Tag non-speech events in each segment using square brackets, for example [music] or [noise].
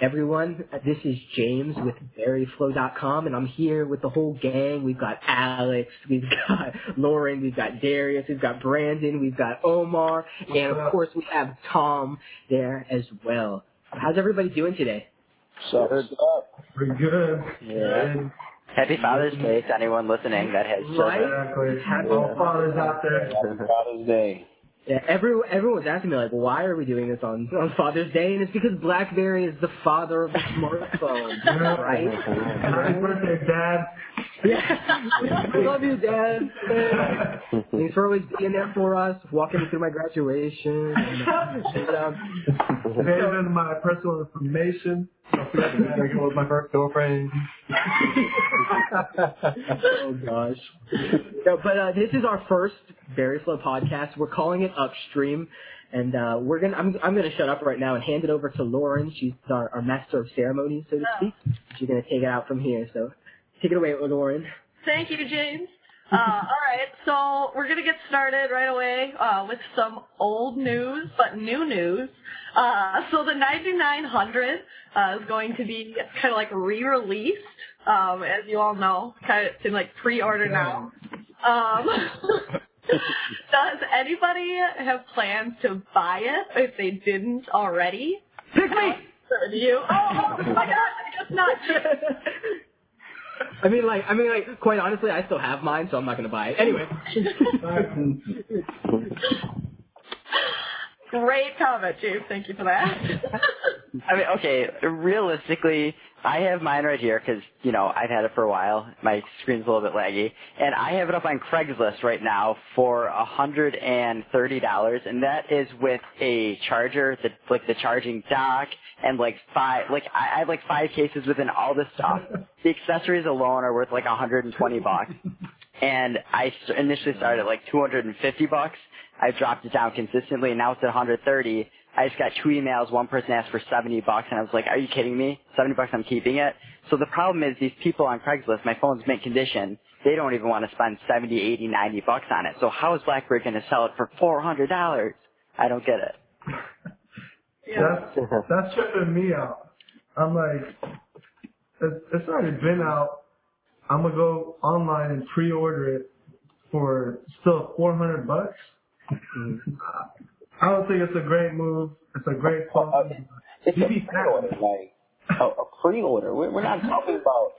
everyone. This is James with BerryFlow.com, and I'm here with the whole gang. We've got Alex, we've got [laughs] Lauren, we've got Darius, we've got Brandon, we've got Omar, and of course we have Tom there as well. How's everybody doing today? So Pretty good. Yeah. Happy Father's Day to anyone listening that has Right? children. Exactly. Happy All fathers out there. Happy Father's Day. Yeah, every, everyone's asking me like, why are we doing this on, on Father's Day? And it's because BlackBerry is the father of the smartphone, [laughs] right? Happy birthday, [laughs] Dad. Yeah, I love you, Dad. [laughs] Thanks for always being there for us, walking me through my graduation. And, um, Today my personal information. Don't forget to add it with my first girlfriend. [laughs] oh gosh. No, but uh, this is our first Berry Flow podcast. We're calling it Upstream, and uh, we're gonna. I'm, I'm gonna shut up right now and hand it over to Lauren. She's our, our master of ceremonies, so to speak. She's gonna take it out from here. So take it away, Lauren. Thank you, James. Uh, all right, so we're gonna get started right away uh, with some old news, but new news. Uh, so the 9900 uh, is going to be kind of like re-released, um, as you all know, kind of in like pre-order now. Um, [laughs] does anybody have plans to buy it if they didn't already? Pick me. Do you? Oh, oh my gosh, I guess [laughs] not. I mean, like, I mean, like, quite honestly, I still have mine, so I'm not gonna buy it. Anyway. Great comment, James. Thank you for that. I mean, okay, realistically, I have mine right here because, you know, I've had it for a while. My screen's a little bit laggy. And I have it up on Craigslist right now for a $130, and that is with a charger, the, like the charging dock, and like five, like I I have like five cases within all this stuff. [laughs] The accessories alone are worth like a 120 bucks. And I initially started at like 250 bucks. I've dropped it down consistently, and now it's at 130. I just got two emails. One person asked for 70 bucks, and I was like, "Are you kidding me? 70 bucks? I'm keeping it." So the problem is these people on Craigslist. My phone's mint condition. They don't even want to spend 70, 80, 90 bucks on it. So how is BlackBerry going to sell it for 400 dollars? I don't get it. [laughs] That's that's tripping me out. I'm like, it's, it's already been out. I'm gonna go online and pre-order it for still 400 bucks. Mm-hmm. Uh, I don't think it's a great move. It's a great oh, quality. It's You a be pre-order, like a, a pre-order. We're, we're not talking [laughs] about.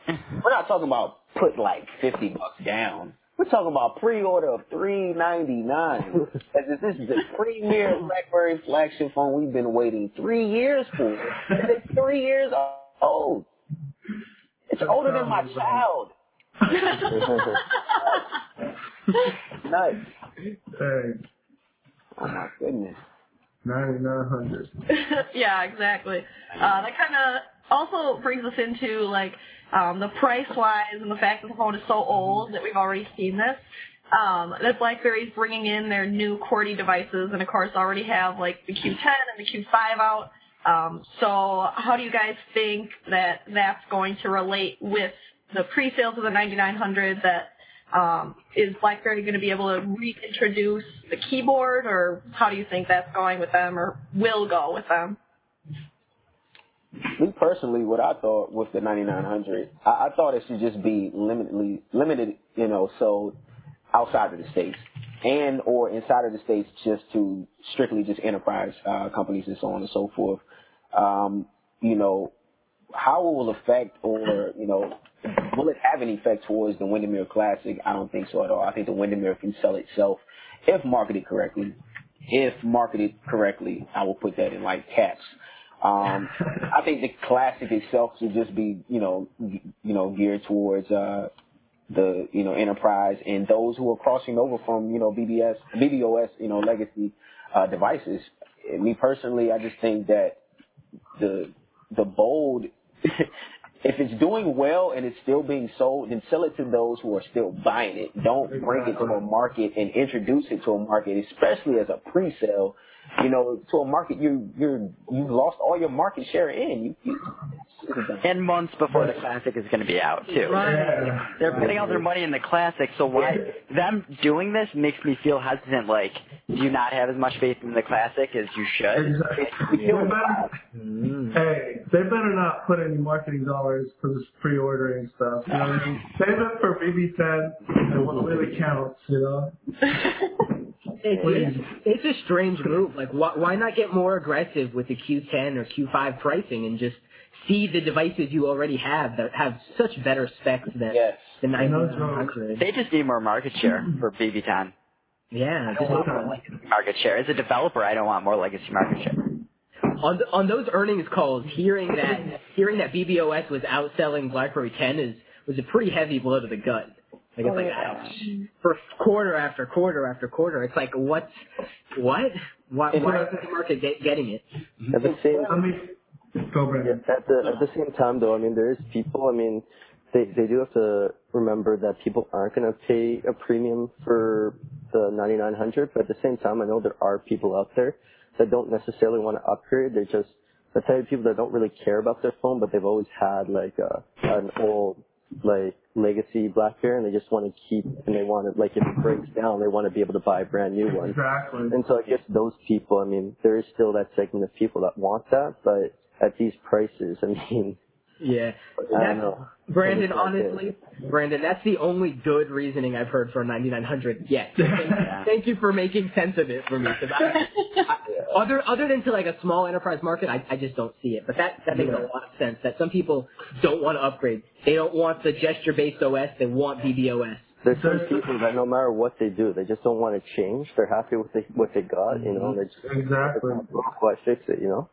We're not talking about put like fifty bucks down. We're talking about pre-order of three ninety nine. As this is the premier BlackBerry flagship phone we've been waiting three years for. And it's three years old. It's older than my child. Nuts. [laughs] Hey, Oh my goodness. 9900. [laughs] yeah, exactly. Uh, that kind of also brings us into like um, the price wise and the fact that the phone is so old that we've already seen this. Um, that BlackBerry's bringing in their new QWERTY devices, and of course already have like the Q10 and the Q5 out. Um, so how do you guys think that that's going to relate with the pre-sales of the 9900 that um, is BlackBerry going to be able to reintroduce the keyboard, or how do you think that's going with them, or will go with them? Me personally, what I thought with the 9900, I, I thought it should just be limitedly limited, you know, sold outside of the states and or inside of the states just to strictly just enterprise uh, companies and so on and so forth. Um, you know, how it will affect or you know, will it have an effect towards the Windermere Classic? I don't think so at all. I think the Windermere can sell itself if marketed correctly. If marketed correctly, I will put that in like caps. Um, [laughs] I think the classic itself should just be, you know, you know, geared towards uh, the, you know, enterprise and those who are crossing over from, you know, BBS, BBOS, you know, legacy uh, devices. Me personally, I just think that the the bold, [laughs] if it's doing well and it's still being sold, then sell it to those who are still buying it. Don't bring it to a market and introduce it to a market, especially as a pre-sale. You know, to a market you you're you've lost all your market share in. You, you, And months before the classic is going to be out too. Yeah. They're putting all their money in the classic, so why them doing this makes me feel hesitant. Like, do you not have as much faith in the classic as you should? Exactly. No matter- hmm. Hey, they better not put any marketing dollars for this pre-ordering stuff. You know what I mean? Save it for BB10 and what really counts. You know. [laughs] It's, it's, it's a strange move. Like, why, why not get more aggressive with the Q10 or Q5 pricing and just see the devices you already have that have such better specs than Yes. the I 9900? They just need more market share for BB10. Yeah, I just don't want more legacy market share. As a developer, I don't want more legacy market share. on the, on those earnings calls, hearing that hearing that BBOS was outselling BlackBerry 10 is was a pretty heavy blow to the gut. Like it's Oh, like yeah. for quarter after quarter after quarter. It's like what what why, And why it- isn't the market get, getting it? Mm-hmm. At the same I mean, go Yeah, at the at the same time though, I mean there is people. I mean, they they do have to remember that people aren't going to pay a premium for the 9900. But at the same time, I know there are people out there that don't necessarily want to upgrade. They're just the type of people that don't really care about their phone, but they've always had like a an old like legacy BlackBerry, and they just want to keep and they want to like if it breaks down, they want to be able to buy a brand new one. Exactly. And so I guess those people, I mean, there is still that segment of people that want that, but at these prices, I mean, Yeah. I don't That's- know. Brandon, It's like this. honestly, Brandon, that's the only good reasoning I've heard for a 9900 yet. So [laughs] thank, thank you for making sense of it for me. I, I, [laughs] other other than to like a small enterprise market, I, I just don't see it. But that that makes a lot of sense. That some people don't want to upgrade. They don't want the gesture-based OS. They want BBOS. There's some people that no matter what they do, they just don't want to change. They're happy with the, what they got, you know. They just Exactly. why fix it, you know.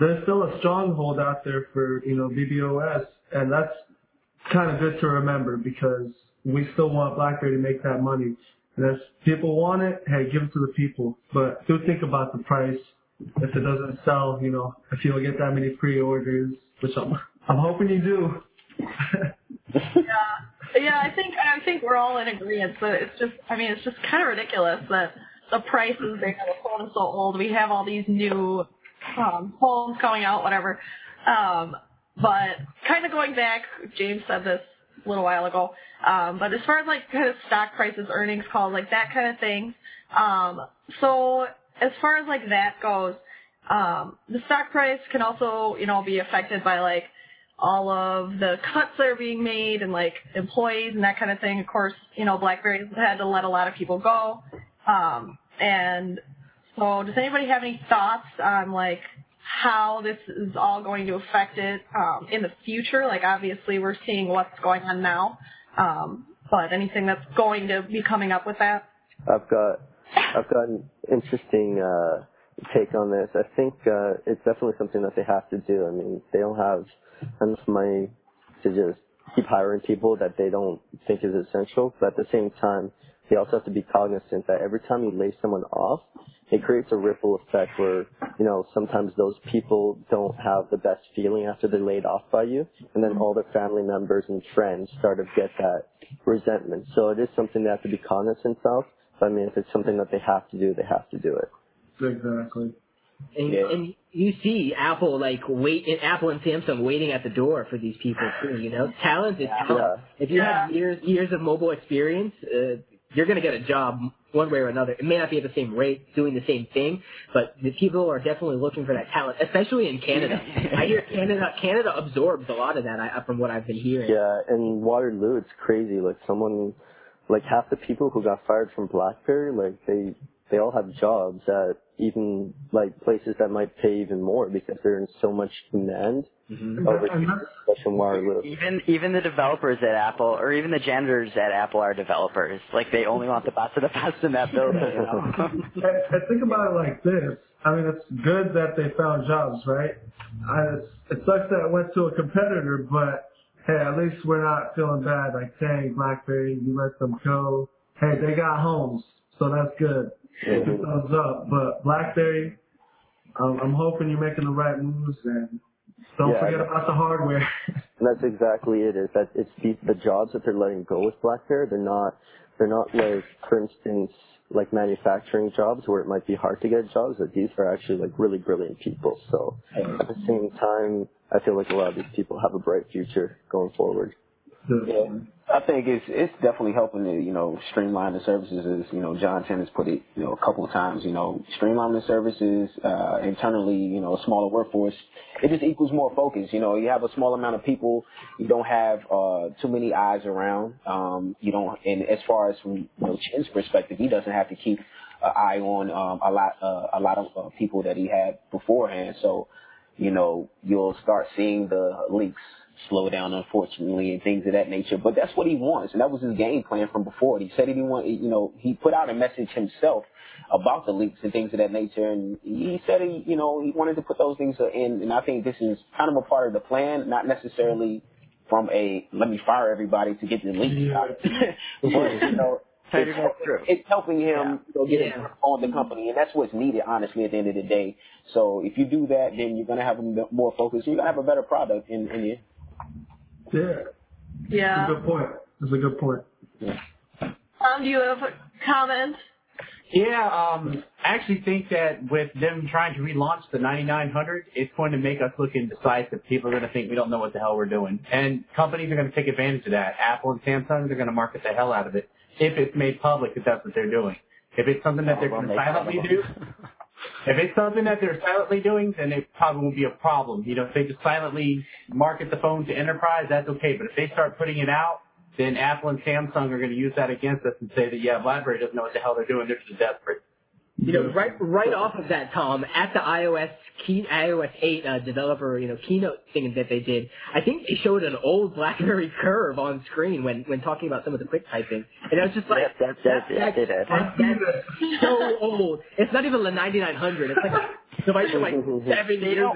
There's still a stronghold out there for you know BBOS, and that's kind of good to remember because we still want BlackBerry to make that money. And if people want it, hey, give it to the people. But do think about the price. If it doesn't sell, you know, if you don't get that many pre-orders, which I'm, I'm hoping you do. Yeah, yeah. I think I think we're all in agreement. But it's just, I mean, it's just kind of ridiculous that the price is there. The phone is so old. We have all these new um, phones coming out, whatever. Um, but kind of going back, James said this a little while ago. Um, but as far as like kind of stock prices, earnings calls, like that kind of thing. Um, so as far as like that goes, um, the stock price can also, you know, be affected by like all of the cuts that are being made and like employees and that kind of thing. Of course, you know, BlackBerry's had to let a lot of people go. Um, and so does anybody have any thoughts on like how this is all going to affect it um, in the future? Like obviously we're seeing what's going on now. Um, but anything that's going to be coming up with that? I've got I've got an interesting uh, take on this. I think uh, it's definitely something that they have to do. I mean, they don't have enough money to just keep hiring people that they don't think is essential. But at the same time, they also have to be cognizant that every time you lay someone off, it creates a ripple effect where, you know, sometimes those people don't have the best feeling after they're laid off by you, and then all their family members and friends start to get that resentment. So it is something they have to be cognizant of. But I mean, if it's something that they have to do, they have to do it. Exactly. And, Yeah. and you see Apple like wait, and Apple and Samsung waiting at the door for these people too. You know, talent is talent. If you have years years of mobile experience, uh, you're gonna get a job one way or another. It may not be at the same rate, doing the same thing, but the people are definitely looking for that talent, especially in Canada. I hear Canada Canada absorbs a lot of that. I, uh, from what I've been hearing. Yeah, and Waterloo, it's crazy. Like someone, like half the people who got fired from BlackBerry, like they they all have jobs at even like places that might pay even more because they're in so much demand Mm-hmm. over And here, that's- especially. Even even the developers at Apple, or even the janitors at Apple, are developers. Like they only want the best of the best in that building. You know? [laughs] And, and think about it like this. I mean, it's good that they found jobs, right? I, it's, it sucks that it went to a competitor, but hey, at least we're not feeling bad. Like, dang, BlackBerry, you let them go. Hey, they got homes, so that's good. Thumbs up. But BlackBerry, um, I'm hoping you're making the right moves and don't Yeah, forget about the hardware. And [laughs] that's exactly it. Is that it's the the jobs that they're letting go with BlackBerry. They're not they're not like, for instance, like manufacturing jobs where it might be hard to get jobs. But these are actually like really brilliant people. So at the same time, I feel like a lot of these people have a bright future going forward. Definitely. I think it's it's definitely helping to you know streamline the services as you know John Chen has put it you know a couple of times you know streamline the services uh, internally you know a smaller workforce it just equals more focus you know you have a small amount of people you don't have uh, too many eyes around um, you don't and as far as from you know Chen's perspective he doesn't have to keep an eye on um, a lot uh, a lot of uh, people that he had beforehand so you know you'll start seeing the leaks slow down, unfortunately, and things of that nature. But that's what he wants, and that was his game plan from before. He said he didn't want, you know, he put out a message himself about the leaks and things of that nature, and he said he, you know, he wanted to put those things in, and I think this is kind of a part of the plan, not necessarily from a let me fire everybody to get the leaks Yeah. out. [laughs] but you know. It's, that's true. it's helping him you know, get Yeah. it on the company, and that's what's needed, honestly, at the end of the day. So if you do that, then you're going to have a m- more focus. You're going to have a better product in, in the end. Yeah. Yeah. That's a good point. That's a good point. Tom, do you have a comment? Yeah, um, I actually think that with them trying to relaunch the 9900, it's going to make us look indecisive. People are going to think we don't know what the hell we're doing. And companies are going to take advantage of that. Apple and Samsung, they're going to market the hell out of it if it's made public that that's what they're doing. If it's something that they're Well, going to make silently do, of them. If it's something that they're silently doing, then it probably won't be a problem. You know, if they just silently market the phone to enterprise, that's okay. But if they start putting it out, then Apple and Samsung are going to use that against us and say that, yeah, BlackBerry doesn't know what the hell they're doing. They're just desperate. You know, right right off of that, Tom, at the iOS key, iOS 8 uh, developer, you know, keynote thing that they did, I think they showed an old BlackBerry curve on screen when when talking about some of the quick typing, and I was just like, Yep, that's- that's- yeah, they did. that's, that's so old. It's not even the 9900. It's like a device from like seven years ago.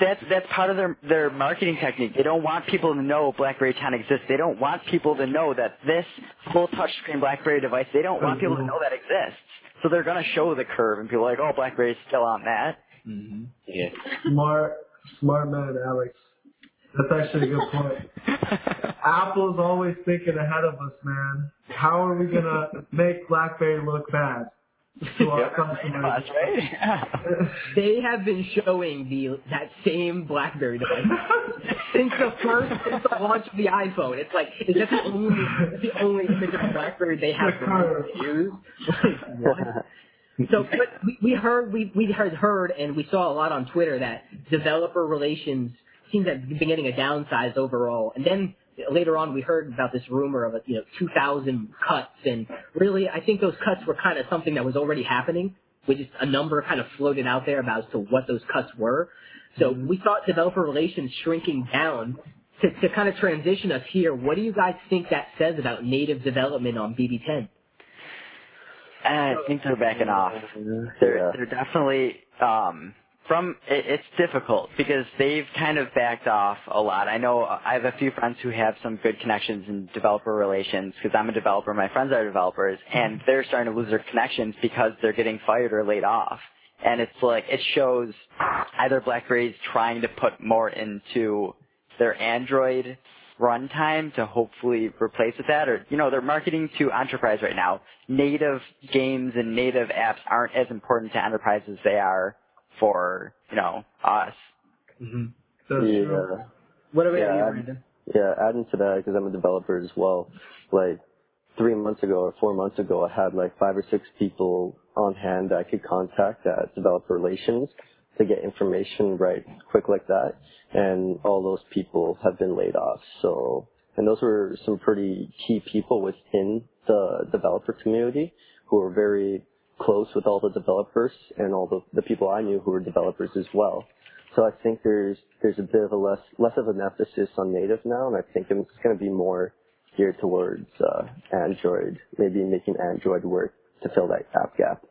That's that's part of their their marketing technique. They don't want people to know BlackBerry 10 exists. They don't want people to know that this full touchscreen BlackBerry device. They don't want people to know that exists. So they're gonna show the curve, and people are like, "Oh, BlackBerry's still on that." mhm Yeah. Smart, smart man, Alex. That's actually a good point. [laughs] Apple's always thinking ahead of us, man. How are we gonna make BlackBerry look bad to our customers? That's right. [laughs] They have been showing the that same BlackBerry device since the first since the launch of the iPhone. It's like is that the only that's the only image of BlackBerry they have The for to use? So, but we, we heard we we heard heard and we saw a lot on Twitter that developer relations seems to have been getting a downsize overall, and then later on we heard about this rumor of you know 2,000 cuts, and really I think those cuts were kind of something that was already happening, with just a number kind of floated out there about as to what those cuts were. So mm-hmm. we thought developer relations shrinking down. To, to kind of transition us here, what do you guys think that says about native development on BB10? Uh, I think they're backing off. Uh, they're they're definitely um from it's difficult because they've kind of backed off a lot. I know uh, I have a few friends who have some good connections in developer relations because I'm a developer. My friends are developers, and mm-hmm. they're starting to lose their connections because they're getting fired or laid off. And it's like it shows either BlackBerry's trying to put more into their Android runtime to hopefully replace with that, or you know they're marketing to enterprise right now. Native games and native apps aren't as important to enterprise as they are for you know us. Mm-hmm. That's yeah. true. What about Yeah, you, I'm- Brandon? Yeah, adding to that, because I'm a developer as well, like three months ago or four months ago, I had like five or six people on hand that I could contact at developer relations to get information right quick like that. And all those people have been laid off. So, and those were some pretty key people within the developer community who were very close with all the developers and all the, the people I knew who were developers as well. So I think there's there's a bit of a less less of an emphasis on native now, and I think it's going to be more geared towards uh, Android, maybe making Android work to fill that app gap.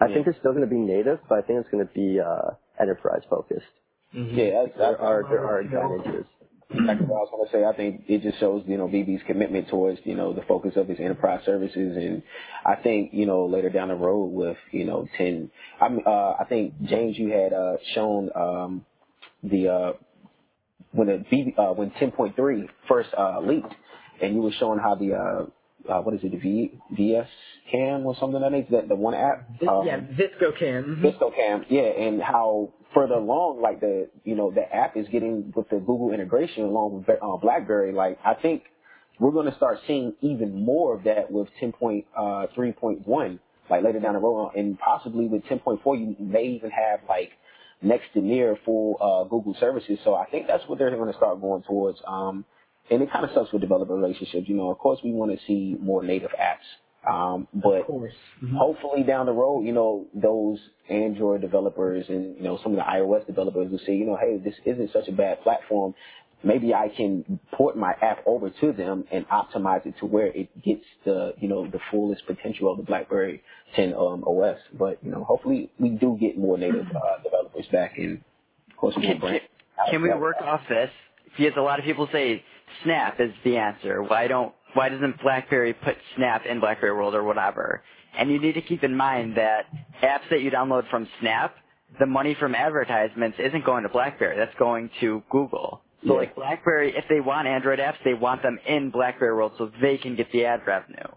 I think it's still going to be native, but I think it's going to be uh, enterprise focused. Yeah, that's, There are there are advantages. What I was going to say. I think it just shows, you know, BB's commitment towards, you know, the focus of his enterprise services. And I think, you know, later down the road with, you know, 10, I mean, uh, I think James, you had, uh, shown, um, the, uh, when the BB, uh, when 10.3 first, uh, leaked and you were showing how the, uh, uh, what is it, the v, VS Cam or something like that, that the one app? Um, yeah, VSCO Cam. mhm. VSCO Cam, yeah, and how further along, like the, you know, the app is getting with the Google integration along with uh, BlackBerry. Like, I think we're going to start seeing even more of that with 10.3.1, like later down the road, and possibly with 10.4, you may even have like next to near full uh, Google services. So I think that's what they're going to start going towards. Um, and it kind of sucks with developer relationships. You know, of course, we want to see more native apps. Um, but Mm-hmm. hopefully down the road, you know, those Android developers and, you know, some of the iOS developers will say, you know, hey, this isn't such a bad platform. Maybe I can port my app over to them and optimize it to where it gets the, you know, the fullest potential of the BlackBerry 10 um, OS. But, you know, hopefully we do get more native uh, developers back and, of course, more Can, brand. can we work off this? Because a lot of people say Snap is the answer. Why don't why doesn't BlackBerry put Snap in BlackBerry World or whatever? And you need to keep in mind that apps that you download from Snap, the money from advertisements isn't going to BlackBerry. That's going to Google. So Yeah. like BlackBerry, if they want Android apps, they want them in BlackBerry World so they can get the ad revenue.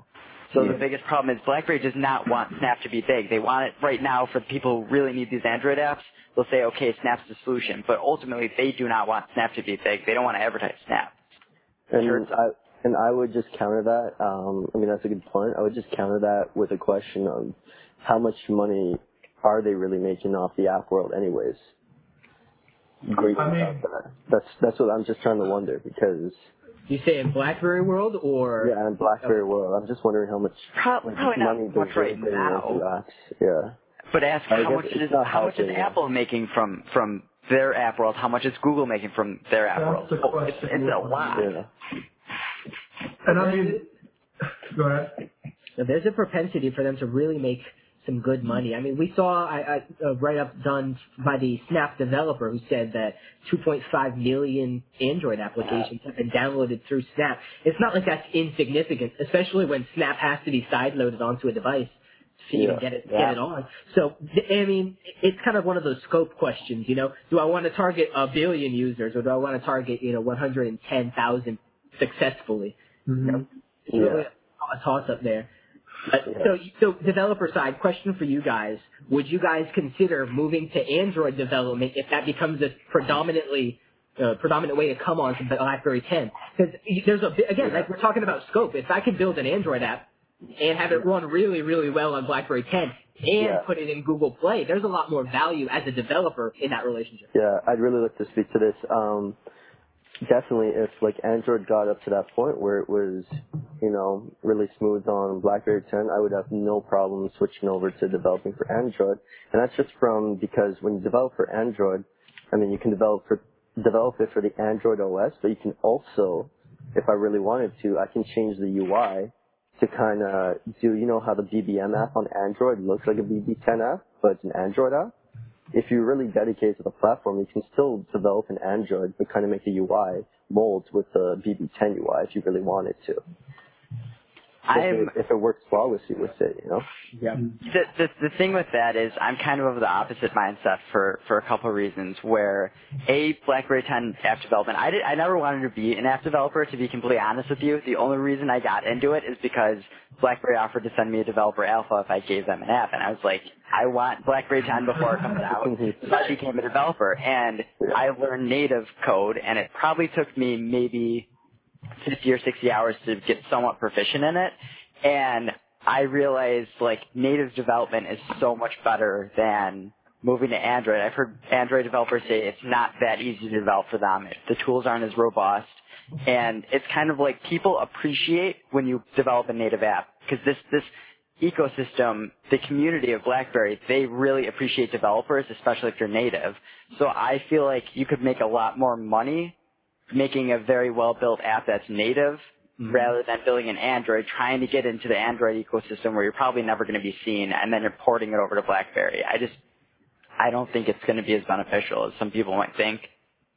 So the biggest problem is BlackBerry does not want Snap to be big. They want it right now for the people who really need these Android apps. They'll say, okay, Snap's the solution. But ultimately, they do not want Snap to be big. They don't want to advertise Snap. And hurts I and I would just counter that. Um, I mean, that's a good point. I would just counter that with a question of how much money are they really making off the app world, anyways? Great. I mean, Uh, That's that's what I'm just trying to wonder because You say in BlackBerry world or yeah, in BlackBerry oh. world, I'm just wondering how much Pro- like, probably not money much they're right putting now. into apps. Yeah. But ask I how guess much is not how much is helping, yeah. Apple making from from their app world? How much is Google making from their app That's world? the Oh, it's, it's a lot. Yeah. and I mean, go ahead. So there's a propensity for them to really make some good money. I mean, we saw I, I, a write-up done by the Snap developer who said that 2.5 million Android applications have been downloaded through Snap. It's not like that's insignificant, especially when Snap has to be sideloaded onto a device to even get it Yeah. get it on. So I mean, it's kind of one of those scope questions. You know, do I want to target a billion users or do I want to target you know 110,000 successfully? Mhm. It's really a toss up there. So, so developer side, question for you guys: Would you guys consider moving to Android development if that becomes a predominantly uh, predominant way to come on to BlackBerry 10? Because there's a again, like we're talking about scope. If I could build an Android app and have it run really, really well on BlackBerry 10 and Yeah. put it in Google Play, there's a lot more value as a developer in that relationship. Yeah, I'd really like to speak to this. Um, definitely, if like Android got up to that point where it was, you know, really smooth on BlackBerry 10, I would have no problem switching over to developing for Android. And that's just from because when you develop for Android, I mean, you can develop for develop it for the Android OS, but you can also, if I really wanted to, I can change the UI to kind of do, you know, how the BBM app on Android looks like a BB10 app, but it's an Android app if you're really dedicated to the platform, you can still develop an Android, but kind of make the UI mold with the BB10 UI if you really wanted to. I'm If it, if it works flawlessly with it, you know? Yeah. the, the the thing with that is I'm kind of of the opposite mindset for for a couple of reasons. Where a BlackBerry 10 app development, I did I never wanted to be an app developer. To be completely honest with you, the only reason I got into it is because BlackBerry offered to send me a developer alpha if I gave them an app, and I was like, I want BlackBerry 10 before it comes out. [laughs] So I became a developer, and I learned native code, and it probably took me maybe 50 or 60 hours to get somewhat proficient in it. And I realized like native development is so much better than moving to Android. I've heard Android developers say it's not that easy to develop for them. The tools aren't as robust. And it's kind of like people appreciate when you develop a native app because this, this ecosystem, the community of BlackBerry, they really appreciate developers, especially if you're native. So I feel like you could make a lot more money making a very well built app that's native rather than building an Android, trying to get into the Android ecosystem where you're probably never going to be seen and then you're porting it over to BlackBerry. I just, I don't think it's going to be as beneficial as some people might think.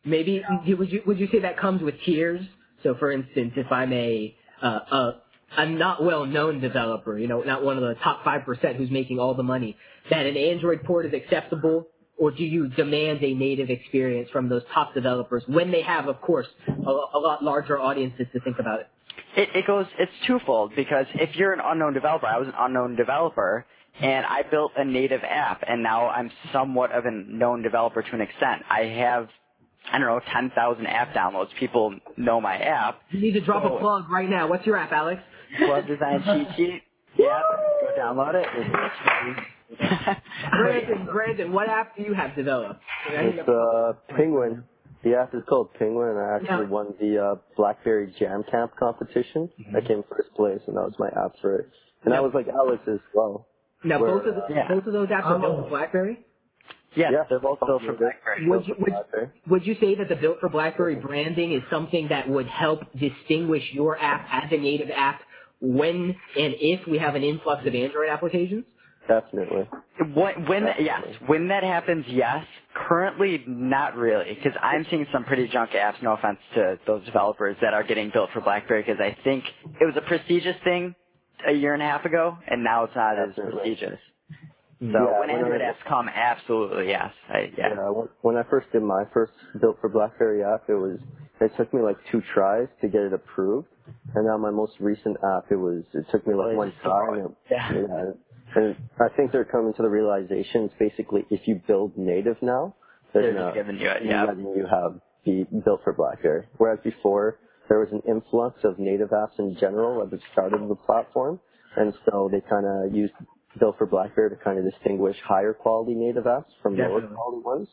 Maybe would you would you say that comes with tiers? So, for instance, if I'm a uh, a a not well known developer, you know, not one of the top five percent who's making all the money, that an Android port is acceptable, or do you demand a native experience from those top developers when they have, of course, a, a lot larger audiences to think about it? It, it goes, it's twofold because if you're an unknown developer, I was an unknown developer and I built a native app and now I'm somewhat of a known developer to an extent. I have I don't know, 10,000 app downloads. People know my app. You need to drop So- a plug right now. What's your app, Alex? Web design cheat sheet. [laughs] Yeah, go download it. [laughs] Brandon, Brandon, what app do you have developed? It's uh, Penguin. The app is called Penguin, and I actually Yeah. won the uh, BlackBerry Jam Camp competition. I came first place, and that was my app for it. And that was like Alex as well. Now, Where, both of the, Yeah. both of those apps are built Oh. for BlackBerry. yeah, Yeah, they're both built for. BlackBerry. Would you, would, BlackBerry. would you say that the built for BlackBerry branding is something that would help distinguish your app as a native app when and if we have an influx of Android applications? Definitely. When, when yes, when that happens, yes. Currently, not really, because I'm seeing some pretty junk apps. No offense to those developers that are getting built for BlackBerry, because I think it was a prestigious thing a year and a half ago, and now it's not as prestigious. So Yeah, when Android apps come, absolutely yes. I, yeah. Yeah, when- when I first did my first built for BlackBerry app, it was it took me like two tries to get it approved, and now my most recent app, it was it took me like one try, and it, Yeah. yeah, and I think they're coming to the realization it's basically if you build native now, they're uh, just not giving you it, yeah. letting you have be built for BlackBerry. Whereas before there was an influx of native apps in general at the start of the platform, and so they kind of used built for BlackBerry to kind of distinguish higher quality native apps from lower quality ones.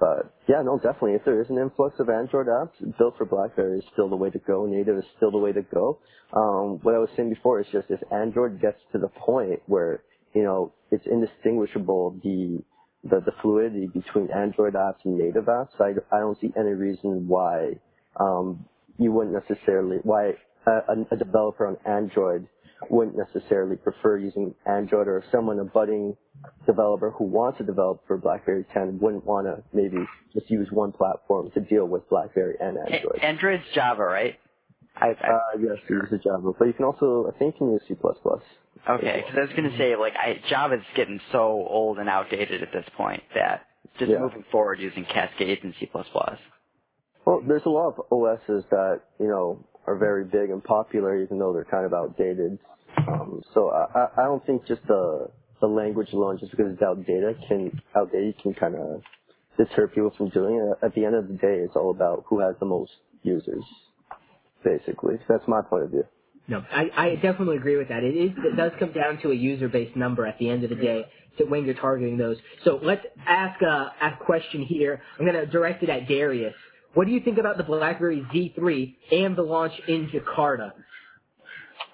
But yeah, no, definitely. If there is an influx of Android apps, built for BlackBerry is still the way to go. Native is still the way to go. Um, what I was saying before is just if Android gets to the point where you know it's indistinguishable the the, the fluidity between Android apps and native apps, I, I don't see any reason why um, you wouldn't necessarily why a, a- a developer on Android wouldn't necessarily prefer using Android or someone a budding developer who wants to develop for BlackBerry 10 wouldn't want to maybe just use one platform to deal with BlackBerry and Android. A- Android's Java, right? I, I, Uh, yes, you use a Java, but you can also, I think, you can use C++. okay, because I was going to say, like, I, Java's getting so old and outdated at this point that just Yeah. moving forward using Cascade and C++. Well, there's a lot of OSs that, you know, are very big and popular even though they're kind of outdated. Um, so I, I don't think just the, the language alone, just because it's outdated, can, outdated can kind of deter people from doing it. At the end of the day, it's all about who has the most users, basically. That's my point of view. No, I, I definitely agree with that. It is it does come down to a user based number at the end of the day to when you're targeting those. So let's ask a, a question here. I'm going to direct it at Darius. What do you think about the BlackBerry Z3 and the launch in Jakarta?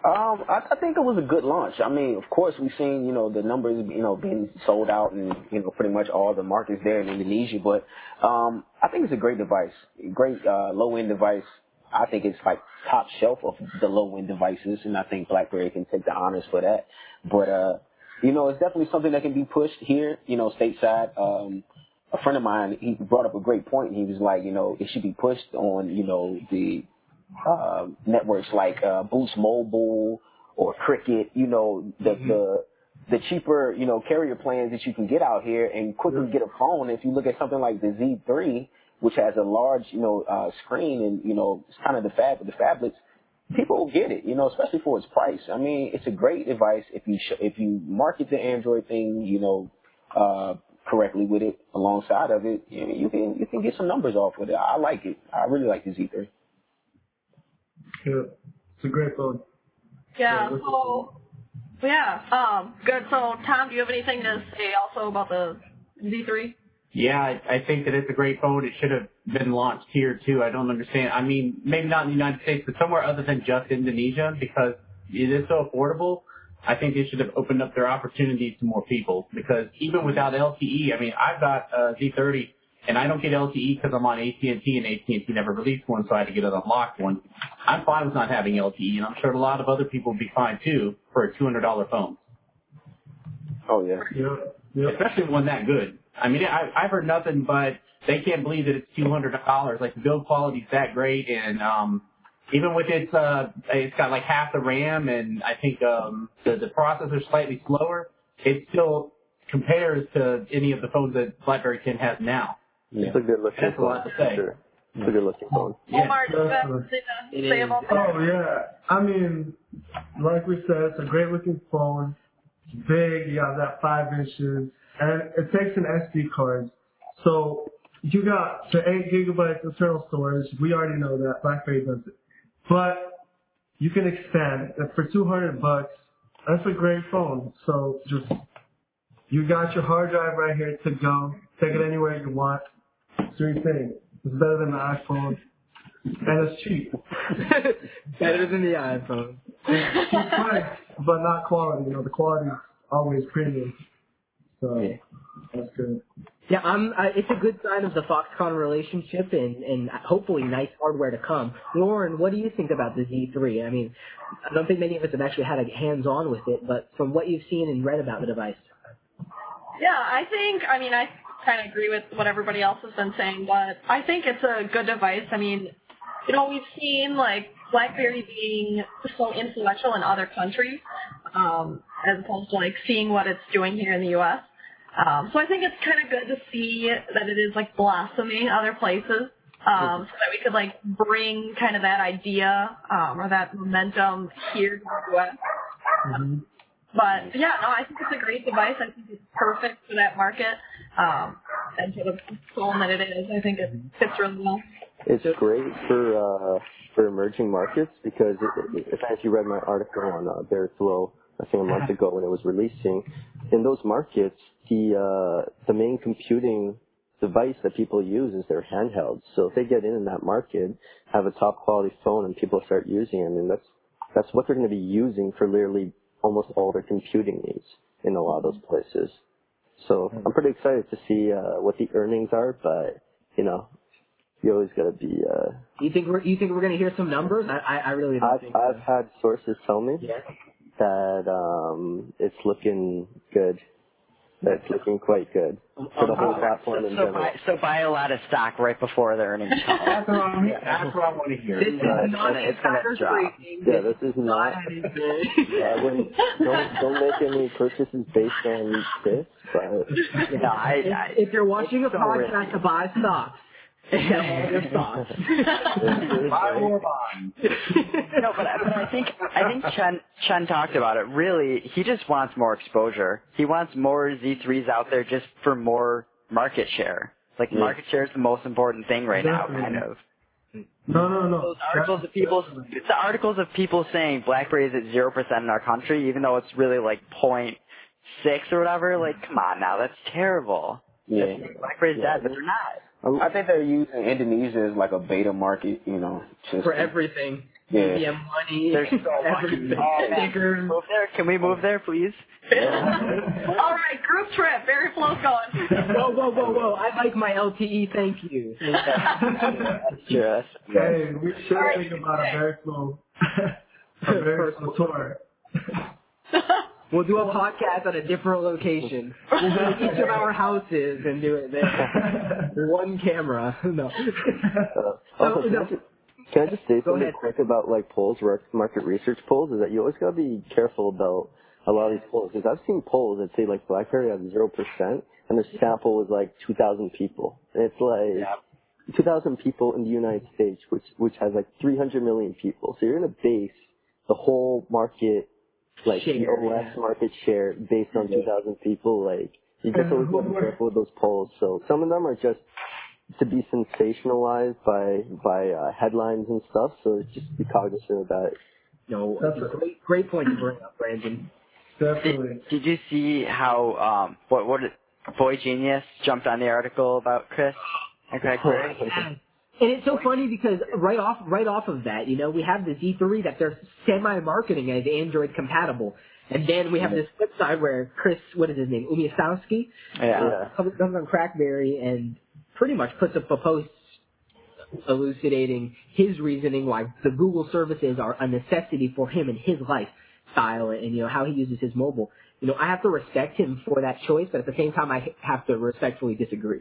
Um, I, I think it was a good launch. I mean, of course, we've seen you know the numbers you know being sold out and you know pretty much all the markets there in Indonesia. But um, I think it's a great device, great uh, low end device. I think it's like top shelf of the low end devices, and I think BlackBerry can take the honors for that. But uh, you know, it's definitely something that can be pushed here. You know, stateside. Um, a friend of mine, he brought up a great point. He was like, you know, it should be pushed on, you know, the uh, networks like uh, Boost Mobile or Cricket, you know, the the the cheaper, you know, carrier plans that you can get out here and quickly get a phone. If you look at something like the Z3, which has a large, you know, uh, screen and you know, it's kind of the fab the phablets, people will get it, you know, especially for its price. I mean, it's a great device if you sh- if you market the Android thing, you know, uh, correctly with it alongside of it, you, know, you can you can get some numbers off with it. I like it. I really like the Z3. Yeah, it's a great phone. Yeah, Yeah, so yeah, um, good. So Tom, do you have anything to say also about the Z3? Yeah, I, I think that it's a great phone. It should have been launched here too. I don't understand. I mean, maybe not in the United States, but somewhere other than just Indonesia because it is so affordable. I think they should have opened up their opportunities to more people because even without LTE, I mean, I've got a Z30 and I don't get LTE because I'm on AT&T and AT&T never released one, so I had to get an unlocked one. I'm fine with not having LTE, and I'm sure a lot of other people would be fine too for a $200 phone Oh yeah. Yeah, yeah. especially one that good. I mean, I, I've heard nothing but they can't believe that it's two hundred dollars. Like the build quality's that great, and um, even with its uh, it's got like half the RAM, and I think um, the the processor's slightly slower. It still compares to any of the phones that BlackBerry 10 has now. Yeah. It's a good looking That's a phone. lot to say. Sure. It's a good looking phone. Yeah. Omar, do you have It to say is. about that? Oh yeah. I mean, like we said, it's a great looking phone. It's big. You have that five inches, and it takes an SD card. So you got the eight gigabytes internal storage. We already know that BlackBerry does it, but you can expand. And for 200 bucks, that's a great phone. So just you got your hard drive right here to go. Take it anywhere you want. Three things. It's better than the iPhone, and it's cheap. [laughs] Better than the iPhone. It's cheap price, but not quality. You know, the quality is always premium. So Yeah. that's good. Yeah, I'm. Uh, it's a good sign of the Foxconn relationship, and and hopefully nice hardware to come. Lauren, what do you think about the Z3? I mean, I don't think many of us have actually had a hands-on with it, but from what you've seen and read about the device, Yeah, I think, I mean, I kind of agree with what everybody else has been saying, but I think it's a good device. I mean, you know, we've seen, like, BlackBerry being so influential in other countries, um, as opposed to, like, seeing what it's doing here in the U.S. Um, so I think it's kind of good to see that it is, like, blossoming other places, um, so that we could, like, bring kind of that idea, um, or that momentum here to the U.S. But yeah, no, I think it's a great device. I think it's perfect for that market. Um, and for the phone that it is, I think it fits really well. It's great for uh, for emerging markets because it, it, if you read my article on uh, Berry Flow, I think a month ago when it was releasing, in those markets, the uh, the main computing device that people use is their handhelds. So if they get in in that market, have a top quality phone, and people start using it, I mean that's that's what they're going to be using for literally almost all their computing needs in a lot of those places. So I'm pretty excited to see uh, what the earnings are, but you know, you always got to be. Uh, you think we're you think we're gonna hear some numbers? I I, I really don't I've think. I've had sources tell me yeah. That um, it's looking good. That's looking quite good um, for the um, whole uh, platform in So general. buy, so buy a lot of stock right before the earnings call. That's what I'm, that's what I want to hear. This is Right. not It's gonna drop. Yeah, this is not. anything. [laughs] I wouldn't don't don't make any purchases based on this, but [laughs] No, I, I, if, if you're watching a so podcast risky. to buy stocks, all your stocks. Buy or bond. no, but I- but I think I think Chen Chen talked about it. Really, he just wants more exposure. He wants more Z3s out there just for more market share. Like Yeah. market share is the most important thing right now, kind of. No, no, no. Those articles of people, it's the articles of people saying BlackBerry is at zero percent in our country, even though it's really like point six or whatever. Like, mm. come on now, that's terrible. Yeah. BlackBerry's Yeah. dead, but they're not. I'm, think they're using Indonesia as like a beta market, you know. Just For everything. Yeah. BBM money. They're so [laughs] everything. Oh. Stickers. Move there. Can we move oh. there, please? All right, group trip. Berry Flow's [laughs] going. Whoa, whoa, whoa, whoa. I like my LTE, thank you. [laughs] Yes. Hey, we should Alright. think about a very slow, a very slow tour. We'll do a podcast at a different location. We'll go to each of our houses and do it there. [laughs] One camera. [laughs] No. uh, So, can, no. I just, can I just say Go something ahead. quick about like polls, market research polls? Is that you always got to be careful about a lot of these polls because I've seen polls that say like BlackBerry has zero percent, and their sample was like two thousand people, and it's like. 2,000 people in the United States, which which has like 300 million people. So you're gonna base the whole market, like the Share, OS yeah. market share, based on 2,000 people. Like you just always who gotta be careful with those polls. So some of them are just to be sensationalized by by uh, headlines and stuff. So just be cognizant of that. No, That's a a- great, great point to bring up, Brandon. Definitely. Did, did you see how um what what Boy Genius jumped on the article about Chris and BlackBerry? [laughs] And it's so funny because right off right off of that, you know, we have the Z3 that they're semi marketing as Android compatible. And then we have mm-hmm. this flip side where Chris, what is his name, Umiastowski, Yeah. Yeah. comes comes on Crackberry and pretty much puts up a post elucidating his reasoning why the Google services are a necessity for him in his lifestyle and, you know, how he uses his mobile. You know, I have to respect him for that choice, but at the same time, I have to respectfully disagree.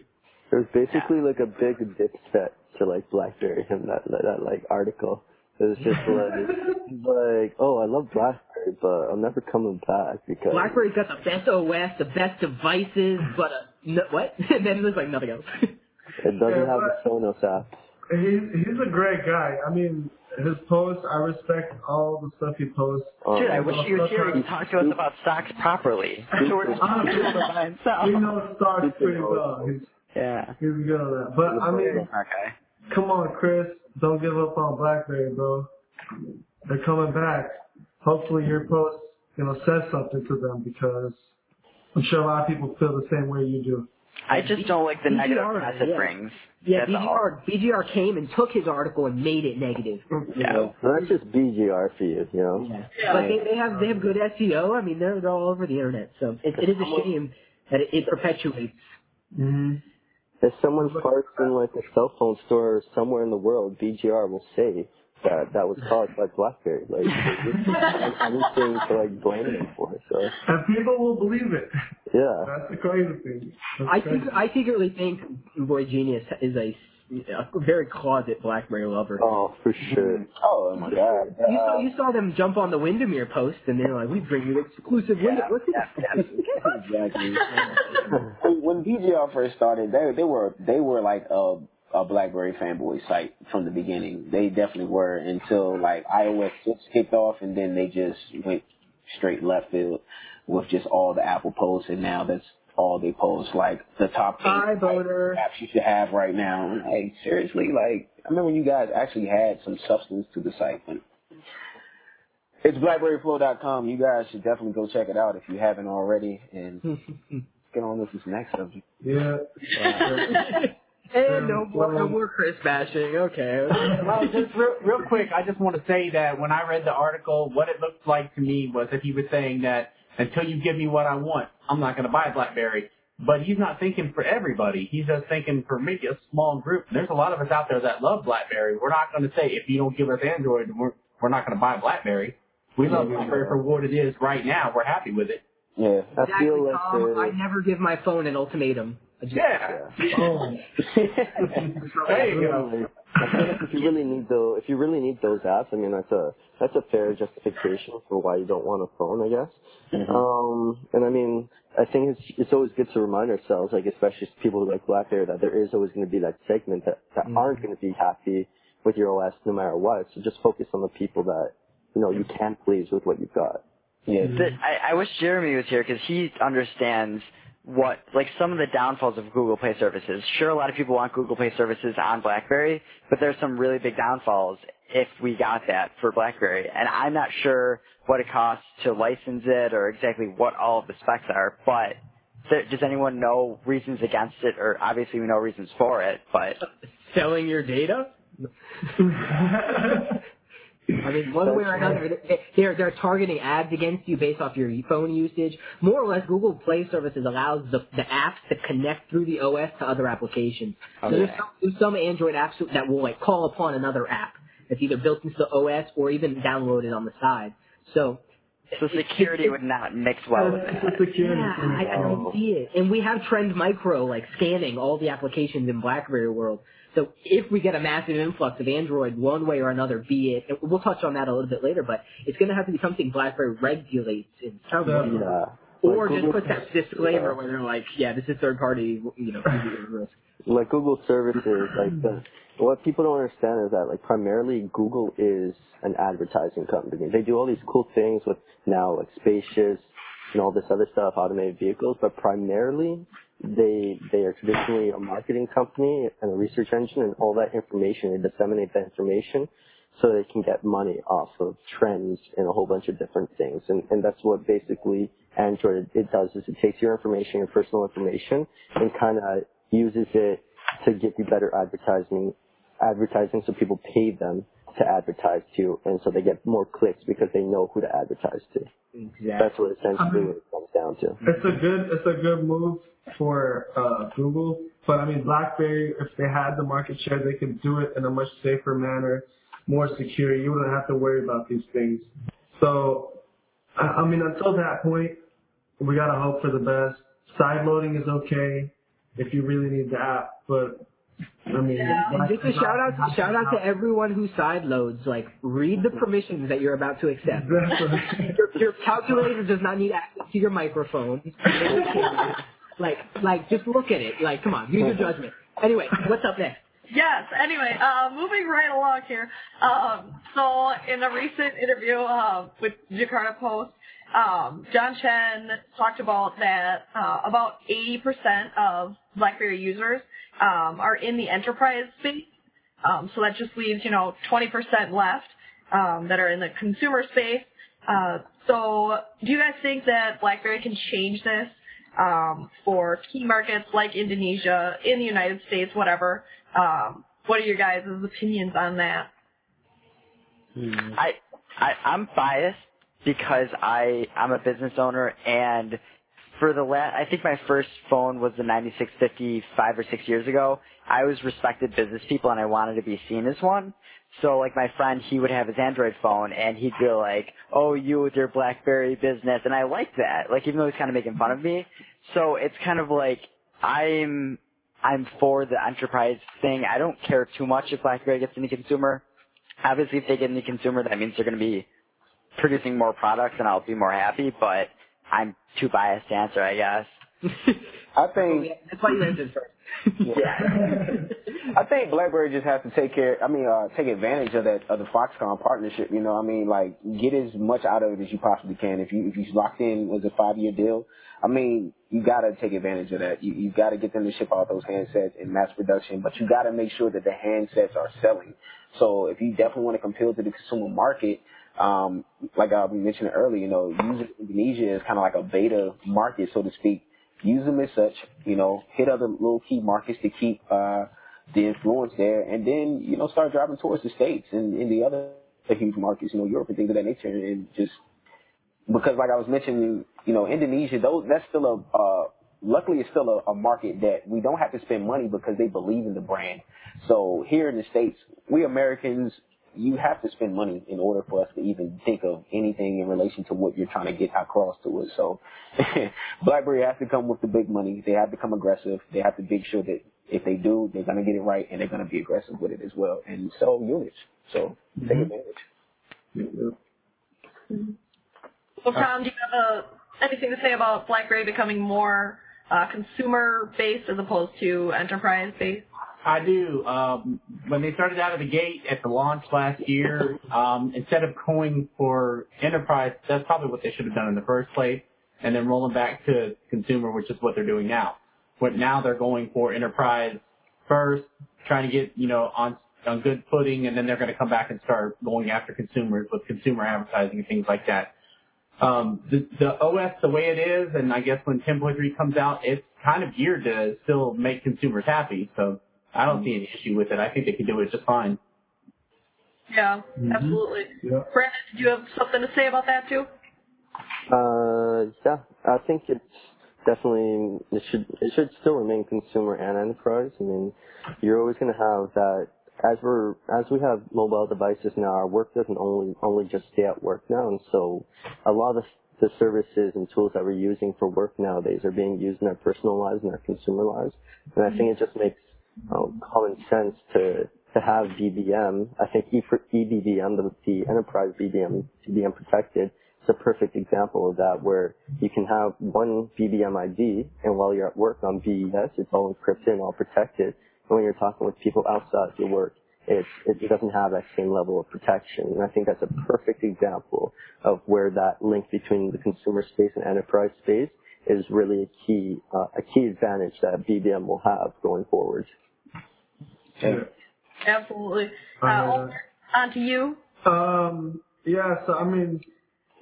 It was basically like a big dick set to like BlackBerry in that that, that like article. It was just like [laughs] like oh I love BlackBerry but I'm never coming back because BlackBerry's got the best OS, the best devices, but uh, no, what? and then there's like nothing else. it doesn't have the Sonos app. He's he's a great guy. I mean, his posts, I respect all the stuff he posts. Um, Dude, I wish he was here to talk to us about stocks properly. So we're just talking about buy He knows stocks pretty well. He's Yeah. He was good on that. But I mean, Okay. Come on, Chris, don't give up on BlackBerry, bro. They're coming back. Hopefully your post, you know, says something to them because I'm sure a lot of people feel the same way you do. I just don't like the negative press it yeah. brings. Yeah, That's all. BGR BGR came and took his article and made it negative. Yeah. So that's just BGR for you, you know. Yeah. But they, they have they have good SEO. I mean, they're they're all over the internet. So it, it is a shame that it, it perpetuates. Mm-hmm. If someone parks in like a cell phone store somewhere in the world, BGR will say that that was caused by BlackBerry. Like, there's [laughs] anything to like blame them for. So And people will believe it. yeah, That's the crazy thing. That's I crazy. think I secretly think Boy Genius is a, a [laughs] very closet BlackBerry lover. oh for sure. Mm-hmm. Oh my god. You saw you saw them jump on the Windermere post, and they're like, "We bring you exclusive Windermere." What's this? [laughs] exactly. [laughs] when, when BGR first started, they they were they were like a a BlackBerry fanboy site from the beginning. They definitely were until like iOS six kicked off, and then they just went straight left field with just all the Apple posts, and now that's all they post. Like the top eight Hi, boner. apps you should have right now. Like seriously, like I remember you guys actually had some substance to the site, but it's BlackBerryFlow.com. You guys should definitely go check it out if you haven't already, and [laughs] get on with this next subject. Yeah. [laughs] and um, no more no more Chris bashing. Okay. [laughs] Well, just real, real quick, I just want to say that when I read the article, what it looked like to me was that he was saying that until you give me what I want, I'm not going to buy a BlackBerry. But he's not thinking for everybody. He's just thinking for maybe a small group. There's a lot of us out there that love BlackBerry. We're not going to say if you don't give us Android, we're we're not going to buy a Blackberry. We love BlackBerry for what it is right now. We're happy with it. Yeah. I Exactly, feel like Tom. they're- I never give my phone an ultimatum. I just- Yeah. [laughs] Oh. [laughs] There you go. I feel like if you really need those, if you really need those apps, I mean that's a that's a fair justification for why you don't want a phone, I guess. Um, and I mean, I think it's it's always good to remind ourselves, like especially people who like BlackBerry, that there is always going to be that segment that that aren't going to be happy with your OS no matter what. So just focus on the people that you know you can please with what you've got. Yeah. The, I, I wish Jeremy was here because he understands what, like some of the downfalls of Google Play services. Sure, a lot of people want Google Play services on BlackBerry, but there's some really big downfalls if we got that for BlackBerry. And I'm not sure what it costs to license it or exactly what all of the specs are, but th- does anyone know reasons against it? Or obviously we know reasons for it, but Selling your data. [laughs] I mean, one way or another, they- they're they're targeting ads against you based off your phone usage. More or less, Google Play Services allows the the apps to connect through the OS to other applications. So there's some, there's some Android apps that will like call upon another app that's either built into the OS or even downloaded on the side. So so security would not mix well with that. security yeah. I, I don't see it. And we have Trend Micro like scanning all the applications in BlackBerry world. So if we get a massive influx of Android one way or another, be it, we'll touch on that a little bit later, but it's going to have to be something BlackBerry regulates in some way. Yeah. Or Like just Google- put that disclaimer where they're like, yeah, this is third party, you know, [laughs] risk. like Google services, like the, what people don't understand is that like primarily Google is an advertising company. They do all these cool things with now like spacious and all this other stuff, automated vehicles, but primarily they they are traditionally a marketing company and a research engine and all that information, they disseminate that information so they can get money off of trends and a whole bunch of different things. And and that's what basically Android it does is it takes your information, your personal information, and kind of uses it to give you better advertising, advertising so people pay them to advertise to, and so they get more clicks because they know who to advertise to. Exactly. That's what essentially what it comes down to. It's a good it's a good move for uh, Google, but I mean BlackBerry, if they had the market share, they could do it in a much safer manner, more secure. You wouldn't have to worry about these things. So, I, I mean, until that point, we gotta hope for the best. Side loading is okay if you really need the app, but I mean, And just a shout out, shout out to everyone who side loads. Like, read the permissions that you're about to accept. Your, your calculator does not need access to your microphone. [laughs] like, like, just look at it. Like, come on, use your judgment. Anyway, what's up next? Yes. Anyway, uh, moving right along here. Um, so in a recent interview uh, with Jakarta Post, um, John Chen talked about that uh, about 80% of BlackBerry users um, are in the enterprise space. Um, so that just leaves, you know, 20% left um, that are in the consumer space. Uh, so do you guys think that BlackBerry can change this um, for key markets like Indonesia, in the United States, whatever? Um, what are your guys' opinions on that? I, I I'm biased because I I'm a business owner and for the last I think my first phone was the 9650 five or six years ago. I was respected business people and I wanted to be seen as one. So like my friend, he would have his Android phone and he'd be like, "Oh, you with your BlackBerry business," and I liked that. Like even though he's kind of making fun of me. So it's kind of like I'm I'm for the enterprise thing. I don't care too much if BlackBerry gets any consumer. Obviously, if they get any consumer, that means they're going to be producing more products, and I'll be more happy. But I'm too biased to answer, I guess. [laughs] I think That's why you answered first. yeah. [laughs] I think BlackBerry just has to take care. I mean, uh, take advantage of that of the Foxconn partnership. You know, I mean, like get as much out of it as you possibly can. If you if you locked in with a five year deal, I mean, you got to take advantage of that. You you got to get them to ship out those handsets in mass production, but you got to make sure that the handsets are selling. So if you definitely want to compete to the consumer market, um, like I mentioned earlier, you know, using Indonesia is kind of like a beta market, so to speak. Use them as such, you know, hit other little key markets to keep uh, the influence there, and then you know start driving towards the states and in the other huge markets, you know, Europe and things of that nature, and just because, like I was mentioning, you know, Indonesia, those that's still a uh, luckily it's still a, a market that we don't have to spend money because they believe in the brand. So here in the states, we Americans you have to spend money in order for us to even think of anything in relation to what you're trying to get across to us. So [laughs] BlackBerry has to come with the big money. They have to come aggressive. They have to make sure that if they do, they're going to get it right and they're going to be aggressive with it as well and sell units. So take Mhm. advantage. Well, Tom, do you have uh anything to say about BlackBerry becoming more uh, consumer based as opposed to enterprise based? I do. Um, when they started out of the gate at the launch last year, um, instead of going for enterprise, that's probably what they should have done in the first place, and then rolling back to consumer, which is what they're doing now. But now they're going for enterprise first, trying to get you know on on good footing, and then they're going to come back and start going after consumers with consumer advertising and things like that. Um, the, the OS the way it is, and I guess when 10.3 comes out, it's kind of geared to still make consumers happy. So I don't see any issue with it. I think they can do it just fine. Yeah, Mhm. absolutely. Yeah. Brandon, did you have something to say about that too? Uh, yeah, I think it's definitely it should it should still remain consumer and enterprise. I mean, you're always going to have that as we're as we have mobile devices now. Our work doesn't only only just stay at work now, and so a lot of the services and tools that we're using for work nowadays are being used in our personal lives and our consumer lives. And I think it just makes um, common sense to to have BBM. I think E- EBBM, the, the enterprise BBM, BBM protected, is a perfect example of that, where you can have one BBM ID, and while you're at work on BES, it's all encrypted and all protected. And when you're talking with people outside your work, it's, it doesn't have that same level of protection. And I think that's a perfect example of where that link between the consumer space and enterprise space is really a key, uh, a key advantage that BBM will have going forward. Yeah. Absolutely. Uh, Uh, on to you. Um, yeah, so I mean,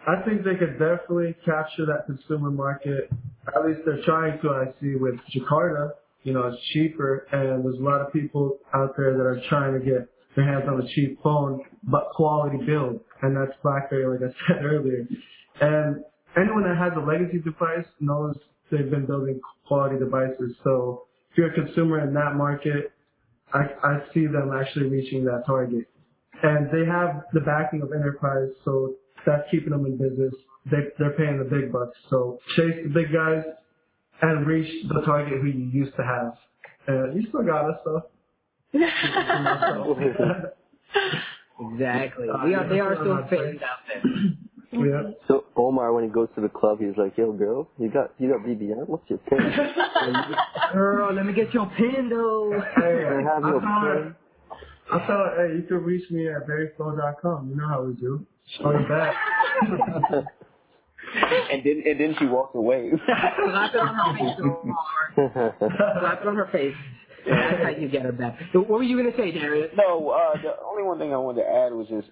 I think they could definitely capture that consumer market. At least they're trying to, I see, with Jakarta. You know, it's cheaper, and there's a lot of people out there that are trying to get their hands on a cheap phone, but quality build, and that's BlackBerry, like I [laughs] said earlier. And anyone that has a legacy device knows they've been building quality devices. So if you're a consumer in that market, I, I see them actually reaching that target and they have the backing of enterprise, so that's keeping them in business. They they're paying the big bucks, so chase the big guys and reach the target who you used to have. And you still got us though. [laughs] Exactly. We are, they are still fans out there. Yeah. So Omar, when he goes to the club, he's like, "Yo, girl, you got you got BBM? What's your pin? [laughs] Girl, let me get your pin though. Hey, I have I your pin?" I tell hey, you can reach me at berryflow.com. You know how we do. On the back. [laughs] and then and then she walks away. Slap it on her face so hard. Slap it on her face. That's how you get her back. What were you gonna say, Darius? No, uh, the only one thing I wanted to add was just,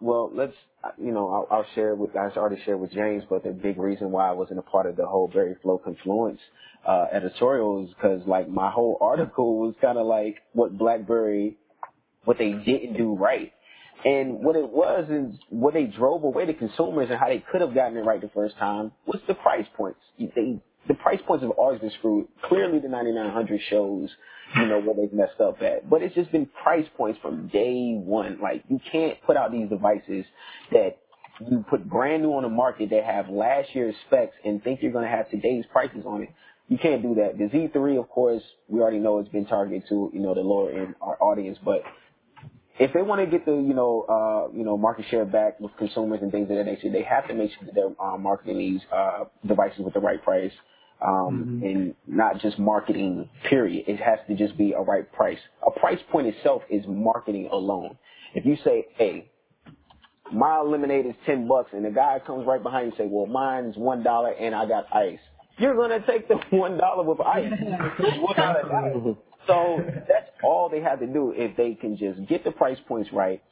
well, let's, you know, I'll, I'll share with, I already shared with James, but the big reason why I wasn't a part of the whole Berry Flow Confluence, uh, editorial is because, like, my whole article was kind of like what BlackBerry, what they didn't do right. And what it was is what they drove away the consumers and how they could have gotten it right the first time was the price points. They, the price points have always been screwed. Clearly the 9900 shows you know, where they've messed up at. But it's just been price points from day one. Like, you can't put out these devices that you put brand new on the market that have last year's specs and think you're going to have today's prices on it. You can't do that. The Z3, of course, we already know it's been targeted to, you know, the lower end our audience, but if they want to get the, you know, uh, you know, market share back with consumers and things of that nature, they have to make sure that they're uh, marketing these uh, devices with the right price um, mm-hmm. and not just marketing, period. It has to just be a right price. A price point itself is marketing alone. If you say, hey, my lemonade is 10 bucks and the guy comes right behind you and say, well, mine's $1 and I got ice. You're going to take the [laughs] $1 with ice. [laughs] Without a doubt. So that's all they have to do if they can just get the price points right,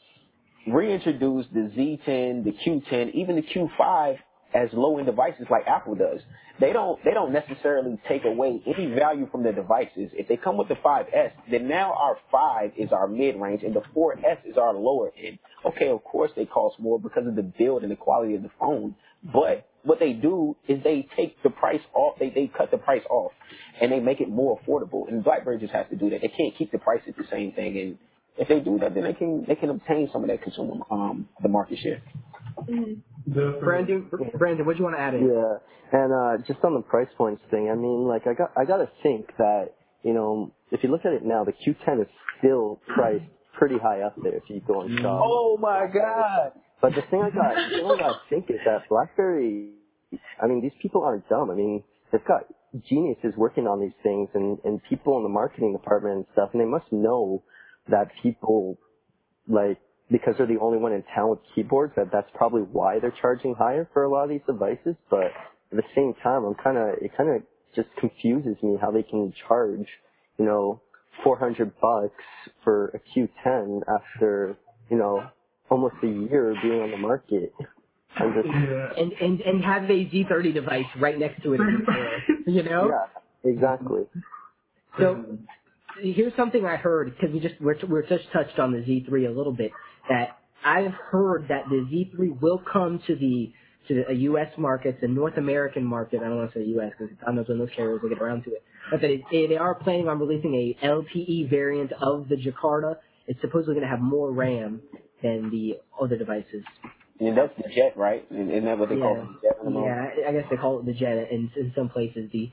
reintroduce the Z10, the Q10, even the Q5 as low end devices like Apple does. They don't they don't necessarily take away any value from the devices. If they come with the 5S, then now our 5 is our mid range and the 4S is our lower end. Okay, of course they cost more because of the build and the quality of the phone, but what they do is they take the price off, they, they cut the price off and they make it more affordable. And BlackBerry just has to do that. They can't keep the price at the same thing and if they do that, then they can they can obtain some of that consumer um the market share. Mm-hmm. Brandon, Brandon, what do you want to add in? Yeah, and uh, just on the price points thing, I mean, like I got I got to think that you know if you look at it now, the Q10 is still priced pretty high up there if you go and shop. Oh my God! But the thing I got, the thing I got to think is that BlackBerry. I mean, these people aren't dumb. I mean, they've got geniuses working on these things and and people in the marketing department and stuff, and they must know that people like because they're the only one in town with keyboards that that's probably why they're charging higher for a lot of these devices. But at the same time, I'm kind of it kind of just confuses me how they can charge, you know, 400 bucks for a Q10 after you know almost a year being on the market. And, just, and and and have a Z30 device right next to it, [laughs] you know? Yeah, exactly. So here's something I heard because we just we're, we're just touched on the Z3 a little bit that I've heard that the Z3 will come to the to the uh, U.S. market, the North American market. I don't want to say U.S. because God knows when those carriers will get around to it. But that it, they are planning on releasing a LTE variant of the Jakarta. It's supposedly going to have more RAM than the other devices. And that's the jet, right? Isn't that what they yeah. call it? The jet yeah, I guess they call it the jet in, in some places. The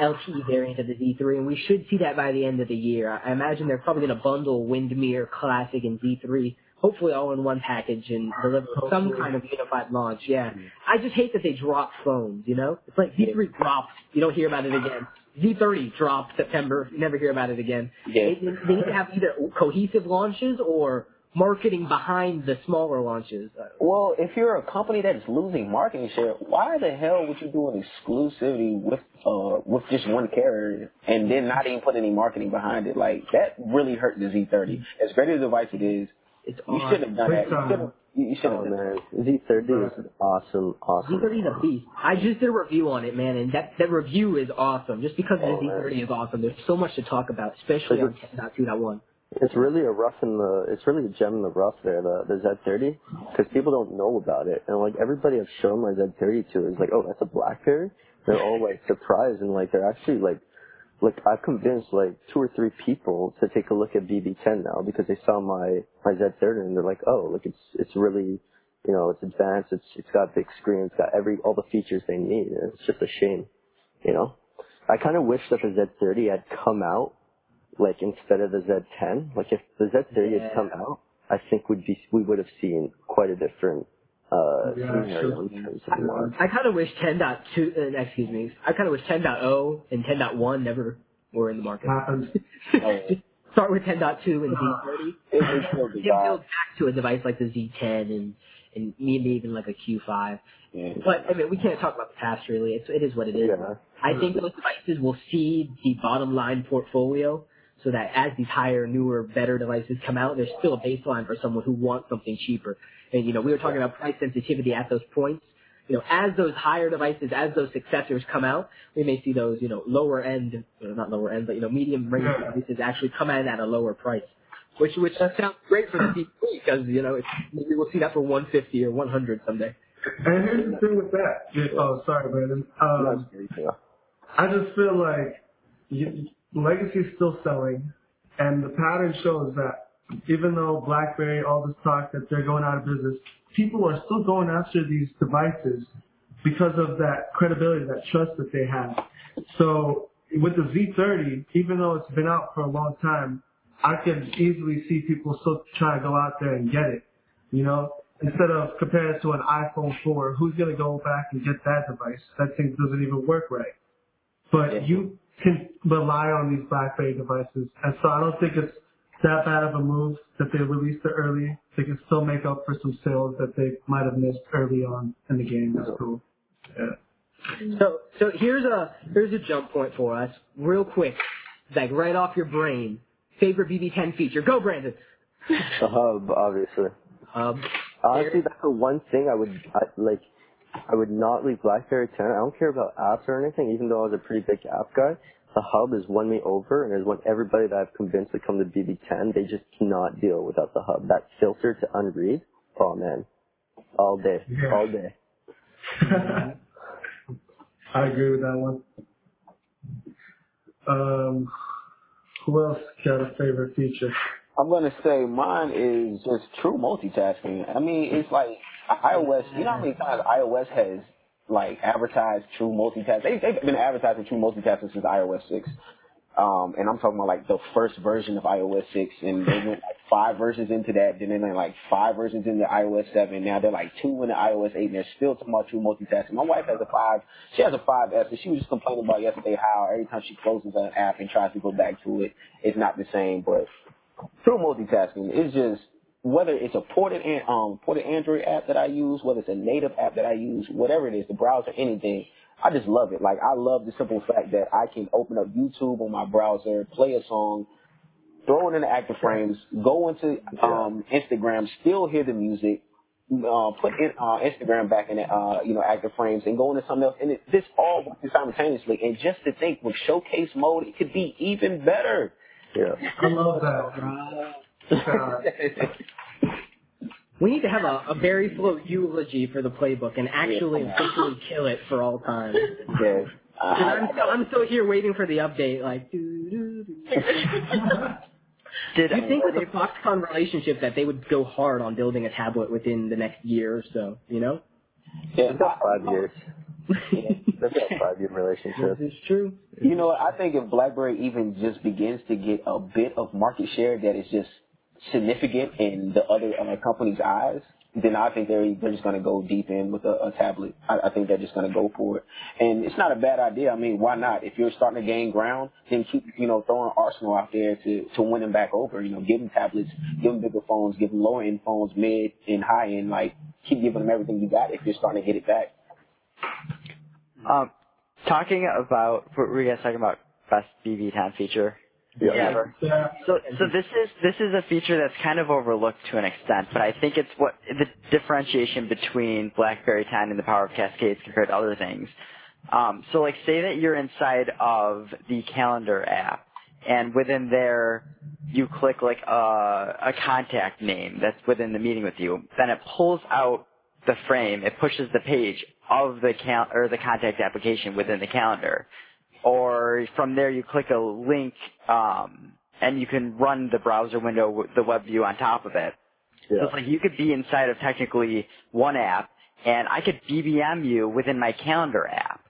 LTE variant of the Z3, and we should see that by the end of the year. I imagine they're probably going to bundle Windmere Classic and Z3 hopefully all in one package and deliver some kind of unified launch. Yeah. Mm-hmm. I just hate that they drop phones, you know? It's like Z3 drops, you don't hear about it again. Z30 drops September, you never hear about it again. Yeah. They, they need to have either cohesive launches or marketing behind the smaller launches. Well, if you're a company that is losing marketing share, why the hell would you do an exclusivity with uh with just one carrier and then not even put any marketing behind it? Like that really hurt the Z30. As great as a device it is, it's you should have done that. You should have. You should have oh, done man. Z30 is awesome, awesome. Z30 is a beast. I just did a review on it, man, and that, that review is awesome. Just because oh, the Z30 man. is awesome, there's so much to talk about, especially on 10.2.1. It's really a rough in the, it's really a gem in the rough there, the, the Z30, because people don't know about it. And like everybody I've shown my Z30 to is like, oh, that's a BlackBerry? They're all like surprised and like they're actually like like I've convinced like two or three people to take a look at BB10 now because they saw my my Z30 and they're like, oh, look, it's it's really, you know, it's advanced. It's it's got big screen. It's got every all the features they need. And it's just a shame, you know. I kind of wish that the Z30 had come out like instead of the Z10. Like if the Z30 yeah. had come out, I think would be we would have seen quite a different uh, yeah, sure. I, I kind of wish 10.2, uh, excuse me, I kind of wish 10.0 and 10.1 never were in the market. Happened. [laughs] start with 10.2 and Uh-huh. [sighs] Z30. It, it's still You build back to a device like the Z10 and and maybe even like a Q5. Yeah. But I mean, we can't talk about the past really. It's it is what it is. Yeah. I think those devices will see the bottom line portfolio so that as these higher, newer, better devices come out, there's still a baseline for someone who wants something cheaper. And you know, we were talking about price sensitivity at those points. You know, as those higher devices, as those successors come out, we may see those, you know, lower end, well, not lower end, but you know, medium range devices actually come in at a lower price. Which which sounds great for the PC because you know it's, maybe we'll see that for 150 or 100 someday. And here's the thing with that. Oh, sorry, Brandon. Um. I just feel like you, Legacy's still selling, and the pattern shows that even though BlackBerry, all this talk that they're going out of business, people are still going after these devices because of that credibility, that trust that they have. So with the Z30, even though it's been out for a long time, I can easily see people still try to go out there and get it. You know, instead of comparing it to an iPhone 4, who's going to go back and get that device? That thing doesn't even work right. But Yeah. you can rely on these BlackBerry devices, and so I don't think it's that bad of a move that they released it early. They can still make up for some sales that they might have missed early on in the game. That's cool. Yeah. So so here's a here's a jump point for us, real quick, like right off your brain. Favorite BB10 feature? Go, Brandon. The hub, obviously. Um, Honestly, that's the one thing I would I, like. I would not leave BlackBerry 10. I don't care about apps or anything, even though I was a pretty big app guy. The hub has won me over, and has won everybody that I've convinced to come to BB10. They just cannot deal without the hub. That filter to unread, oh man, all day, Yeah. all day. [laughs] I agree with that one. Um, who else got a favorite feature? I'm gonna say mine is just true multitasking. I mean, it's like iOS. You know how many times iOS has like advertised true multitasking? They, they've been advertising true multitasking since iOS six. Um, and I'm talking about like the first version of iOS six, and they went like five versions into that. Then they went like five versions into iOS seven. Now they're like two into iOS eight, and they're still talking about true multitasking. My wife has a five. She has a 5S, and she was just complaining about yesterday how every time she closes an app and tries to go back to it, it's not the same. But true multitasking is just whether it's a ported an- um ported Android app that I use, whether it's a native app that I use, whatever it is, the browser, anything. I just love it. Like I love the simple fact that I can open up YouTube on my browser, play a song, throw it into active frames, go into um Instagram, still hear the music, uh, put in, uh, Instagram back in uh, you know, active frames and go into something else. And it, this all works simultaneously. And just to think with showcase mode, it could be even better. Yeah. [laughs] I love that. God. We need to have a, a very slow eulogy for the playbook and actually officially kill it for all time. Yeah. And I'm Uh, still, I'm still here waiting for the update. Like, doo, doo, doo. Did you think with the Foxconn relationship that they would go hard on building a tablet within the next year or so? You know, yeah, They've five years. this They've a five year relationship. is true. You know what? I think if BlackBerry even just begins to get a bit of market share that is just significant in the other uh, company's eyes, then I think they're they're just going to go deep in with a, a tablet. I, I think they're just going to go for it, and it's not a bad idea. I mean, why not? If you're starting to gain ground, then keep you know throwing Arsenal out there to to win them back over. You know, give them tablets, give them bigger phones, give them lower end phones, mid and high end. Like keep giving them everything you got if you're starting to get it back. Um, talking about, were you guys talking about best BB10 feature? Yeah. Yeah. So, so this is this is a feature that's kind of overlooked to an extent, but I think it's what the differentiation between BlackBerry 10 and the power of Cascades compared to other things. Um, so, like, say that you're inside of the calendar app, and within there you click like a, a contact name that's within the meeting with you. Then it pulls out the frame, it pushes the page of the cal- or the contact application within the calendar or from there you click a link um, and you can run the browser window with the web view on top of it. So it's like you could be inside of technically one app, and I could BBM you within my calendar app.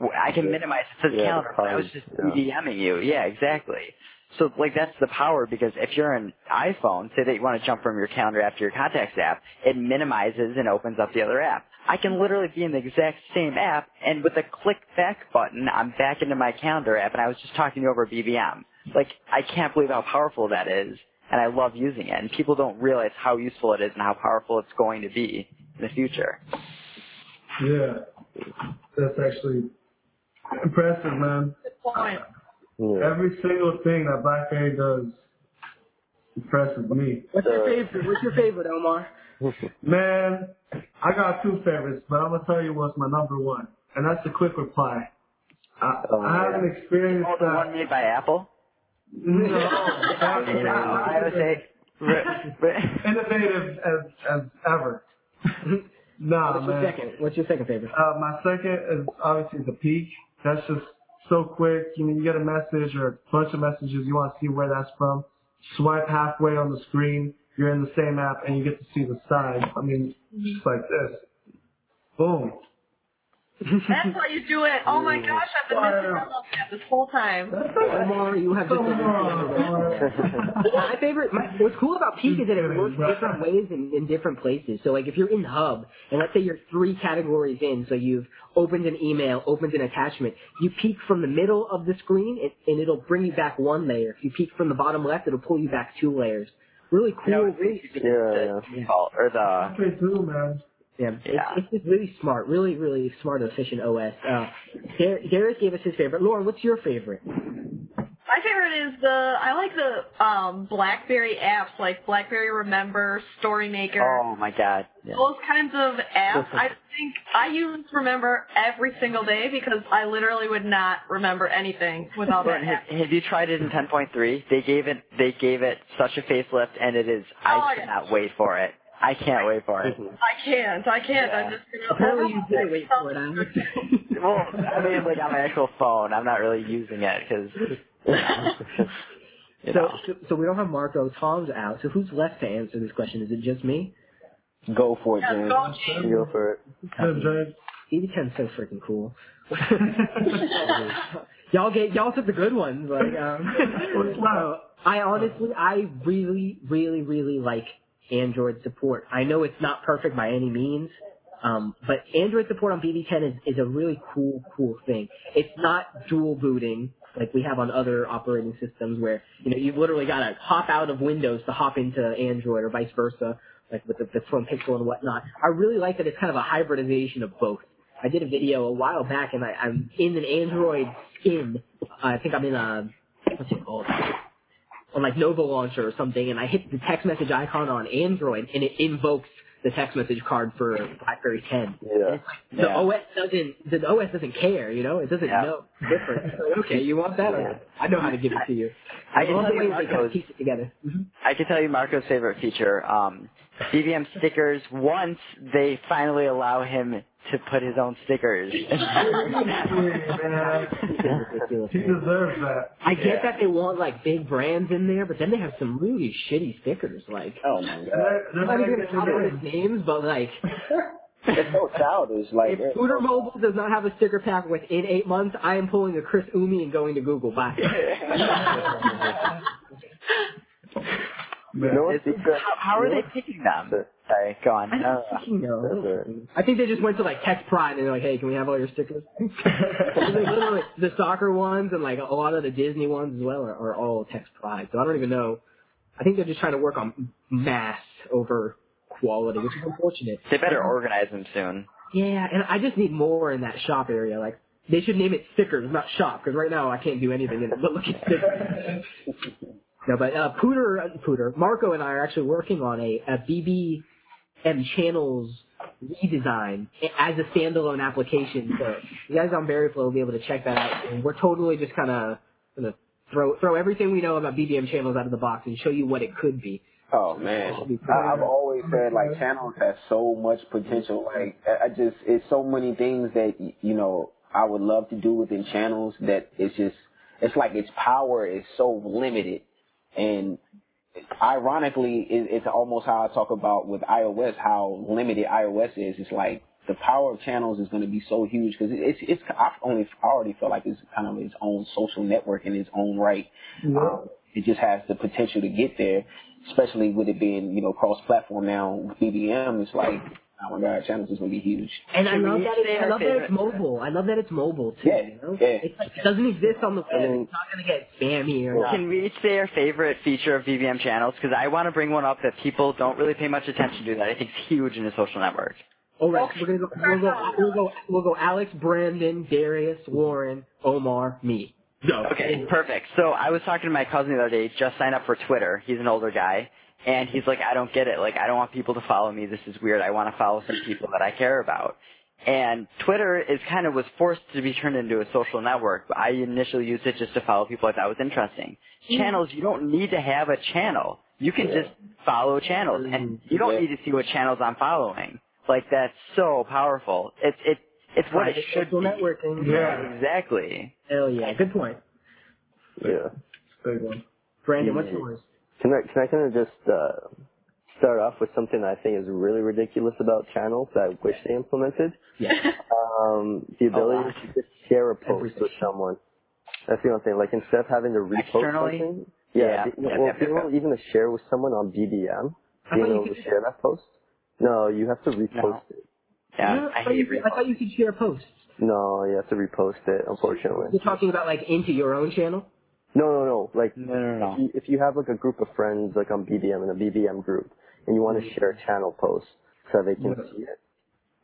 I can Yeah. minimize it to the Yeah, calendar, but I was just yeah. BBMing you. Yeah, exactly. So like that's the power because if you're an iPhone, say that you want to jump from your calendar app to your contacts app, it minimizes and opens up the other app. I can literally be in the exact same app and with a click back button, I'm back into my calendar app and I was just talking to you over BBM. like I can't believe how powerful that is, and I love using it. And people don't realize how useful it is and how powerful it's going to be in the future. Yeah, that's actually impressive, man. Good point. Yeah. Every single thing that BlackBerry does impresses me. What's your favorite? What's your favorite, Omar? [laughs] Man, I got two favorites, but I'm gonna tell you what's my number one, and that's the quick reply. I, Oh, I haven't experienced Oh, the that. one made by Apple. No, that- You know, I would say. [laughs] innovative as as ever. [laughs] nah, What's your second? What's your second favorite? Uh, my second is obviously the peek. That's just so quick. You know, you get a message or a bunch of messages. You want to see where that's from. Swipe halfway on the screen. You're in the same app and you get to see the size. I mean, just like this. Boom. That's why you do it. Oh my gosh, I've been missing out on that this whole time. Omar, you have just Come on. my favorite. My, what's cool about Peek is that it works different ways in, in different places. So, like, if you're in Hub, and let's say you're three categories in, so you've opened an email, opened an attachment, you peek from the middle of the screen, it, and it'll bring you back one layer. If you peek from the bottom left, it'll pull you back two layers. Really cool. You know, really, Yeah, the yeah. default or the Okay, too, man. Yeah, Yeah. It's, it's just really smart, really, really smart, and efficient OS. Uh, Dar- Darius gave us his favorite. Lauren, what's your favorite? My favorite is the I like the um BlackBerry apps like BlackBerry Remember, Storymaker. oh my god. Yeah. Those kinds of apps, I think I use Remember every single day because I literally would not remember anything without that But app. have, have you tried it in 10.3? They gave it they gave it such a facelift, and it is. Oh, I yeah. cannot wait for it. I can't wait for it. [laughs] I can't. I can't. I'm just gonna. Apparently, you did wait for it. Alex. [laughs] Well, I mean, like on my actual phone, I'm not really using it because. [laughs] You So, know. so, so we don't have Marco. Tom's out. So who's left to answer this question? Is it just me? Go for it, Yeah, James. go, go for it. Good, James. BB10's so freaking cool. y'all get y'all took the good ones. Like, um, so I honestly, I really, really, really like Android support. I know it's not perfect by any means, um, but Android support on BB10 is, is a really cool, cool thing. It's not dual booting like we have on other operating systems where, you know, you've literally got to hop out of Windows to hop into Android or vice versa, like with the, the Chrome Pixel and whatnot. I really like that it's kind of a hybridization of both. I did a video a while back and I, I'm in an Android skin. I think I'm in a, what's it called? On like Nova Launcher or something and I hit the text message icon on Android and it invokes the text message card for BlackBerry 10. Yeah. The Yeah. OS doesn't, the OS doesn't care, you know? It doesn't Yeah. know different. difference. So, okay, you want that? Yeah. I know how to give it to you. I can All tell the you ways they kind of Marco's piece it together. Mhm. I can tell you Marco's favorite feature. Um, BBM stickers. Once they finally allow him to put his own stickers. man. [laughs] He deserves that. I get Yeah. that they want like big brands in there, but then they have some really shitty stickers. Like, Oh my god. They're, I'm they're not even gonna talk about his names, but like, [laughs] It's so childish. Like if Scooter Mobile does not have a sticker pack within eight months, I am pulling a Chris Umi and going to Google. Bye. [laughs] You know what's It's- secret? how, how are they picking them? Sorry, go on. I don't fucking know. I think they just went to like Tech Pride and they're like, hey, can we have all your stickers? [laughs] Literally, the soccer ones and like a lot of the Disney ones as well are, are all Tech Pride. So I don't even know. I think they're just trying to work on mass over quality, which is unfortunate. they better organize them soon. Yeah, and I just need more in that shop area. Like they should name it stickers, not shop, because right now I can't do anything in it. But look at stickers. [laughs] no, but uh, Pooter, Pooter, Marco and I are actually working on a, a BBM channels redesign as a standalone application. So you guys on Berryflow will be able to check that out. And we're totally just kind of gonna throw throw everything we know about BBM channels out of the box and show you what it could be. Oh man, I've always said like channels have so much potential. Like I I just, it's so many things that you know I would love to do within channels that it's just, it's like its power is so limited, and ironically, it, it's almost how I talk about with iOS how limited iOS is. It's like the power of channels is going to be so huge because it's it's I only I already feel like it's kind of its own social network in its own right. Um, it just has the potential to get there, especially with it being you know cross platform now with BBM. It's like Oh my god, channels is gonna be huge. And I love that say it's, I love that it's mobile. I love that it's mobile too. Yeah, you know? yeah. It's like, it doesn't exist on the web. mean- it's not gonna get spammy or Can we say our favorite feature of BBM channels? Because I want to bring one up that people don't really pay much attention to that I think is huge in a social network. All right, so we're gonna go. We'll go. We'll go. We'll go. Alex, Brandon, Darius, Warren, Omar, me. Go. Okay, perfect. So I was talking to my cousin the other day, just signed up for Twitter. He's an older guy. And he's like, I don't get it. Like, I don't want people to follow me. This is weird. I want to follow some people that I care about. And Twitter is kind of was forced to be turned into a social network. I initially used it just to follow people I thought was interesting. Mm. Channels, you don't need to have a channel. You can just follow channels, and mm-hmm. you don't Yeah. need to see what channels I'm following. Like that's so powerful. It's it it's what it should social be. networking. Yeah. Exactly. Hell yeah. Good point. Yeah. Big one. Brandon, what's yours? Can I can I kind of just uh, start off with something that I think is really ridiculous about channels that I wish they implemented? Yeah. Um, the ability lot. to just share a post Everything. with someone. That's the only thing. Like instead of having to repost Externally? something, Yeah. yeah, the- Yeah, well, yeah, if you yeah. even to share with someone on BBM, I being thought you able to share that post. No, you have to repost it. Yeah, Yeah, I thought hate you, I thought you could share posts. No, you have to repost it. Unfortunately. You're talking about like into your own channel. No, no, no. Like No, no, no. if you, if you have like a group of friends like on BBM in a BBM group, and you want to mm-hmm. share a channel post so they can see it.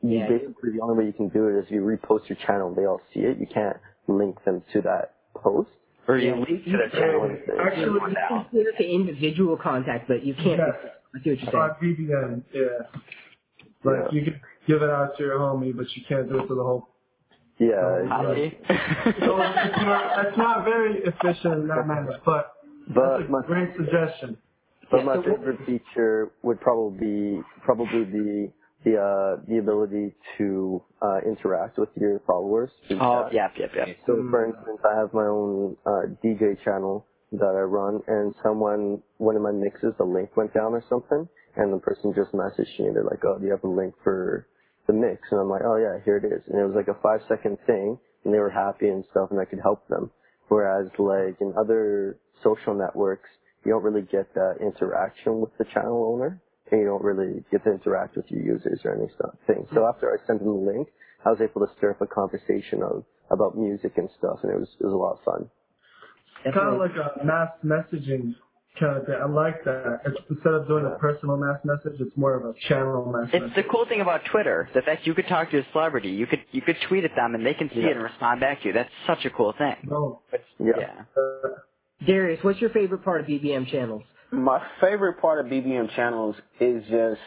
You Yeah. basically the only way you can do it is you repost your channel. They all see it. You can't link them to that post. Or you link to their channel. Actually, You can share it to individual contact, but you can't. Yes. I see what you're saying. on BBM, yeah. Like Yeah. you can give it out to your homie, but you can't do it to the whole. Yeah. Hi. So it's not, it's not very efficient in that manner, but But that's a my great suggestion. but Yeah, my so favorite feature would probably be probably be the uh the ability to uh interact with your followers. oh, chat. yep, yep, yep. So, for instance, I have my own uh, DJ channel that I run, and someone, one of my mixes, the link went down or something, and the person just messaged me, and they're like, "Oh, do you have a link for the mix?" And I'm like, "Oh yeah, here it is." And it was like a five second thing, and they were happy and stuff, and I could help them. Whereas, like in other social networks, you don't really get that interaction with the channel owner, and you don't really get to interact with your users or any stuff thing. So after I sent them the link, I was able to stir up a conversation of about music and stuff, and it was it was a lot of fun. It's Kind of like a mass messaging kind of thing. I like that. It's, instead of doing a personal mass message, it's more of a channel mass It's the cool thing about Twitter, the fact you could talk to a celebrity, you could you could tweet at them and they can see Yeah. it and respond back to you. That's such a cool thing. No. Yeah. Yeah. Uh, Darius, what's your favorite part of BBM channels? My favorite part of BBM channels is just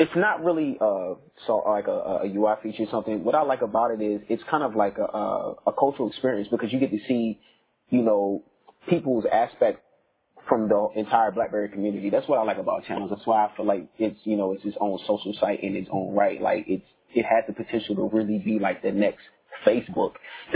it's not really uh so like a, a UI feature or something. What I like about it is it's kind of like a, a a cultural experience because you get to see, you know, people's aspect from the entire BlackBerry community. That's what I like about channels. That's why I feel like it's you know it's its own social site in its own right. Like it's it has the potential to really be like the next Facebook, [laughs]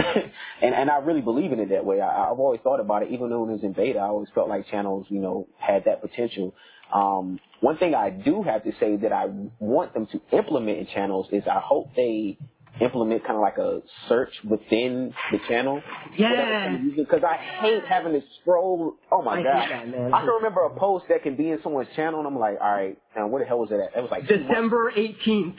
and and I really believe in it that way. I, I've always thought about it, even though it was in beta. I always felt like channels, you know, had that potential. Um, one thing I do have to say that I want them to implement in channels is I hope they implement kind of like a search within the channel. Yeah. Because I hate having to scroll. Oh my I god. that. I can remember a post that can be in someone's channel, and I'm like, all right, now where the hell was it at? It was like December 18th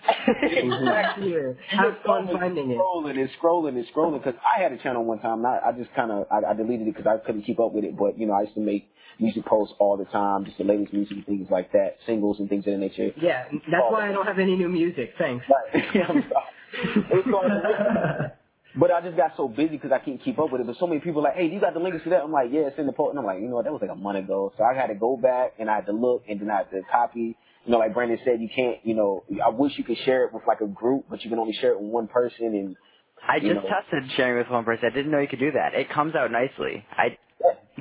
next year. Have fun finding it. Scrolling and scrolling and scrolling because I had a channel one time. And I, I just kind of I, I deleted it because I couldn't keep up with it. But you know, I used to make music posts all the time, just the latest music and things like that, singles and things of that nature. Yeah, that's why I don't have any new music. Thanks. Right. Yeah, [laughs] I'm sorry. It was going- But I just got so busy because I can't keep up with it. But so many people are like, hey, you got the links to that? I'm like, yeah, it's in the post. And I'm like, you know what? That was like a month ago. So I had to go back and I had to look and then I had to copy. You know, like Brandon said, you can't, you know, I wish you could share it with like a group, but you can only share it with one person. And I just know. tested sharing with one person. I didn't know you could do that. It comes out nicely. I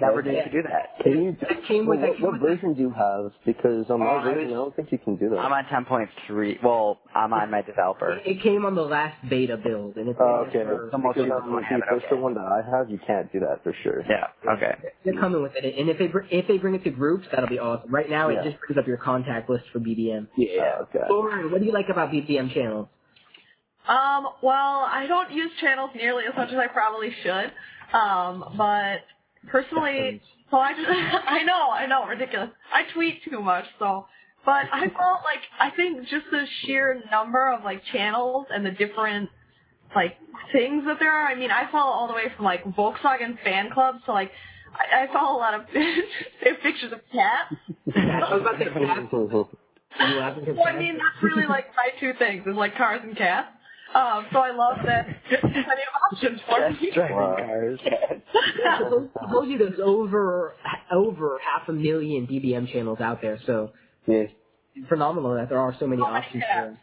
never knew you could do that. Can you? That came with- well, that what, came what with- version do you have? Because on my I version, was- I don't think you can do that. I'm on 10.3. Well, I'm on my developer. It it came on the last beta build, and it's Oh, okay. for- Some most Because people on don't the have it, first okay. one that I have, you can't do that for sure. Yeah. Okay. They're coming with it, and if they br- if they bring it to groups, that'll be awesome. Right now, Yeah. it just brings up your contact list for BBM. yeah. Uh, okay. Lauren, what do you like about BBM channels? Um, well, I don't use channels nearly as much as I probably should. Um, but personally, so I just, [laughs] I know, I know, ridiculous. I tweet too much, so but I felt like I think just the sheer number of like channels and the different like things that there are. I mean, I follow all the way from like Volkswagen fan clubs to like I, I follow a lot of [laughs] pictures of cats. [laughs] I was about to say cats. You Well, I mean, that's really like my two things is like cars and cats. Um, so I love that there's plenty of options for me. Driving Wow. cars. I told you there's over over half a million BBM channels out there, so Yeah. it's phenomenal that there are so many So many options. tabs.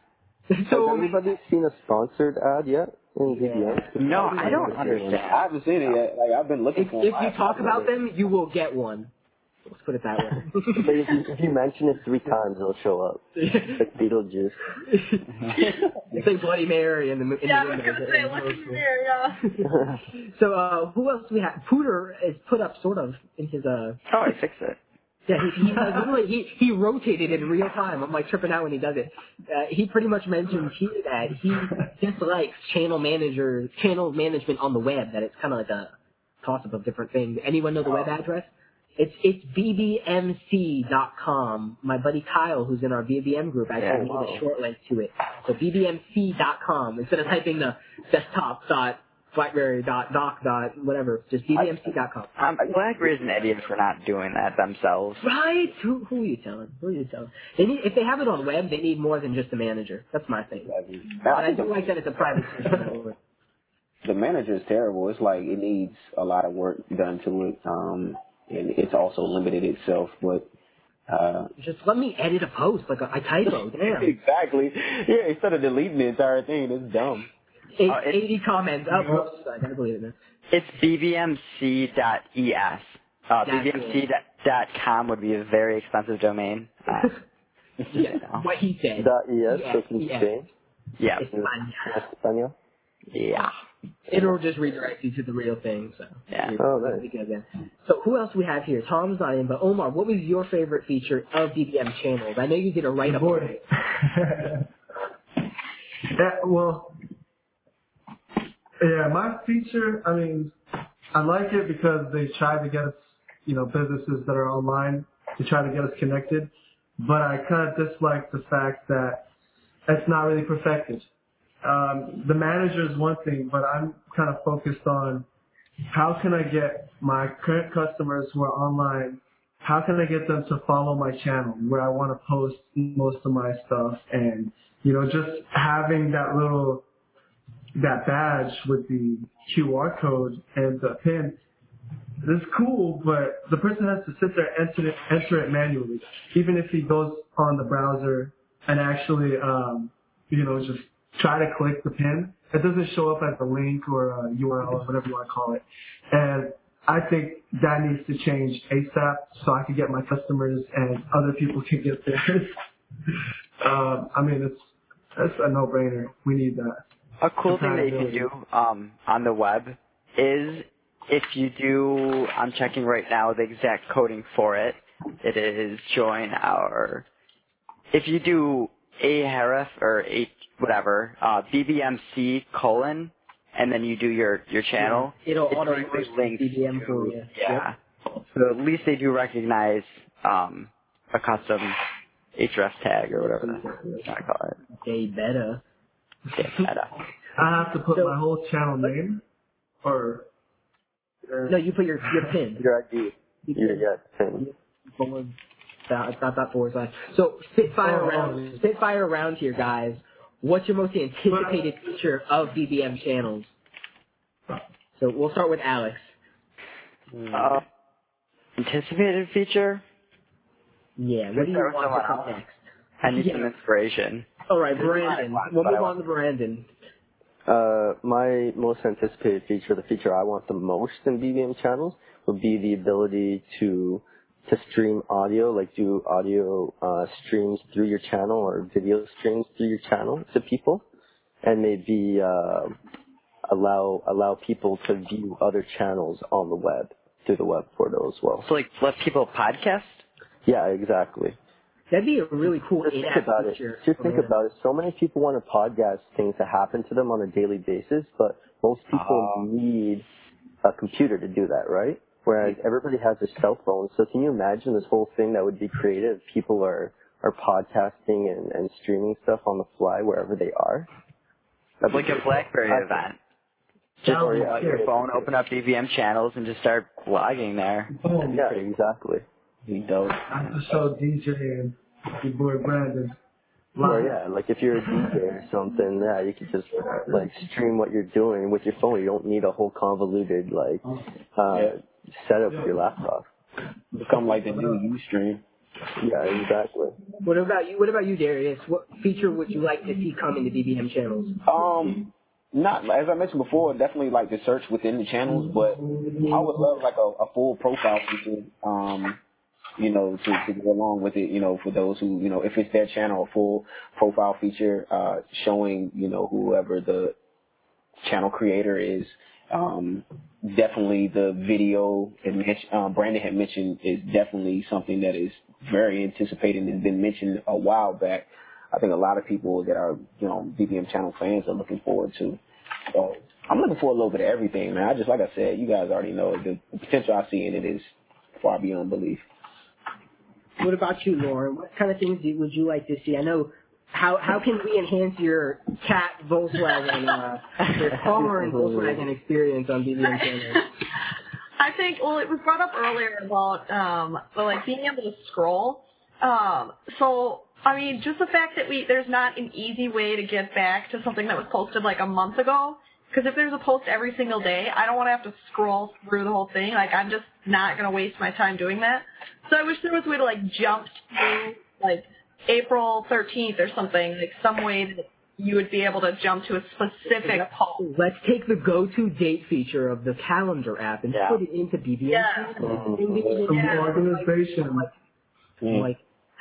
there. [laughs] Has so anybody seen a sponsored ad yet in BBM? No, I don't understand. I haven't seen it yet. Like I've been looking if, for. if you talk about them, you will get one. Let's put it that way. [laughs] But if you, if you mention it three times, it'll show up. [laughs] Like Beetlejuice. [laughs] it's like Bloody Mary in the in Yeah, I the was gonna say, look at there, yeah. so uh, who else do we have? Pooter is put up sort of in his uh Oh, I fixed it. yeah he he, like, literally, he he rotated in real time. I'm like tripping out when he does it. Uh, he pretty much mentioned here that he dislikes channel manager channel management on the web. That it's kind of like a toss up of different things. Anyone know the web address? It's it's bbmc.com. My buddy Kyle, who's in our BBM group, actually Yeah, made wow. a short link to it. So bbmc.com. Instead of typing the desktop dot blackberry dot doc dot whatever, just bbmc.com. Um, BlackBerry's an idiot for not doing that themselves. Right? Who who are you telling? Who are you telling? They need if they have it on web, they need more than just a manager. That's my thing. But I do like that it's a private system. [laughs] [laughs] the manager is terrible. It's like it needs a lot of work done to it, um, and it's also limited itself. But uh, Just let me edit a post like a, I typo. [laughs] Damn. exactly, yeah. Instead of deleting the entire thing, it's dumb. Eight, Oh, it's- 80 comments. Oh, whoops, I gotta believe it now. It's bbmc.es. Uh, bbmc.com would be a very expensive domain. Uh, [laughs] Yeah, know. what he said. Dot ES, so Yeah, yeah. Spain. yeah. It's fine. Espanol. Yeah. It'll just redirect you to the real thing. So. Yeah. Oh, nice. Pretty good then. So who else we have here? Tom's not in, but Omar, what was your favorite feature of BBM channels? I know you did a write up. Boy. yeah, [laughs] well, yeah, my feature, I mean, I like it because they try to get us, you know, businesses that are online to try to get us connected. But I kind of dislike the fact that it's not really perfected. Um, the manager is one thing, but I'm kind of focused on how can I get my current customers who are online how can I get them to follow my channel where I want to post most of my stuff and you know just having that little that badge with the QR code and the pin is cool, but the person has to sit there and enter it, enter it manually, even if he goes on the browser and actually um, you know just try to click the pin. It doesn't show up as a link or a URL or whatever you want to call it, and I think that needs to change ASAP so I can get my customers and other people can get theirs. [laughs] um, I mean, it's it's a no-brainer. We need that. A cool thing that you can do um, on the web is if you do, I'm checking right now the exact coding for it. It is join our, if you do a href or a whatever, uh, bbmc colon, and then you do your, your channel, It'll it auto directly links BBM to- for you. Yeah. So at least they do recognize um, a custom href tag or whatever the you want to call it. They better. Yeah, meta. [laughs] I have to put So- my whole channel name, or No, you put your your pin. [laughs] Your ID. Your, yeah, pin. forward, dot, dot, dot, forward slash. So spitfire Oh, around, spitfire around here, guys. What's your most anticipated feature of BBM channels? So we'll start with Alex. Uh, anticipated feature? Yeah, what do you want to someone come else. next? I need Yeah. some inspiration. All right, Brandon. But We'll move on to Brandon. Uh, my most anticipated feature, the feature I want the most in BBM channels, would be the ability to to stream audio, like do audio uh, streams through your channel or video streams through your channel to people, and maybe uh, allow allow people to view other channels on the web through the web portal as well. So like let people podcast? Yeah, exactly. That'd be a really cool Just think in-app about it. Just think about it. So many people want to podcast things that happen to them on a daily basis, but most people Oh. need a computer to do that, right? Whereas everybody has a cell phone. So can you imagine this whole thing that would be creative? People are are podcasting and, and streaming stuff on the fly wherever they are. That's like a BlackBerry I- event. Just would be out your phone, open up BBM channels, and just start blogging there. Boom. Yeah, exactly. Be dope. After show DJ and your boy Brandon. Or yeah, like if you're a DJ or something, yeah, you could just like stream what you're doing with your phone. You don't need a whole convoluted like uh setup for your laptop. Become like the new Ustream. Yeah, exactly. What about you? What about you, Darius? What feature would you like to see come into BBM channels? Um, not as I mentioned before, definitely like the search within the channels, but I would love like a, a full profile feature. Um, you know, to, to go along with it. You know, for those who you know, if it's their channel, a full profile feature uh, showing you know whoever the channel creator is. Um, definitely the video um, Brandon had mentioned is definitely something that is very anticipated and has been mentioned a while back. I think a lot of people that are, you know, BBM channel fans are looking forward to. So I'm looking for a little bit of everything, man. I just, like I said, you guys already know the, the potential I see in it is far beyond belief. What about you, Lauren? What kind of things would you like to see? I know. How how can we enhance your cat Volkswagen, uh, your [laughs] car and Volkswagen experience on BBM channels? [laughs] I think well, it was brought up earlier about um, well, like being able to scroll. Um, so I mean, just the fact that we there's not an easy way to get back to something that was posted like a month ago. Because if there's a post every single day, I don't want to have to scroll through the whole thing. Like I'm just not gonna waste my time doing that. So I wish there was a way to like jump to like April 13th or something, like some way that you would be able to jump to a specific post. Let's take the go-to date feature of the calendar app and Yeah. put it into BBM. Yeah. channels. And Some Yeah. organization. Mm. Like,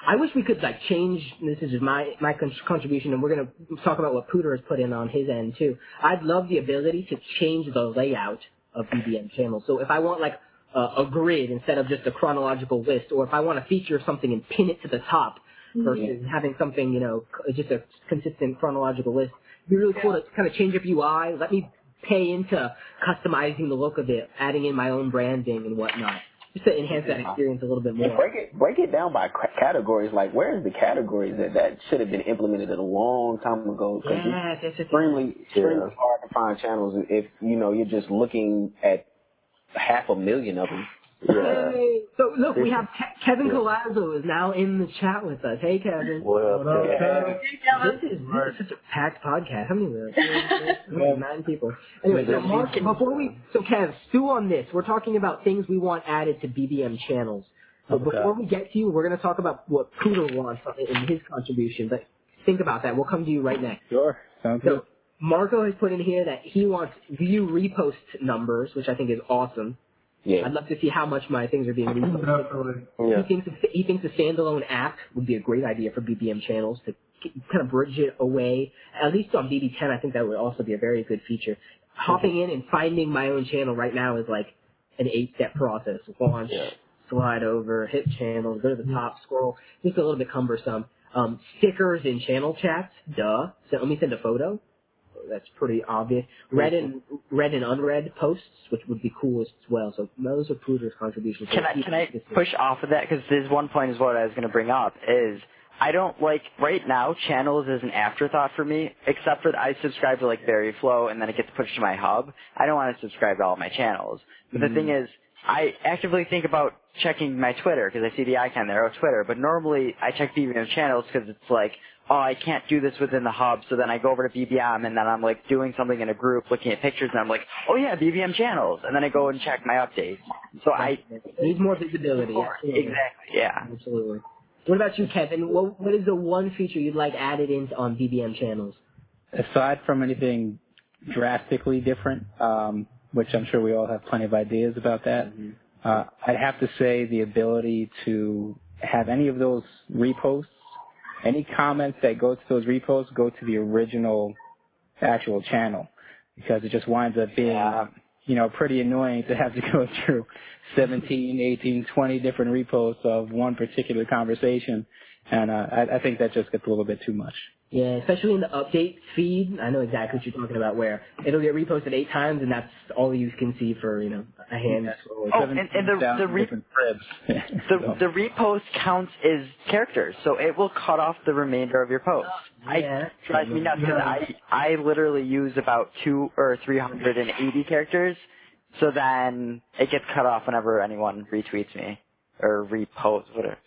I wish we could like change. This is my my contribution, and we're gonna talk about what Pooter has put in on his end too. I'd love the ability to change the layout of BBM channels. So if I want like a, a grid instead of just a chronological list, or if I want to feature something and pin it to the top versus having something you know just a consistent chronological list, it'd be really cool to kind of change up UI. Let me pay into customizing the look of it, adding in my own branding and whatnot, just to enhance that experience a little bit more. And break it break it down by c- categories. Like where's the categories that that should have been implemented a long time ago? 'Cause it's Yeah, that's just extremely extremely Yeah. hard to find channels if you know you're just looking at half a million of them. Yeah. Hey, so look, we have Ke- Kevin Colazzo is now in the chat with us. Hey, Kevin. What up, What up, Kev? Kev? This is, this is such a packed podcast. How many [laughs] were there? Nine people. Anyway, so Mark, before we, so Kev, stew on this. We're talking about things we want added to BBM channels. So Okay. before we get to you, we're going to talk about what Poodle wants in his contribution. But think about that. We'll come to you right next. Sure. Sounds good. So Marco has put in here that he wants view repost numbers, which I think is awesome. Yeah. I'd love to see how much my things are being reposted. Definitely. Yeah. He thinks a, he thinks a standalone app would be a great idea for BBM channels to kind of bridge it away. At least on BB10, I think that would also be a very good feature. Hopping in and finding my own channel right now is like an eight-step process. Launch, Yeah. slide over, hit channels, go to the top, scroll. Just a little bit cumbersome. Um, stickers in channel chats, duh. So let me send a photo. That's pretty obvious. Read and read and unread posts, which would be cool as well. So those are Pooter's contributions. Can I can I push off of that because there's one point is what I was going to bring up is I don't like right now channels is an afterthought for me except for I subscribe to like Berry Flow and then it gets pushed to my hub. I don't want to subscribe to all my channels. But the thing mm-hmm. is I actively think about checking my Twitter because I see the icon there, oh Twitter. But normally I check BBM channels because it's like, oh I can't do this within the hub. So then I go over to BBM and then I'm like doing something in a group, looking at pictures, and I'm like, oh yeah, BBM channels, and then I go and check my updates. So I needs more visibility. Absolutely. exactly yeah. Absolutely. What about you, Kevin? What what is the one feature you'd like added in on BBM channels? Aside from anything drastically different, um, which I'm sure we all have plenty of ideas about that, uh, I'd have to say the ability to have any of those reposts, any comments that go to those reposts go to the original actual channel because it just winds up being, Yeah. you know, pretty annoying to have to go through 17, 18, 20 different reposts of one particular conversation and uh, I, I think that just gets a little bit too much. Yeah, especially in the update feed. I know exactly what you're talking about. Where it'll get reposted eight times, and that's all you can see for you know a hand. Oh, and, and the the, re- [laughs] the So, the repost counts as characters, so it will cut off the remainder of your post. Yeah. I drives me nuts because I I literally use about two or three hundred and eighty characters, so then it gets cut off whenever anyone retweets me or reposts whatever.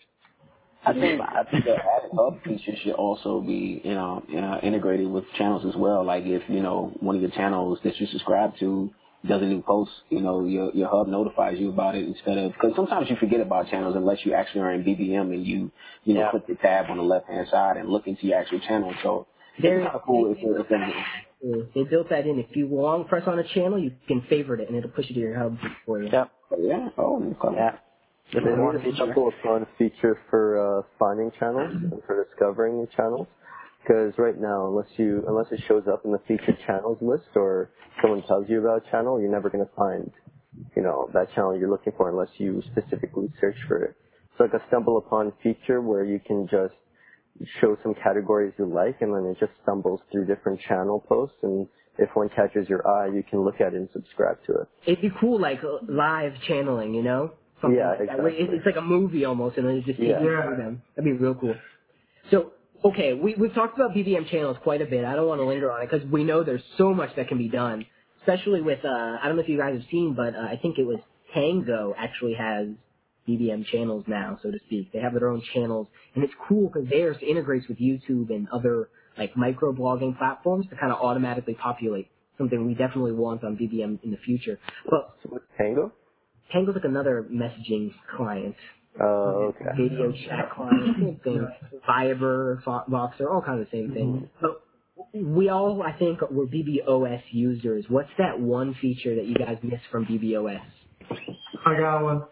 I think I think the added hub feature should also be you know uh, integrated with channels as well. Like if you know one of your channels that you subscribe to does a new post, you know your your hub notifies you about it instead of because sometimes you forget about channels unless you actually are in BBM and you you know Yeah. click the tab on the left hand side and look into your actual channel. So it's kind of cool if if it's Yeah, They built that in. If you long press on a channel, you can favorite it, and it'll push it to your hub for you. Yep. yeah oh. Yeah. This They is one need a feature. stumble upon feature for uh, finding channels and for discovering new channels. Because right now, unless you unless it shows up in the featured channels list or someone tells you about a channel, you're never going to find you know that channel you're looking for unless you specifically search for it. It's like a stumble upon feature where you can just show some categories you like, and then it just stumbles through different channel posts. And if one catches your eye, you can look at it and subscribe to it. It'd be cool, like live channeling, you know? Something Yeah, like that. Where. It's like a movie almost, and then it just takes Yeah. you through them. That'd be real cool. So, okay, we we've talked about BBM channels quite a bit. I don't want to linger on it because we know there's so much that can be done, especially with uh, I don't know if you guys have seen, but uh, I think it was Tango actually has BBM channels now, so to speak. They have their own channels, and it's cool because theirs integrates with YouTube and other like microblogging platforms to kind of automatically populate. Something we definitely want on BBM in the future. But So what's Tango? Tango's like another messaging client, Oh, okay. video chat client, same thing. Viber, Fo- Voxer, all kind of the same thing. But we all, I think, were BBOS users. What's that one feature that you guys miss from BBOS? I got one.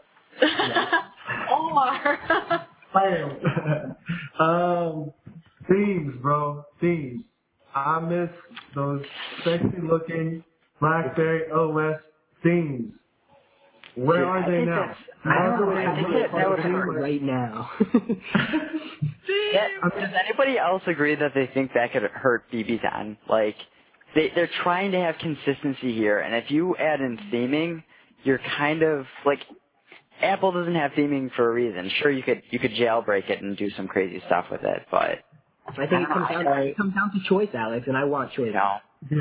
[laughs] Omar. Bam. [laughs] [laughs] um, themes, bro. Themes. I miss those sexy looking BlackBerry OS themes. Where are they now? I don't know, Never I think been that- that would hurt. right now. [laughs] Yeah, does anybody else agree that they think that could hurt BB10? Like, they they're trying to have consistency here, and if you add in theming, you're kind of like Apple doesn't have theming for a reason. Sure, you could you could jailbreak it and do some crazy stuff with it, but I think it comes down, it comes down to choice, Alex, and I want choice. you know,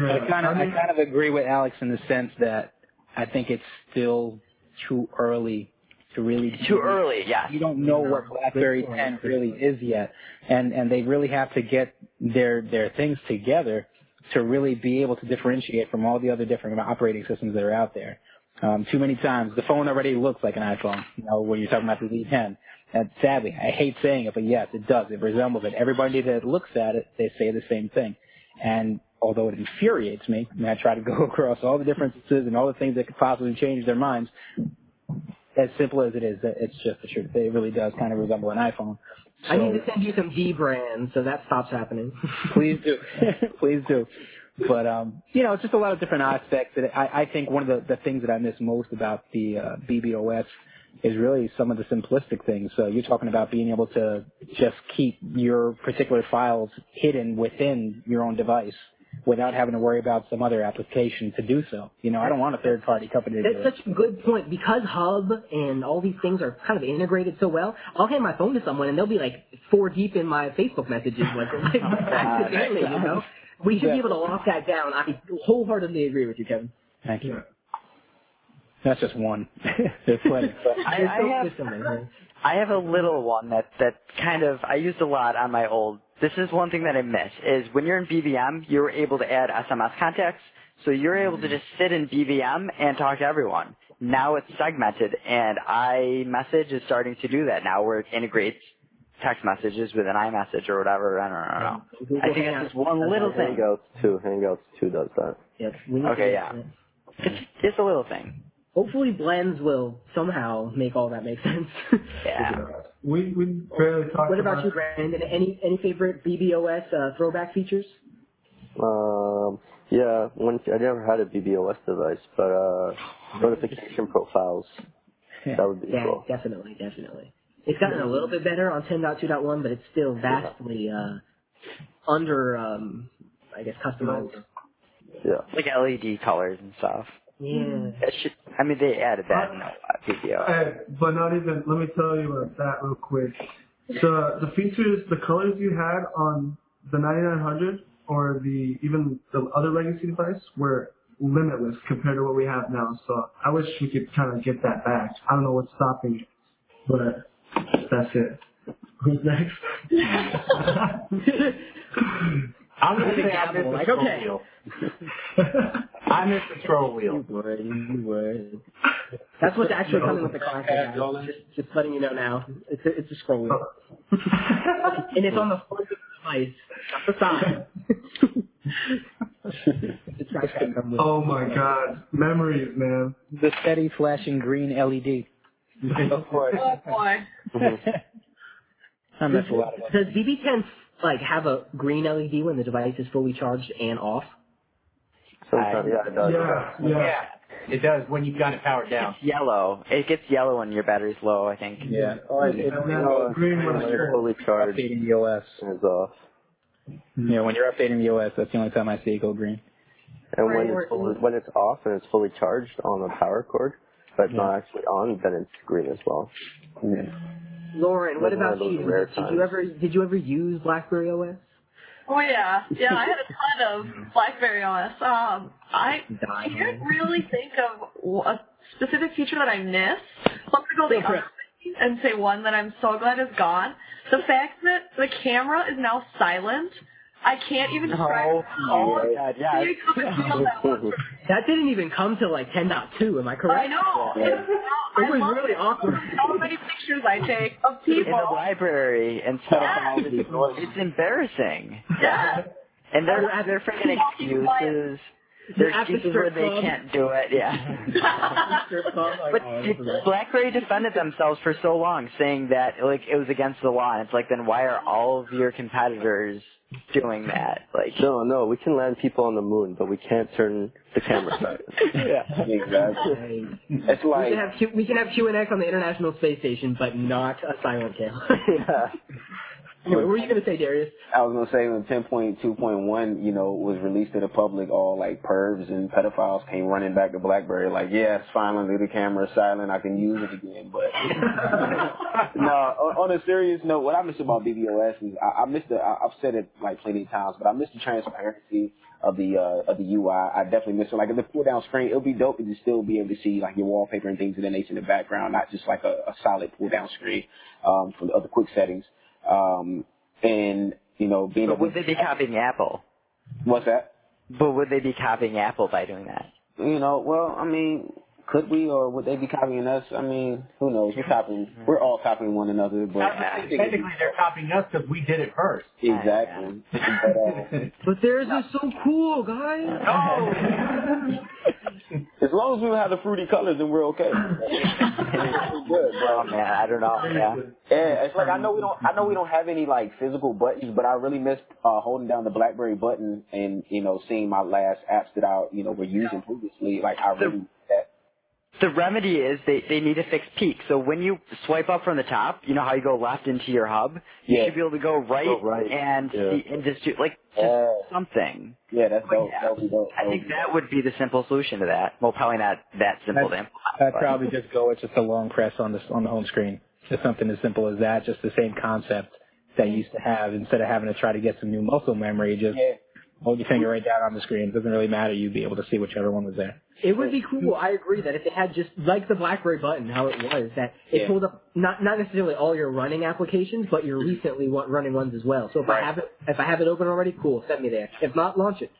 Yeah. I kind of, I I kind of agree with Alex in the sense that I think it's still too early to really too early. Yes. You don't know what BlackBerry 10 really is yet, and and they really have to get their their things together to really be able to differentiate from all the other different operating systems that are out there. Um, too many times the phone already looks like an iPhone. You know when you're talking about the Z10. And sadly, I hate saying it, but yes, it does. It resembles it. Everybody that looks at it, they say the same thing. And although it infuriates me, I I try to go [laughs] across all the differences and all the things that could possibly change their minds as simple as it is, it's just the truth. It really does kind of resemble an iPhone. I need to send you some D brands so that stops happening. [laughs] [laughs] please do, please do. But um, you know, it's just a lot of different aspects. That I, I think one of the, the things that I miss most about the uh, BBOS is really some of the simplistic things. So you're talking about being able to just keep your particular files hidden within your own device without having to worry about some other application to do so. You know, I don't want a third party company to do That's it. such a good point because Hub and all these things are kind of integrated so well. I'll hand my phone to someone and they'll be like four deep in my Facebook messages, like, [laughs] like accidentally, you know. We should be able to lock that down. I wholeheartedly agree with you, Kevin. Thank you. That's just one. [laughs] There's [laughs] plenty. I, I have. I have a little one that that kind of I used a lot on my old. This is one thing that I miss is when you're in BBM, you're able to add SMS contacts, so you're able to just sit in BBM and talk to everyone. Now it's segmented, and iMessage is starting to do that now, where it integrates text messages with an iMessage or whatever. I don't know. Google I think Hangouts that's just one little thing. Hangouts 2. Hangouts 2 does that. Yep, Okay, yeah. It's it's a little thing. Hopefully, blends will somehow make all that make sense. Yeah. we we barely talked what about about you, Brandon? Any any favorite BBOS uh, throwback features? Um, yeah, one, I never had a BBOS device, but uh, notification profiles, that would be Yeah, cool. definitely, definitely. It's gotten a little bit better on 10.2.1, but it's still vastly uh, under, um, I guess, customized. Yeah. Like LED colors and stuff. Yeah. That should, I mean, they added that in uh, a video. Hey, but not even. Let me tell you about that real quick. The the features, the colors you had on the 9900 or the even the other legacy device were limitless compared to what we have now. So I wish we could kind of get that back. I don't know what's stopping it, but that's it. Who's next? [laughs] [laughs] I'm gonna say I missed the Like, scroll okay. wheel. I missed the scroll wheel. would, you would. That's what's [laughs] actually coming with the classic. guys. Just, just letting you know now. It's a, it's a scroll wheel. [laughs] and it's on the front of the device, not the side. the trackpad come with. oh my God, memories, man. The steady flashing green LED. Of course. Oh boy. I miss a lot of that. [laughs] Does BB10 like have a green LED when the device is fully charged and off? Sometimes, yeah, it does. Yeah, yeah. Yeah, it does when you've got it powered down. It's yellow. It gets yellow when your battery's low, I think. Yeah. Oh, it, it, And then green when when it's it's fully charged, updating the OS. is off. Yeah, when you're updating the OS, that's the only time I see it go green. And when it's fully, when it's off and it's fully charged on the power cord, but it's not actually on, then it's green as well. Lauren, what about you? Did times. you ever did you ever use BlackBerry OS? Oh yeah, yeah. I had a ton of BlackBerry OS. Um, I Die can't really think of a specific feature that I missed. So I'm gonna go the Go for it. other and say one that I'm so glad is gone. The fact that the camera is now silent. I can't even describe. Oh, oh my god, yeah. You come that one. That didn't even come to like 10.2. Am I correct? I know. It's, uh, It I was love really awkward. How many pictures I take of people. In the library and stuff. Yes. It's embarrassing. Yeah. And they're Or they're freaking excuses. They're There's at excuses where they club. can't do it. Yeah. [laughs] Oh but dude, BlackBerry defended themselves for so long, saying that like it was against the law. And it's like, then why are all of your competitors doing that? Like, No, no, we can land people on the moon, but we can't turn the camera [laughs] silent. yeah. Exactly. It's We like can have Q, we can have QNX on the International Space Station, but not a silent camera. [laughs] yeah. Anyway, what were you gonna say, Darius? I was gonna say when 10.2.1, you know, was released to the public, all like pervs and pedophiles came running back to BlackBerry, like, yes, finally the camera's silent, I can use it again. But [laughs] no, on, on a serious note, what I miss about BBOS is I, I miss the. I, I've said it like plenty of times, but I miss the transparency of the uh, of the UI. I definitely miss it. Like in the pull down screen, it would be dope if you still be able to see like your wallpaper and things of that nature in the background, not just like a, a solid pull down screen um, for the other quick settings. Um, and you know, being But would they be copying Apple? What's that? But would they be copying Apple by doing that? You know, well, I mean, could we or would they be copying us? I mean, who knows? We're copying. We're all copying one another, but Technically, they're copying us because we did it first. exactly. but, uh, [laughs] But theirs is so cool, guys. [laughs] [laughs] [laughs] as long as we don't have the fruity colors, then we're okay. we're good, Oh bro. man, I don't know. Yeah. Yeah, it's like I know we don't. I know we don't have any like physical buttons, but I really miss uh, holding down the BlackBerry button and you know seeing my last apps that I you know were using previously. Like I really that. The remedy is they, they need to fix peek. So when you swipe up from the top, you know how you go left into your hub? You Yeah. should be able to go right, Go right, and yeah. see, and just do, like just Yeah. something. Yeah, that's dope. Yeah. That would be dope. I think that would be the simple solution to that. Well, probably not that simple to I'd. Probably just go with just a long press on the on the home screen. Just something as simple as that. Just the same concept that you mm-hmm. used to have. Instead of having to try to get some new muscle memory, just Yeah. Hold your finger right down on the screen. It doesn't really matter. You'd be able to see whichever one was there. It would be cool. I agree that if it had just like the BlackBerry button, how it was that it Yeah. pulled up not not necessarily all your running applications, but your recently wa- running ones as well. So if I have it if I have it open already, cool, send me there. If not, launch it.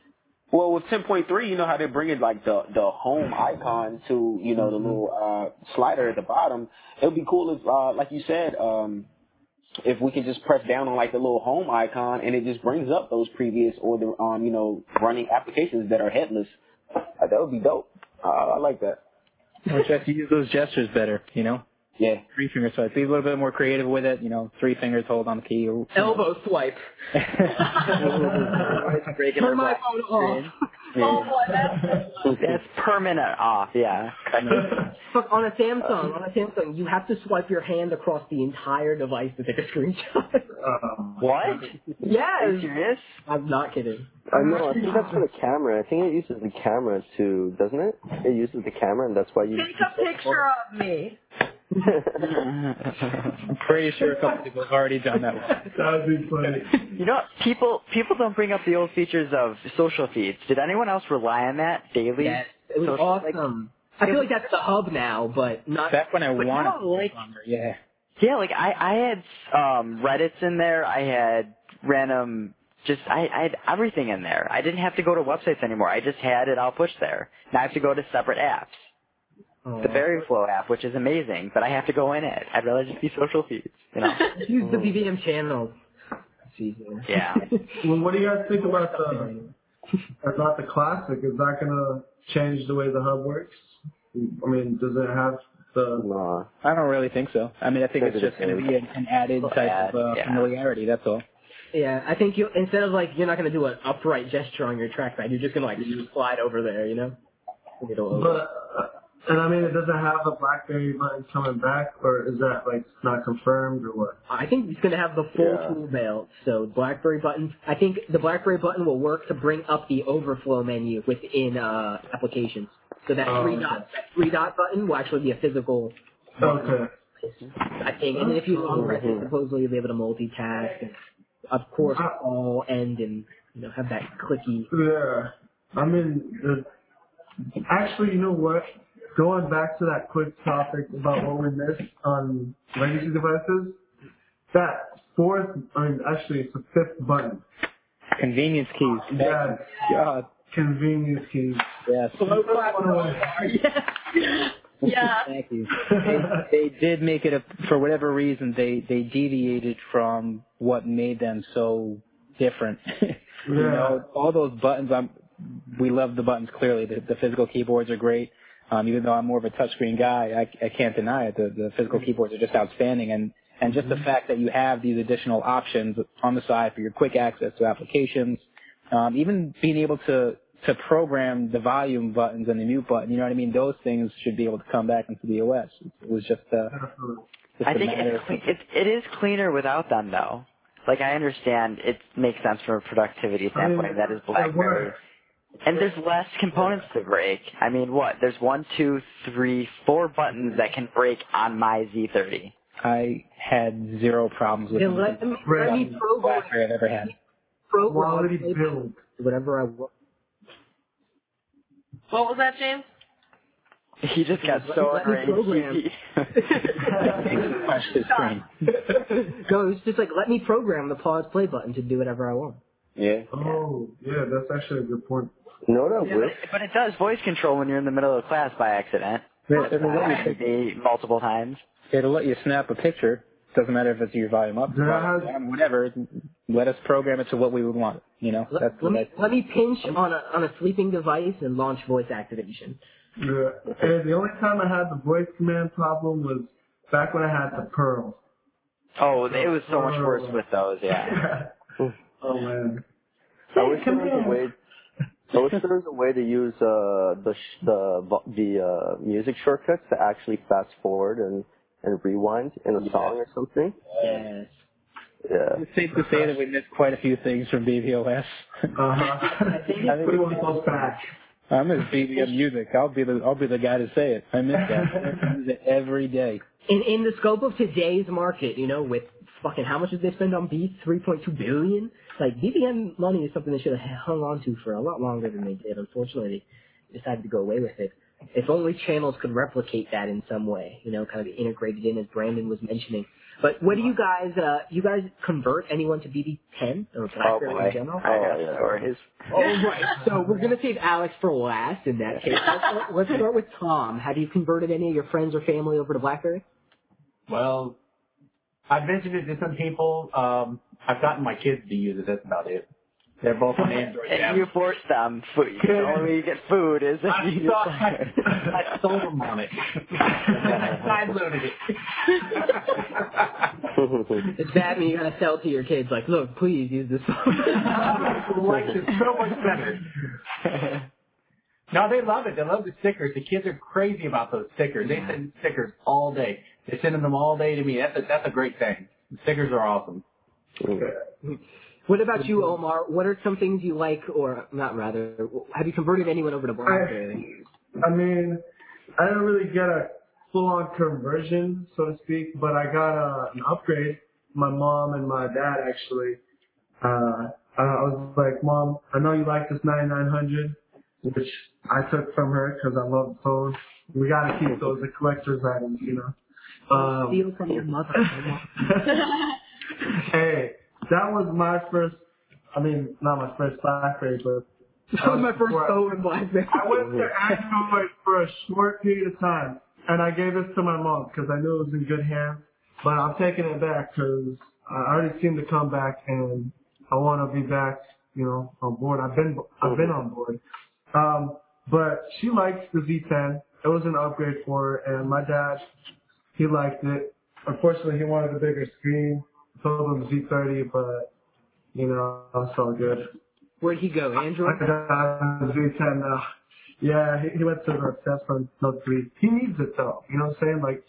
Well, with 10.3, you know how they're bringing like the the home icon to you know the little uh slider at the bottom. It would be cool if, uh, like you said, um, if we could just press down on like the little home icon and it just brings up those previous or the um you know running applications that are headless. Uh, that would be dope. Uh, I like that. Or just use those gestures better. You know, Yeah. three finger swipe. Be a little bit more creative with it. You know, three fingers hold on the key. Or, Elbow swipe. [laughs] [laughs] Turn my phone screen. off. Oh boy, that's That's permanent off, yeah. Fuck, [laughs] on a Samsung, on a Samsung, you have to swipe your hand across the entire device to take a screenshot. [laughs] Um, What? Are you yes, serious? I'm not kidding. I know. I [laughs] think that's for the camera. I think it uses the camera to, doesn't it? It uses the camera, and that's why you. take a picture of me. I'm [laughs] pretty sure a couple people have already done that one. [laughs] that would be funny. You know, people people don't bring up the old features of social feeds. Did anyone else rely on that daily? Yes, it was Social- like- awesome. I feel like that's the hub now, but not. Back when I but wanted now, like, longer, yeah. Yeah, like I I had um Reddit's in there. I had random just I, I had everything in there. I didn't have to go to websites anymore. I just had it all pushed there. Now I have to go to separate apps. Oh, The Berry Flow app, which is amazing, but I have to go in it. I'd rather just be social feeds, you know. [laughs] use the BBM channels. It's. Yeah. [laughs] Well, what do you guys think about the [laughs] about the classic? Is that gonna change the way the hub works? I mean, does it have the Nah. I don't really think so. I mean, I think it's Maybe just going to be an, an added Little type add, of uh, yeah. familiarity. That's all. Yeah, I think you instead of like you're not gonna do an upright gesture on your trackpad, you're just gonna like slide over there, you know. But uh, and I mean, it doesn't have the BlackBerry button coming back, or is that like not confirmed or what? I think it's going to have the full Yeah. tool belt. So BlackBerry button. I think the BlackBerry button will work to bring up the overflow menu within uh, applications. So that Oh, three okay. dot that three dot button will actually be a physical. Okay. I think, and then if you long press it, supposedly you'll be able to multitask, and of course all end and you know have that clicky. Yeah. I mean, the, actually, you know what? Going back to that quick topic about what we missed on legacy devices, that fourth, I mean, actually, it's the fifth button. Convenience keys. Thank Yeah. you. God. Convenience keys. Yes. Yeah. Thank you. They, they did make it a, for whatever reason, they, they deviated from what made them so different. [laughs] you Yeah. know, all those buttons, I'm, we love the buttons clearly. The, the physical keyboards are great. Um, even though I'm more of a touchscreen guy, I, I can't deny it. The, the physical keyboards are just outstanding. And, and just the fact that you have these additional options on the side for your quick access to applications, um, even being able to, to program the volume buttons and the mute button, you know what I mean? Those things should be able to come back into the OS. It was just, uh, just I think it's, cle- it, it is cleaner without them though. Like I understand it makes sense from a productivity I mean, standpoint. That is BlackBerry. Works. And there's less components to break. I mean, what? There's one, two, three, four buttons that can break on my Z30. I had zero problems with Then the let me, let me program, BlackBerry I've ever had. program Quality build. whatever I want. What was that, James? He just got so Let me enraged. program. He- [laughs] Flash the screen. [laughs] no, it's just like let me program the pause play button to do whatever I want. Yeah. Oh, yeah, that's actually a good point. You know what Yeah, but, but it does voice control when you're in the middle of class by accident. It'll let you take- multiple times. It'll let you snap a picture. Doesn't matter if it's your volume up, volume down, whatever. Let us program it to what we would want. You know, Let, that's let me let me pinch on a on a sleeping device and launch voice activation. Yeah. Uh, and the only time I had the voice command problem was back when I had the Pearl. Oh, it was so much worse with those, yeah. [laughs] oh man. I wish there was a way. I wish there was a way to use uh, the sh- the vo- the uh, music shortcuts to actually fast forward and and rewind in a song or something. Yes. Yeah. it's safe to say that we missed quite a few things from BBOS. Uh-huh. [laughs] I think I think we want those back. I miss BBM music. I'll be the I'll be the guy to say it. I miss that. I use it every day. in in the scope of today's market, you know, with fucking how much did they spend on Beats? Three point two billion. Like BBM money is something they should have [laughs] hung on to for a lot longer than they did. Unfortunately, they decided to go away with it. If only channels could replicate that in some way, you know, kind of integrated in as Brandon was mentioning. But what do you guys, uh, you guys convert anyone to BB10 or Oh BlackBerry boy. in general? I got Oh, yeah. stories. All right. So we're gonna save Alex for last in that case. Let's start, let's start with Tom. Have you converted any of your friends or family over to BlackBerry? Well, I've mentioned it to some people. Um, I've gotten my kids to use it. That's about it. They're both on Android. [laughs] And you force them. Food. The only way you get food is if I [laughs] you saw I, I sold them on it. [laughs] I side loaded it. It's bad when you gotta sell to your kids, like, look, please use this phone. like it's so much better. No, they love it. They love the stickers. The kids are crazy about those stickers. They send stickers all day. They're sending them all day to me. That's a, that's a great thing. The stickers are awesome. what about you, Omar? What are some things you like, or not rather, have you converted anyone over to BlackBerry? I mean, I didn't really get a full-on conversion, so to speak, but I got a, an upgrade. My mom and my dad actually. Uh, I was like, Mom, I know you like this 9900, which I took from her because I love the phone. We gotta keep those as collector's items, you know. Um, Steal from your mother. [laughs] [laughs] hey, that was my first. I mean, not my first BlackBerry, but that was my first phone in BlackBerry. I went to Android for a short period of time, and I gave this to my mom because I knew it was in good hands. But I'm taking it back because I already seem to come back, and I want to be back, you know, on board. I've been I've been on board. Um, but she likes the Z10. It was an upgrade for her, and my dad, he liked it. Unfortunately, he wanted a bigger screen. I told him Z30, but you know, it's all good. Where'd he go? Android? I got Z10 now. Yeah, he, he went to the Samsung Note 3. He needs it though. You know what I'm saying? Like,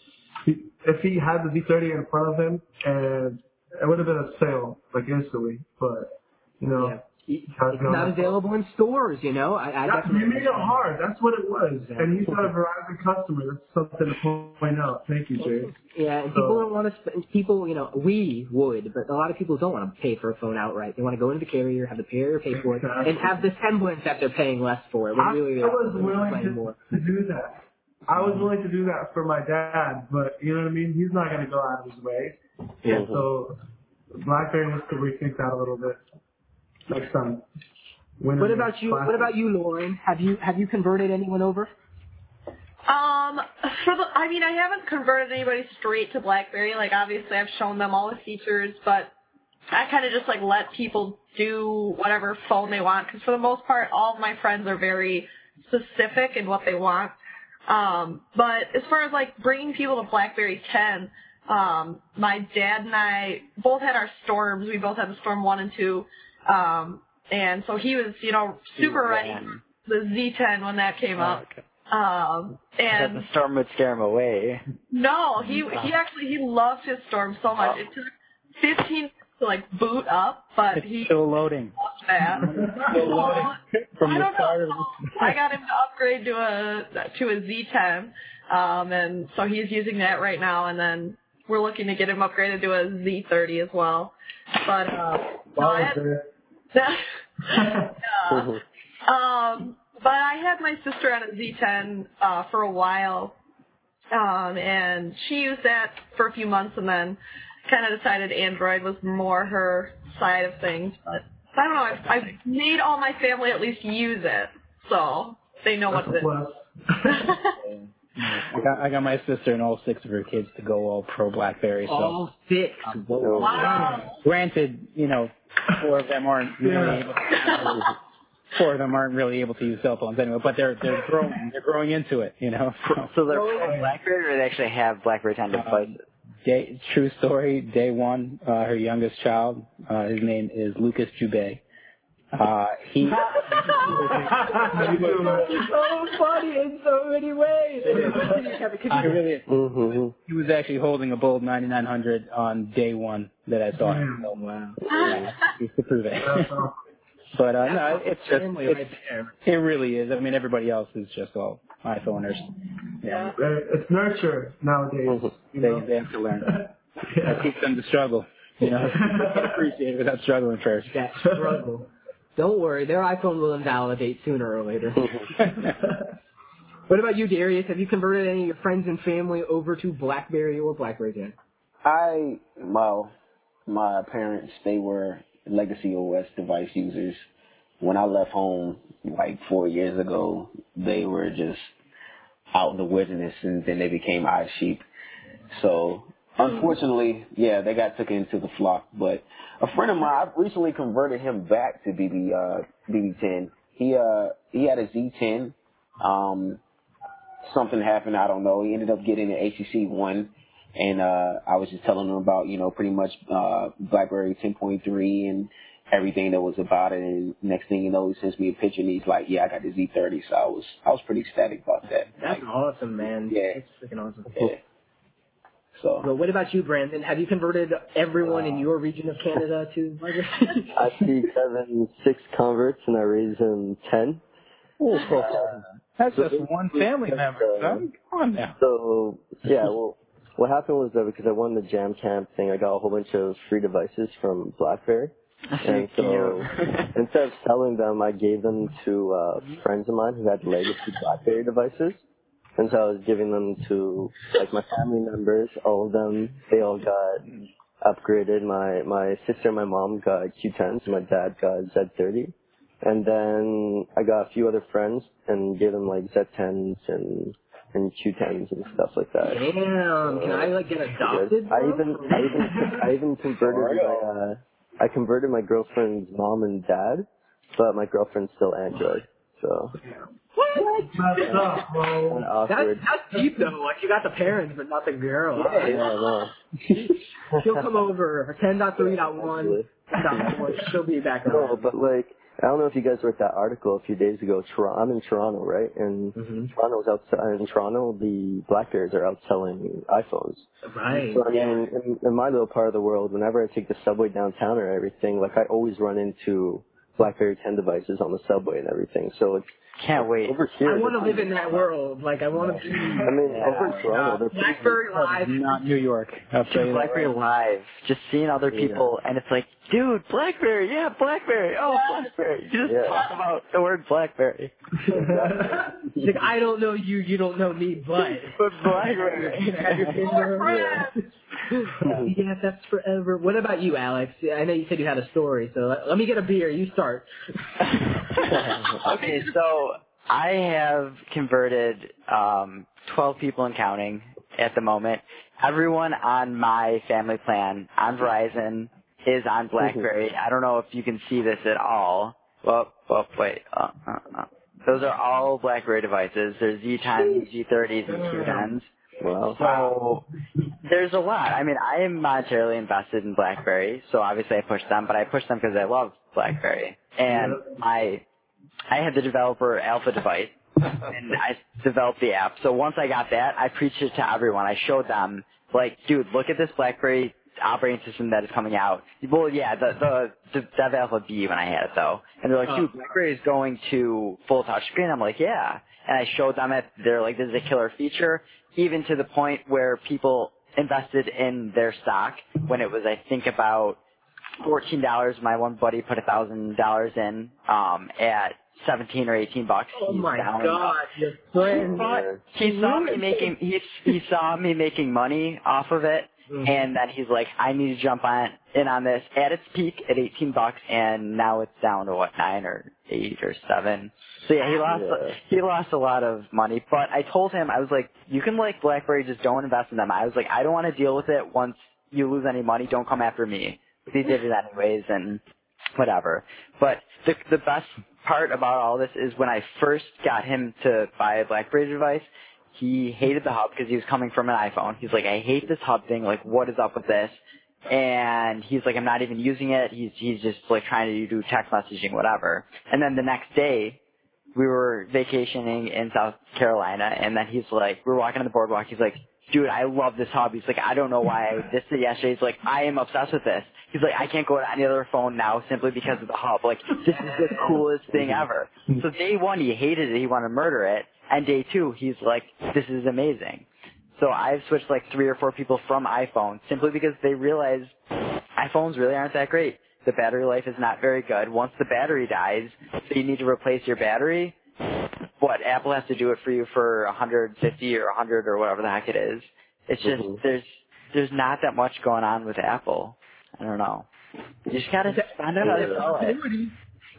he, if he had the Z30 in front of him, and it would have been a sale like instantly. But you know, Yeah. It's How's it going? not available in stores, you know. I, I that, definitely you made it hard. That's what it was. And he's not a Verizon customer. That's something to point out. Thank you, Jay. Yeah, and So- people don't want to. Sp- people, you know, we would, but a lot of people don't want to pay for a phone outright. They want to go into the carrier, have the carrier pay for it, and have the semblance that they're paying less for it. When I, really, I was they're willing paying to, more. to do that. I was mm-hmm. willing to do that for my dad, but you know what I mean? He's not going to go out of his way. Yeah. So BlackBerry needs to rethink that a little bit next time. When What about you? classic. What about you, Lauren? Have you have you converted anyone over? Um, for the, I mean, I haven't converted anybody straight to BlackBerry. Like, obviously, I've shown them all the features, but I kind of just like let people do whatever phone they want. Because for the most part, all of my friends are very specific in what they want. Um, but as far as like bringing people to BlackBerry 10, um, my dad and I both had our storms. We both had the Storm one and two, um, and so he was, you know, super ready. for The Z10 when that came up. Um, That and the storm would scare him away. no, [laughs] he he actually he loved his storm so much. It took 15 to like boot up, but It's he still loading. loved that. [laughs] Well, [laughs] From I the don't start of know. I got him to upgrade to a to a Z10, um, and so he's using that right now. And then we're looking to get him upgraded to a Z30 as well. But uh, I had, [laughs] [laughs] yeah. Um, but I had my sister on a Z10 uh, for a while, um, and she used that for a few months, and then kind of decided Android was more her side of things. But I don't know. I've, I've made all my family at least use it, so they know That's what it is. [laughs] I got, I got my sister and all six of her kids to go all pro BlackBerry. So All six. wow. granted, you know, four of them aren't really able to, four of them aren't really able to use cell phones anyway, but they're they're growing they're growing into it, you know. So So they're pro BlackBerry, or they actually have BlackBerry 10 devices. day, true story. Day one, uh, her youngest child, uh, his name is Lucas Jubei. Uh, he [laughs] so funny in so many ways. [laughs] It really is. hmm He was actually holding a Bold 9900 on day one that I saw him. So, wow. [laughs] yeah, just to prove it. But uh, no, it's just Family it's, right there. it really is. I mean, everybody else is just all iPhoners. Yeah, Uh, It's nurture nowadays. You they know? they have to learn. I yeah. teach them to struggle. You know, appreciate it without struggling first. That struggle. Don't worry, their iPhone will invalidate sooner or later. [laughs] [laughs] what about you, Darius? Have you converted any of your friends and family over to BlackBerry or BlackBerry 10? I well, my parents they were legacy OS device users. When I left home like four years ago, they were just out in the wilderness, and then they became iSheep. So unfortunately, yeah, they got taken into the flock. But a friend of mine, I've recently converted him back to BB uh, BB10. He uh he had a Z10. Um, something happened. I don't know. He ended up getting an HTC One, and uh, I was just telling him about you know pretty much uh, BlackBerry 10.3 and everything that was about it. And next thing you know, he sends me a picture and he's like, "Yeah, I got the Z30." So I was I was pretty ecstatic about that. That's like, awesome, man. Yeah. That's freaking awesome. yeah. So So what about you, Brandon? Have you converted everyone in your region of Canada [laughs] to Margaret? I see Kevin six converts and I raise him ten. That's So just it- one family uh, member, son. Come on now. So yeah, well, what happened was that because I won the Jam Camp thing, I got a whole bunch of free devices from BlackBerry, and so [laughs] instead of selling them, I gave them to uh, friends of mine who had legacy BlackBerry devices. And so I was giving them to like my family members. All of them, they all got upgraded. My my sister and my mom got Q10s. My dad got Z30. And then I got a few other friends and gave them like Z10s and and Q10s and stuff like that. Damn, can I like get adopted? I even I even I even converted my uh I converted my girlfriend's mom and dad, but my girlfriend's still Android. So Messed up, bro. That's awkward. that's deep though. Like you got the parents, but not the girl. Yeah, yeah, no. [laughs] She'll come over. Ten dot three dot Ten point three point one. She'll be back No, around. but like I don't know if you guys read that article a few days ago. Toronto, I'm in Toronto, right? And Mhm. Toronto's out. In Toronto, the Blackberries are outselling iPhones. Right. So I mean, in, in my little part of the world, whenever I take the subway downtown or everything, like I always run into BlackBerry 10 devices on the subway and everything. So it's Can't wait. over here. I want to live in that world. Like I want to be. I mean, over in Toronto, they're BlackBerry Live. Not New York. I'll tell you that. BlackBerry Live, just seeing other Yeah. people, and it's like, dude, BlackBerry, yeah, BlackBerry, oh, BlackBerry. You just Yeah. talk about the word BlackBerry. She's [laughs] like, I don't know you, you don't know me, but. [laughs] But BlackBerry. Have your finger. [laughs] yeah, that's forever. What about you, Alex? I know you said you had a story, so let me get a beer. You start. [laughs] okay, so I have converted um, 12 people and counting at the moment. Everyone on my family plan on Verizon is on BlackBerry. I don't know if you can see this at all. Well, well wait. Uh, uh, uh. Those are all BlackBerry devices. There's Z10s, Z30s, and Q10s. Wow. So there's a lot. I mean, I am monetarily invested in BlackBerry, so obviously I push them, but I push them because I love BlackBerry. And I, I had the developer alpha device, and I developed the app. So once I got that, I preached it to everyone. I showed them, like, dude, look at this BlackBerry operating system that is coming out. Well, yeah, the the, the Dev Alpha B when I had it though, and they're like, dude, BlackBerry is going to full touch screen. I'm like, yeah, and I showed them it. They're like, this is a killer feature, even to the point where people invested in their stock when it was, I think, about fourteen dollars. My one buddy put a thousand dollars in um, at seventeen or eighteen bucks. Oh He's my down. god, your friend. But he saw me making he he saw me making money off of it, Mhm. and then he's like, I need to jump on in on this at its peak at eighteen bucks, and now it's down to what nine or eight or seven. So yeah, he lost Yeah. he lost a lot of money. But I told him I was like, you can like BlackBerry, just don't invest in them. I was like, I don't want to deal with it once you lose any money. Don't come after me. But he did it anyways, and whatever. But the the best part about all this is when I first got him to buy a BlackBerry device, he hated the hub because he was coming from an iPhone. He's like, I hate this hub thing. Like, what is up with this? And he's like, I'm not even using it. He's he's just like trying to do text messaging, whatever. And then the next day, we were vacationing in South Carolina, and then he's like, we're walking on the boardwalk. He's like, dude, I love this hub. He's like, I don't know why I [laughs] did it yesterday. He's like, I am obsessed with this. He's like, I can't go to any other phone now simply because of the hub. Like, this is the [laughs] coolest thing mm-hmm. ever. So day one, he hated it. He wanted to murder it. And day two, he's like, this is amazing. So I've switched like three or four people from iPhone simply because they realize iPhones really aren't that great. The battery life is not very good. Once the battery dies, so you need to replace your battery. What Apple has to do it for you for 150 or 100 or whatever the heck it is. It's just Mhm. there's there's not that much going on with Apple. I don't know. You just gotta find out how to sell it.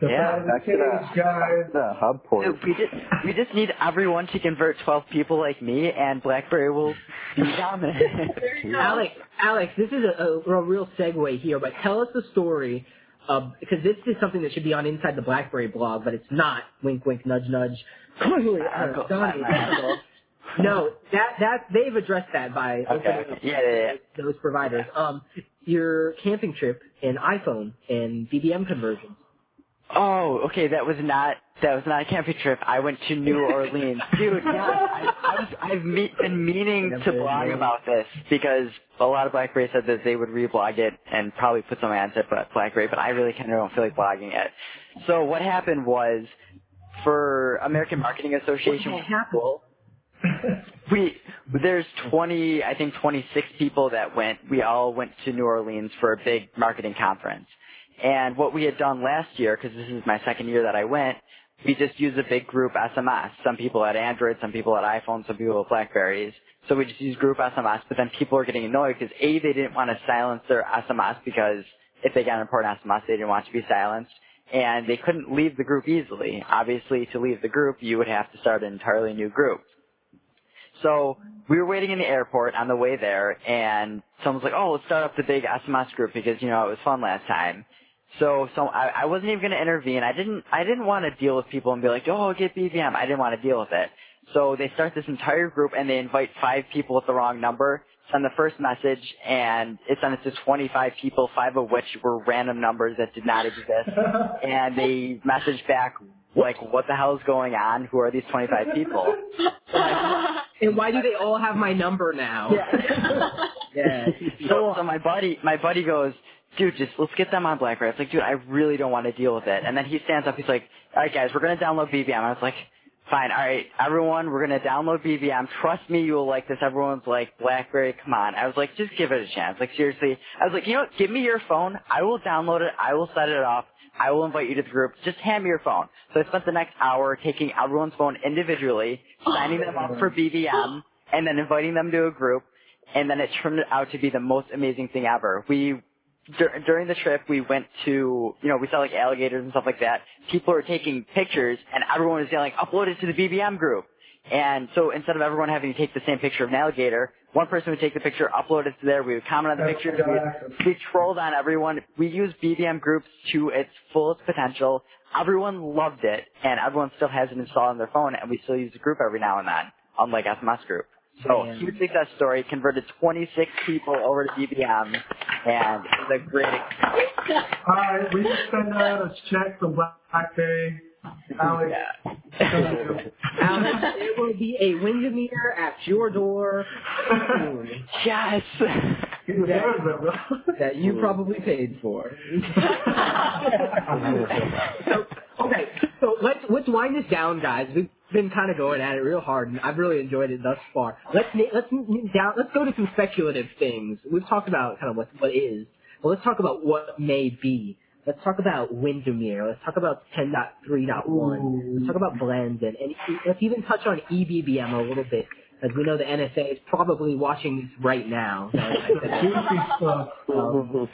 The Yeah, back to cage, that. guys. The hub point. Dude, we just we just need everyone to convert 12 people like me, and BlackBerry will be [laughs] dominant. There you go. Alex, Alex, this is a, a, a real segue here, but tell us the story of because this is something that should be on inside the BlackBerry blog, but it's not. Wink, wink, nudge, nudge. [laughs] Clearly, Donnie. [laughs] no, that that they've addressed that by Okay, opening Yeah, yeah, yeah. those providers. Um, your camping trip and iPhone and BBM conversions. Oh, okay. That was not that was not a camping trip. I went to New Orleans, dude. Yeah, I, I was I've me- been meaning to blog about this because a lot of BlackBerry said that they would reblog it and probably put some ads at BlackBerry, but I really kind of don't feel like blogging it. So what happened was for American Marketing Association, What happened? we there's 20 i think 26 people that went we all went to new orleans for a big marketing conference and what we had done last year because this is my second year that i went we just used a big group sms some people had android some people had iphone some people had blackberries. So we just used group sms but then people were getting annoyed because a they didn't want to silence their sms because if they got an important sms they didn't want to be silenced. And they couldn't leave the group easily. Obviously to leave the group you would have to start an entirely new group. So we were waiting in the airport on the way there, and someone was like, "Oh, let's start up the big SMS group because you know it was fun last time." So, so I, I wasn't even going to intervene. I didn't, I didn't want to deal with people and be like, "Oh, get BBM." I didn't want to deal with it. So they start this entire group and they invite five people with the wrong number. Send the first message, and it sent it to 25 people, five of which were random numbers that did not exist. and they message back like, "What the hell is going on? Who are these 25 people?" [laughs] And why do they all have my number now? Yeah. [laughs] So, so my buddy, my buddy goes, dude, just let's get them on BlackBerry. I was like, dude, I really don't want to deal with it. And then he stands up, he's like, all right, guys, we're gonna download BBM. I was like, fine, all right, everyone, we're gonna download BBM. Trust me, you will like this. Everyone's like, BlackBerry, come on. I was like, just give it a chance. Like seriously, I was like, you know, what? give me your phone. I will download it. I will set it up. I will invite you to the group. Just hand me your phone. So I spent the next hour taking everyone's phone individually, [gasps] oh. signing them up for BBM, and then inviting them to a group. And then it turned out to be the most amazing thing ever. We dur- during the trip, we went to, you know, we saw like alligators and stuff like that. People were taking pictures, and everyone was yelling, "Upload it to the BBM group." And so instead of everyone having to take the same picture of an alligator, one person would take the picture, upload it to there. We would comment on the pictures. We, we trolled on everyone. We used BBM groups to its fullest potential. Everyone loved it, and everyone still has it installed on their phone, and we still use the group every now and then, unlike SMS group. So Man. huge success story. Converted 26 people over to BBM, and it was a great experience. All right, we just send out a check to BlackBerry. Alex, [laughs] Alex, it will be a Windermere at your door soon [laughs] Yes. he deserves it, bro. [laughs] that you probably paid for. so, okay, so let's let's wind this down, guys. We've been kind of going at it real hard, and I've really enjoyed it thus far. Let's let's down. Let's go to some speculative things. We've talked about kind of what what is. Well, let's talk about what may be. Let's talk about Windermere. Let's talk about 10.3.1. Let's talk about blends and, and let's even touch on EBBM a little bit, as we know the NSA is probably watching this right now. So I said- Juicy stuff. um,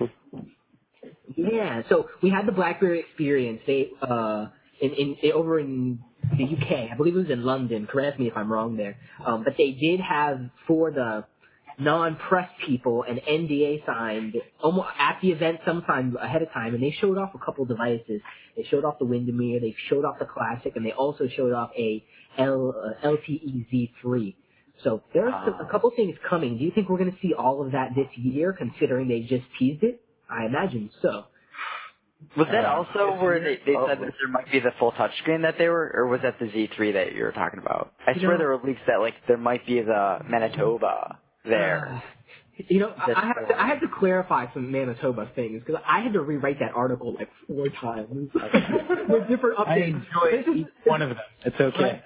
yeah, so we had the BlackBerry experience. They uh in, in over in the UK, I believe it was in London. Correct me if I'm wrong there. Um, but they did have for the non-press people an NDA signed almost at the event sometime ahead of time, and they showed off a couple devices. They showed off the Windermere, they showed off the Classic, and they also showed off a L, uh, LTE Z3. So there there's a couple things coming. Do you think we're going to see all of that this year, considering they just teased it? I imagine so. Was that Uh, also where they, they oh. said that there might be the full touchscreen that they were, or was that the Z3 that you were talking about? I You swear know- there were leaks that like there might be the Manitoba there. You know, I, I have to, I had to clarify some Manitoba things because I had to rewrite that article like four times [laughs] with different I updates. enjoy This is- one of them. It's okay.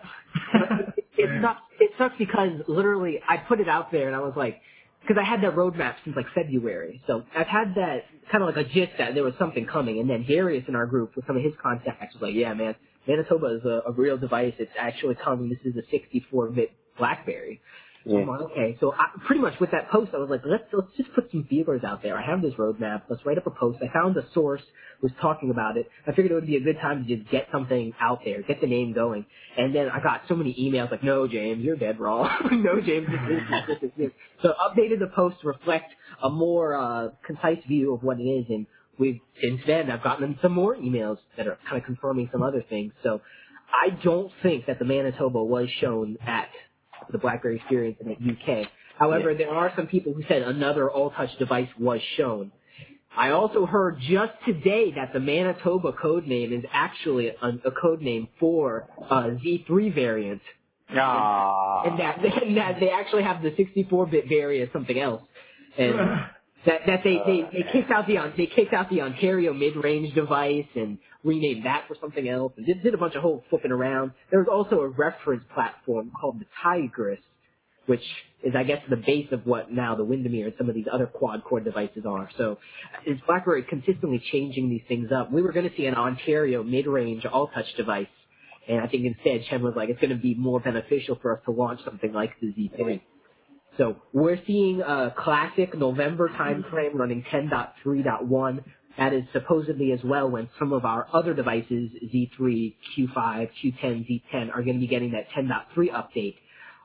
it [laughs] sucks. It sucks because literally I put it out there and I was like, because I had that roadmap since like February, so I've had that kind of like a gist that there was something coming. And then Darius in our group with some of his contacts was like, yeah, man, Manitoba is a, a real device. It's actually coming. This is a 64-bit BlackBerry. Yeah. I'm like, okay, so I, pretty much with that post, I was like, let's let's just put some feelers out there. I have this roadmap. Let's write up a post. I found the source was talking about it. I figured it would be a good time to just get something out there, get the name going. And then I got so many emails like, no, James, you're dead wrong. [laughs] no, James, this is this, this, this, this. So updated the post to reflect a more uh, concise view of what it is, and we've since then I've gotten some more emails that are kind of confirming some other things. So I don't think that the Manitoba was shown at the BlackBerry Experience in the UK. However, there are some people who said another all-touch device was shown. I also heard just today that the Manitoba code name is actually a, a code name for uh, Z3 variant, Aww. and that [laughs] and that they actually have the 64-bit variant something else, and [laughs] that that they they, oh, they kicked out the they kicked out the Ontario mid-range device and renamed that for something else and did, did a bunch of whole flipping around. There was also a reference platform called the Tigris, which is I guess the base of what now the Windermere and some of these other quad core devices are. So uh, is BlackBerry consistently changing these things up? We were going to see an Ontario mid-range all-touch device. And I think instead Chen was like, it's going to be more beneficial for us to launch something like the Z3. So we're seeing a classic November timeframe running 10.3.1. That is supposedly as well when some of our other devices, Z3, Q5, Q10, Z10, are going to be getting that 10.3 update.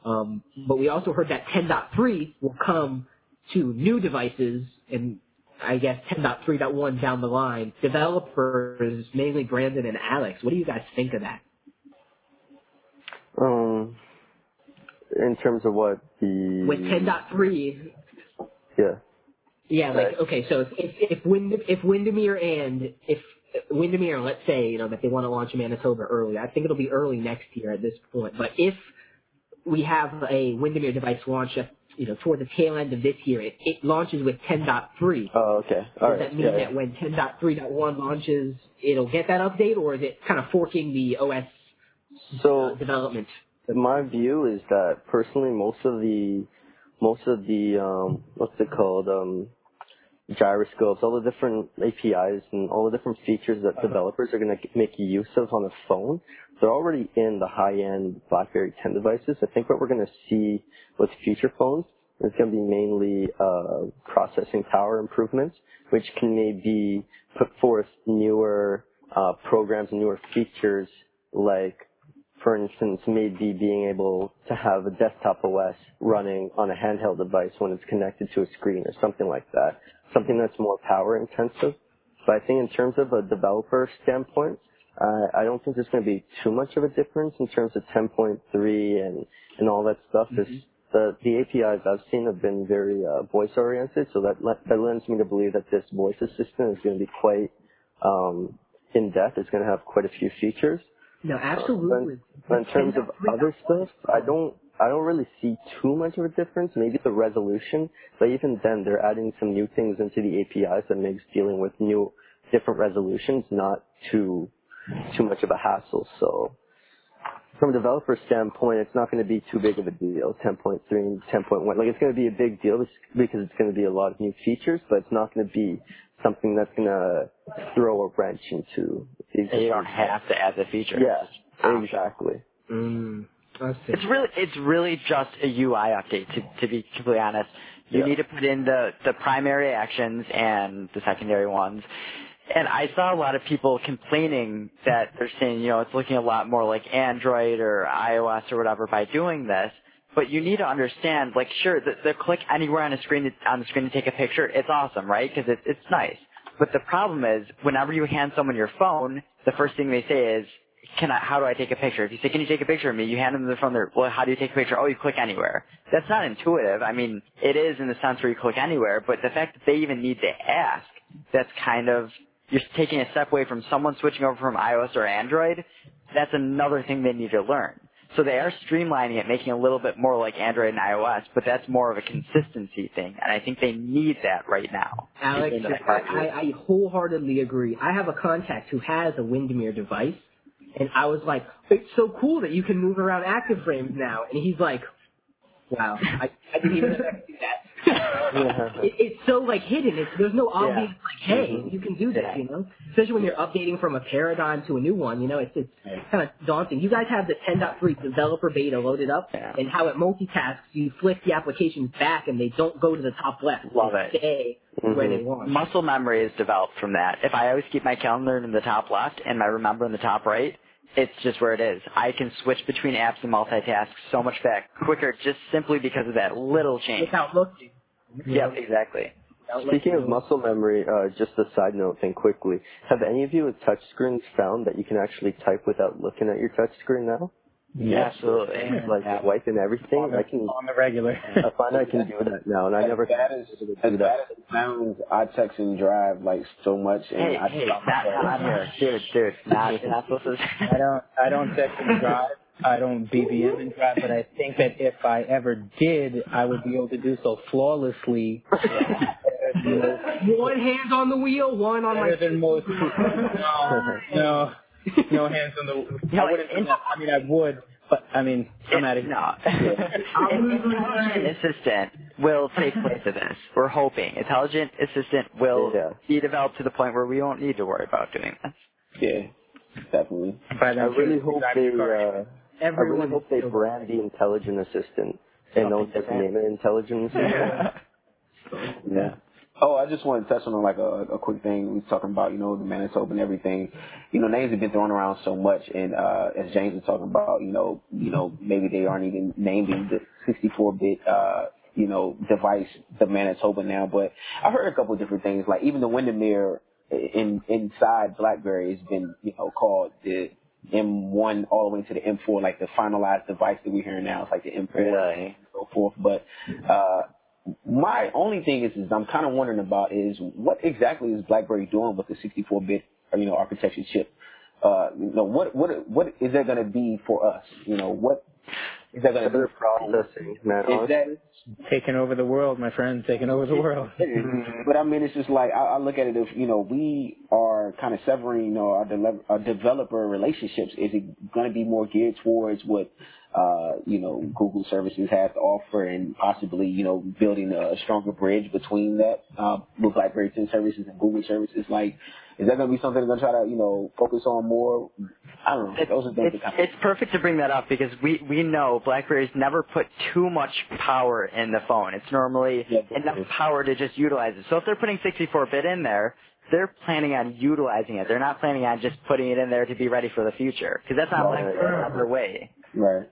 Um, but we also heard that 10.3 will come to new devices and I guess 10.3.1 down the line. Developers, mainly Brandon and Alex, what do you guys think of that? Um, in terms of what the With 10.3, yeah. Yeah, like Right. okay, so if if if, Wind, if Windermere and if Windermere, let's say you know that they want to launch Manitoba early, I think it'll be early next year at this point. But if we have a Windermere device launch, you know, toward the tail end of this year, it, it launches with 10.3. Oh, okay. All Does right. that mean yeah. that when 10.3.1 launches, it'll get that update, or is it kind of forking the OS uh, So development? My view is that personally, most of the most of the um, what's it called um, gyroscopes, all the different APIs and all the different features that developers are going to make use of on the phone, they're already in the high-end BlackBerry 10 devices. I think what we're going to see with future phones is going to be mainly uh, processing power improvements, which can maybe put forth newer uh, programs and newer features like for instance, maybe being able to have a desktop OS running on a handheld device when it's connected to a screen or something like that. Something that's more power intensive. But I think in terms of a developer standpoint, uh, I don't think there's going to be too much of a difference in terms of 10.3 and, and all that stuff. This, the, the APIs I've seen have been very uh, voice oriented, so that, that lends me to believe that this voice assistant is going to be quite um, in depth. It's going to have quite a few features. No, absolutely. In terms of other stuff, I don't I don't really see too much of a difference. Maybe the resolution, but even then, they're adding some new things into the APIs that makes dealing with new different resolutions not too too much of a hassle. So from a developer standpoint, it's not going to be too big of a deal. 10.3 and 10.1, like it's going to be a big deal because it's going to be a lot of new features, but it's not going to be something that's going to throw a wrench into. the And you don't have to add the feature. yeah, exactly. Mm, It's really it's really just a UI update to to be completely honest. You Yeah. need to put in the the primary actions and the secondary ones. And I saw a lot of people complaining that they're saying, you know, it's looking a lot more like Android or iOS or whatever by doing this. But you need to understand, like, sure, the, the click anywhere on the screen to, on the screen to take a picture, it's awesome, right? Because it's it's nice. But the problem is, whenever you hand someone your phone, the first thing they say is, can I, how do I take a picture? If you say, can you take a picture of me? You hand them the phone, they're, well, how do you take a picture? Oh, you click anywhere. That's not intuitive. I mean, it is in the sense where you click anywhere, but the fact that they even need to ask, that's kind of, you're taking a step away from someone switching over from iOS or Android. That's another thing they need to learn. So they are streamlining it, making it a little bit more like Android and iOS, but that's more of a consistency thing, and I think they need that right now. Alex, in the next I. I, I wholeheartedly agree. I have a contact who has a Windermere device, and I was like, it's so cool that you can move around active frames now. And he's like, wow, I, I didn't even expect to do that. It, it's so like hidden. It's there's no obvious like, hey, Mhm. you can do this, Yeah. you know. Especially when you're updating from a paradigm to a new one, you know, it's it's kind of daunting. You guys have the 10.3 developer beta loaded up, Yeah. and how it multitasks. You flick the applications back, and they don't go to the top left. Love they it. Stay where they Mhm. want. Muscle memory is developed from that. If I always keep my calendar in the top left and my remember in the top right, it's just where it is. I can switch between apps and multitask so much back quicker just simply because of that little change. Without looking. Yep, exactly. Speaking of muscle memory, uh, just a side note thing quickly. Have any of you with touchscreens found that you can actually type without looking at your touchscreen now? Yeah, absolutely. Like Yeah. swipe and everything? on I the, can, on the regular. [laughs] I find I can do that now, and I never As bad as, thought I would as do bad that. as it sounds, I text and drive like so much, and Hey, I hey, not, not here. Dude, dude, not, not supposed to. I don't I don't text and [laughs] drive. I don't BBM and drive, but I think that if I ever did, I would be able to do so flawlessly. [laughs] One hand on the wheel, one on my. Better than most [laughs] people. No, no, no hands on the. No, I wouldn't do. I mean, I would, but I mean, I'm out of here. No. [laughs] Intelligent assistant will take place of this. We're hoping. Intelligent assistant will Yeah. be developed to the point where we won't need to worry about doing this. Yeah, definitely. But I then, really hope drive they, your car. uh, I really Everyone. hope they brand the intelligent assistant and don't just name it intelligent [laughs] assistant. Yeah. Oh, I just want to touch on like a, a quick thing. We was talking about, you know, the Manitoba and everything. You know, names have been thrown around so much, and uh, as James was talking about, you know, you know, maybe they aren't even naming the 64-bit, uh, you know, device the Manitoba now. But I heard a couple of different things, like even the Windermere in inside BlackBerry has been, you know, called the M1 all the way to the M4, like the finalized device that we're hearing now. It's like the M4 Really? and so forth. But uh, my only thing is, is I'm kind of wondering about is what exactly is BlackBerry doing with the 64-bit, uh, you know, architecture chip? Uh, you know, what what what is that going to be for us? You know, what is that going to Better be for processing, man. Is that Taking over the world, my friend. Taking over the world. Mm-hmm. but I mean, it's just like I, I look at it if you know we are kind of severing, you know, our, de- our uh, developer relationships. Is it going to be more geared towards what uh, you know Google services has to offer, and possibly you know building a stronger bridge between that uh, with BlackBerry 10 services and Google services? Like, is that going to be something they're going to try to you know focus on more? I don't know. It's, Those are things it's, it's perfect to bring that up because we, we know BlackBerry's never put too much power in the phone. It's normally Yeah. enough power to just utilize it. So if they're putting 64-bit in there, they're planning on utilizing it. They're not planning on just putting it in there to be ready for the future because that's not like that's not their way. Right.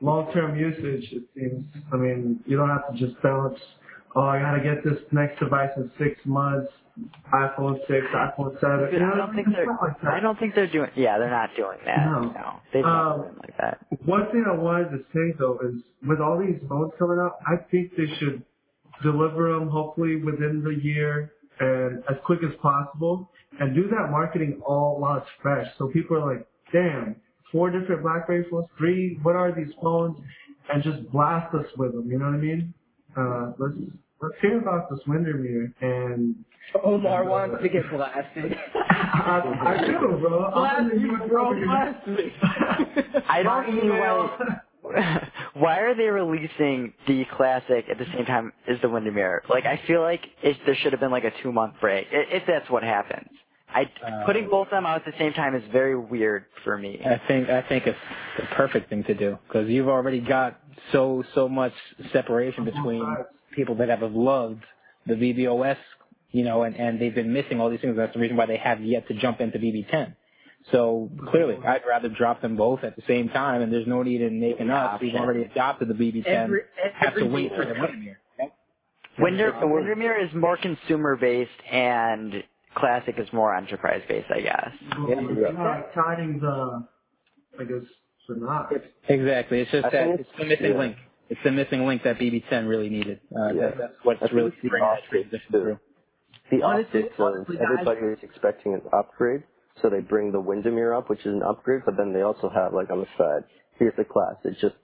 long-term usage, it seems. I mean, you don't have to just bounce. Oh, I gotta get this next device in six months. iPhone six, iPhone seven. Dude, I don't think they're. like. I don't think they're doing. Yeah, they're not doing that. No. No, they've Um, never like that. One thing I wanted to say though is, with all these phones coming out, I think they should deliver them hopefully within the year and as quick as possible, and do that marketing all while it's fresh. So people are like, damn, four different BlackBerry phones, three. What are these phones? And just blast us with them. You know what I mean? Uh, let's let's hear about this Windermere and Omar wants to get blasted. [laughs] I, I do, bro. [laughs] I'm Blast in the me, bro, blast me. [laughs] I don't see why. why are they releasing the classic at the same time as the Windermere? Like, I feel like it, there should have been like a two month break, if that's what happens. I Uh, putting both of them out at the same time is very weird for me. I think I think it's the perfect thing to do because you've already got so so much separation between people that have loved the BBOS, you know, and and they've been missing all these things. That's the reason why they have yet to jump into BB10. So clearly, I'd rather drop them both at the same time, and there's no need in making us. We've already adopted the BB10. Every, have to wait for the Windermere. Winder, Windermere is more consumer based and classic is more enterprise based, I guess. Uh, tidings, uh, I guess, are not. Exactly. It's just I that it's it's- the missing yeah. link. It's the missing link that BB10 really needed. Uh, Yeah. that, that's what's I think really the bringing that optics, transition through. The Honestly- optics of guys- everybody is expecting an upgrade, so they bring the Windermere up, which is an upgrade, but then they also have like on the side, here's the class. It's just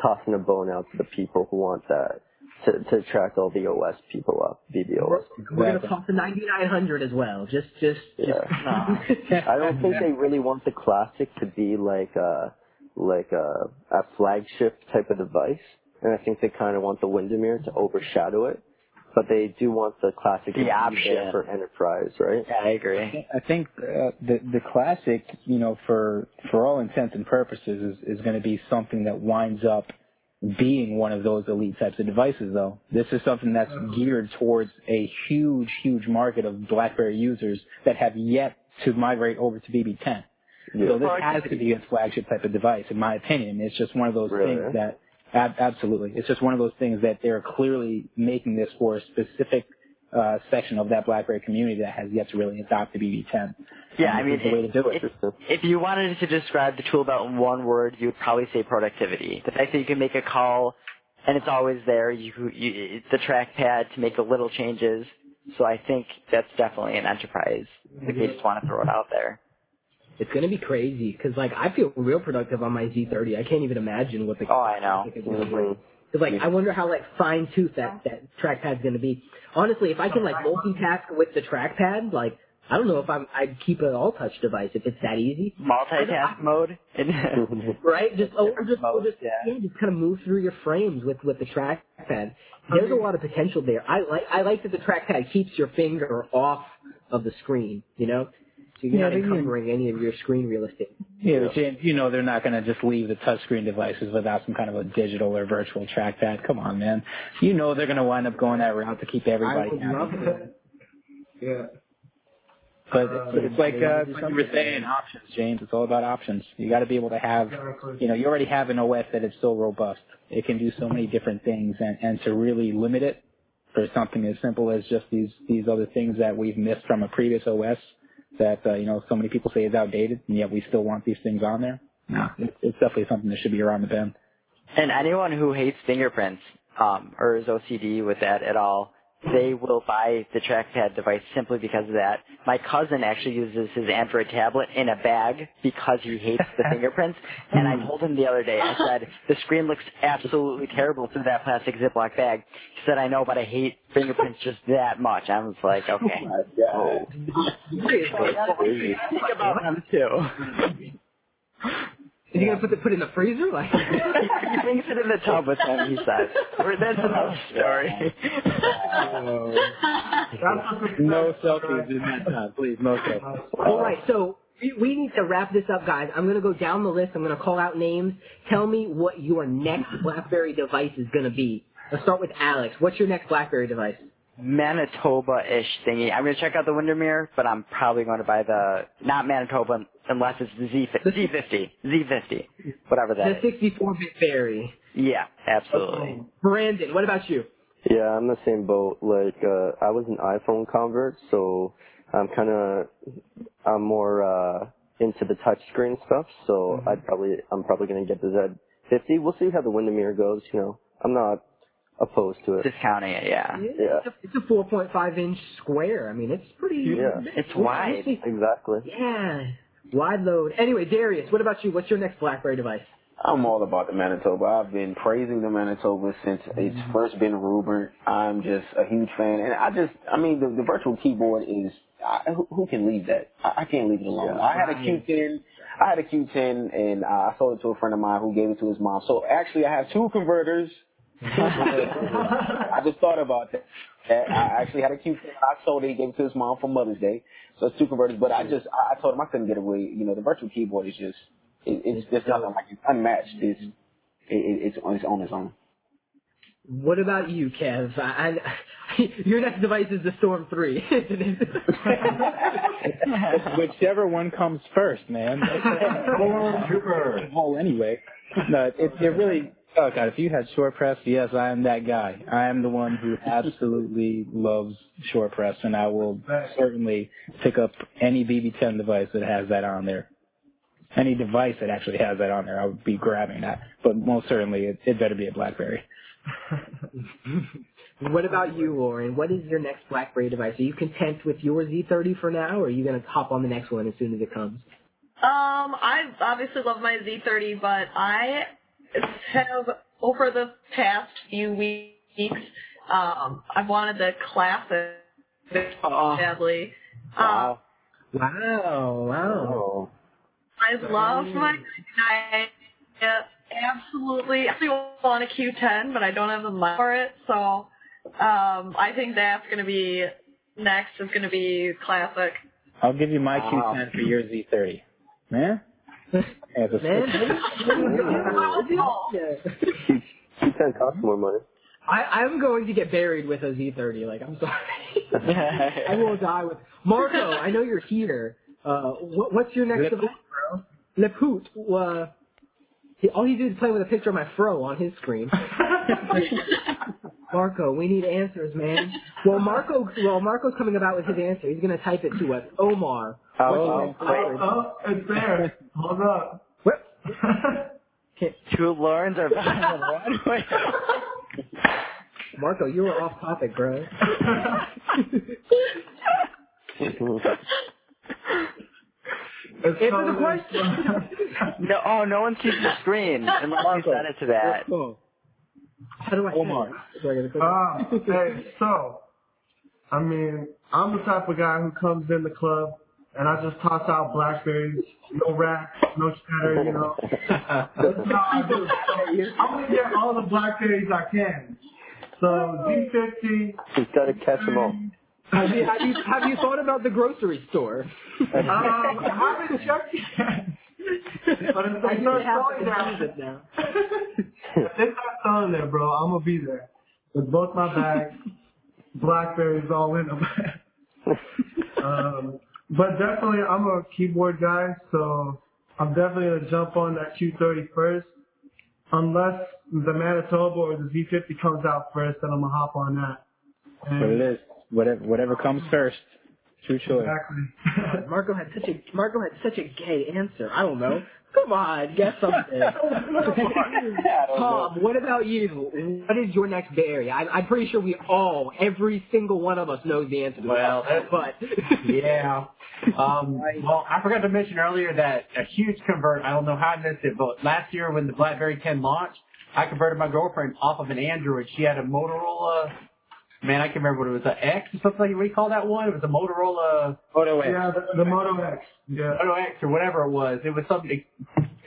tossing a bone out to the people who want that to to attract all the OS people up, BBOS. people. We're gonna talk to 9900 as well. Just, just, Yeah. just. [laughs] I don't think they really want the classic to be like a like a, a flagship type of device, and I think they kind of want the Windermere to overshadow it. but they do want the classic to be The option. for enterprise, right? Yeah, I agree. I think uh, the the classic, you know, for for all intents and purposes, is is going to be something that winds up being one of those elite types of devices. Though this is something that's uh-huh. geared towards a huge, huge market of BlackBerry users that have yet to migrate over to BB10. So this has to be a flagship type of device, in my opinion. It's just one of those Really? things that, ab- absolutely, it's just one of those things that they're clearly making this for a specific uh, section of that BlackBerry community that has yet to really adopt the BB10. Yeah, I mean, this is the way to do it. if, if you wanted to describe the tool belt in one word, you would probably say productivity. The fact that you can make a call and it's always there, you, you it's the trackpad to make the little changes. So I think that's definitely an enterprise. If you just want to throw it out there. It's gonna be crazy because like I feel real productive on my Z30. I can't even imagine what the Oh, I know. Because like I wonder how like fine tooth that that trackpad's gonna be. Honestly, if I can like multitask with the trackpad, like I don't know if I'm I'd keep an all touch device if it's that easy. Multitask mode. [laughs] [laughs] right? Just oh, just, oh, just yeah. yeah, just kind of move through your frames with with the trackpad. There's a mm-hmm. lot of potential there. I like I like that the trackpad keeps your finger off of the screen. You know, so you're Yeah, not can- encumbering any of your screen real estate. Yeah, but James, you know they're not going to just leave the touchscreen devices without some kind of a digital or virtual trackpad. Come on, man. You know they're going to wind up going that route to keep I everybody would happy. love that. Yeah. But Uh, it's, like uh, like you were saying, options, James. It's all about options. You got to be able to have, you know, you already have an OS that is so robust. It can do so many different things, and and to really limit it for something as simple as just these these other things that we've missed from a previous OS that uh, you know so many people say is outdated, and yet we still want these things on there. No, it's, it's definitely something that should be around the bend. And anyone who hates fingerprints um, or is OCD with that at all, they will buy the trackpad device simply because of that. My cousin actually uses his Android tablet in a bag because he hates the [laughs] fingerprints. And I told him the other day, I said, the screen looks absolutely terrible through that plastic Ziploc bag. He said, I know, but I hate fingerprints just that much. I was like, [laughs] okay. Yeah. Oh. Think about them too. [laughs] Is he gonna put the put it in the freezer? Like [laughs] [laughs] he brings it in the tub with him, he says. That's another story. Oh. [laughs] No selfies in that time, please. No selfies. All right, so we, we need to wrap this up, guys. I'm gonna go down the list. I'm gonna call out names. Tell me what your next BlackBerry device is gonna be. Let's start with Alex. What's your next BlackBerry device? Manitoba-ish thingy. I'm going to check out the Windermere, but I'm probably going to buy the, not Manitoba unless it's the Z, Z50. Z50. Whatever that The 64-bit Berry. Yeah, absolutely. Brandon, what about you? Yeah, I'm the same boat. Like, uh, I was an iPhone convert, so I'm kind of, I'm more, uh, into the touchscreen stuff, so I'd probably, I'm probably gonna get the Z50. We'll see how the Windermere goes, you know. I'm not opposed to it. Discounting it, yeah. Yeah. It's a, it's a 4.5 inch square. I mean, it's pretty. Yeah. It's wide. Exactly. Yeah. Wide load. Anyway, Darius, what about you? What's your next BlackBerry device? I'm all about the Manitoba. I've been praising the Manitoba since it's first been rumored. I'm just a huge fan, and I just, I mean, the, the virtual keyboard is. I, who, who can leave that? I, I can't leave it alone. Yeah. I had a Q10. I had a Q10, and uh, I sold it to a friend of mine who gave it to his mom. So actually, I have two converters. [laughs] I just thought about that. that I actually had a Q10. I sold it. He gave it to his mom for Mother's Day. So it's two converters. But I just, I I told him I couldn't get away. You know, the virtual keyboard is just, it, it's just nothing like it's unmatched. It's, mm-hmm. it, it, it's, it's on its own. What about you, Kev? I, I, [laughs] your next device is the Storm 3. isn't [laughs] it? Whichever one comes first, man. Trooper. Whole anyway. No, it, it really. Oh god, if you had short press, yes, I am that guy. I am the one who absolutely loves short press, and I will certainly pick up any BB10 device that has that on there. Any device that actually has that on there, I would be grabbing that. But most certainly, it, it better be a BlackBerry. [laughs] what about you, Lauren? What is your next BlackBerry device? Are you content with your Z30 for now, or are you going to hop on the next one as soon as it comes? Um, I obviously love my Z30, but I have over the past few weeks, um, I've wanted the classic Oh. badly. Wow. Wow, wow. I love my I absolutely I actually want a Q10, but I don't have the money for it, so Um, I think that's going to be next. Is going to be classic. I'll give you my Wow. Q10 for your Z30. Man? As a Man, yeah. Q, Q10 costs more money. I, I'm going to get buried with a Z30. Like, I'm sorry. [laughs] I will die with Marco. I know you're here. Uh, what, what's your next Le event, bro? Le Poot. Uh, he, all he did is play with a picture of my fro on his screen. [laughs] Marco, we need answers, man. Well, Marco, well, Marco's coming about with his answer. He's gonna type it to us. Omar. Oh, what's your oh, next wait. word? Oh, it's there. Hold up. What? [laughs] Two Laurens are Wait. [laughs] Marco, you were off topic, bro. It's Answer the question. [laughs] No, oh, no one sees the screen unless you set it to that. Oh. How do I Omar. it? Do I get a click? Ah, hey, so, I mean, I'm the type of guy who comes in the club and I just toss out blackberries, no racks, no cheddar, you know. That's how I do. So, I'm gonna get all the blackberries I can. So Z50. He's got to catch them all. Have you, have you have you thought about the grocery store? Um, I haven't checked yet. But if I they start selling it now. if they start selling there, bro, I'm gonna be there with both my bags, blackberries all in them. [laughs] um, but definitely, I'm a keyboard guy, so I'm definitely gonna jump on that Q30 first. Unless the Manitoba or the Z50 comes out first, then I'm gonna hop on that. And What it is. Whatever, whatever comes first. True [laughs] choice. Exactly. [laughs] Marco had such a Marco had such a gay answer. I don't know. [laughs] Come on, guess something. Tom, what about you? What is your next Bay Area? I, I'm pretty sure we all, every single one of us, knows the answer to Well, that. But Yeah. Um, well, I forgot to mention earlier that a huge convert. I don't know how I missed it, but last year when the BlackBerry 10 launched, I converted my girlfriend off of an Android. She had a Motorola. Man, I can't remember what it was, a X or something. What do you call that one? It was a Motorola Photo X. Yeah, the, the Moto X. Yeah. Moto X or whatever it was. It was something.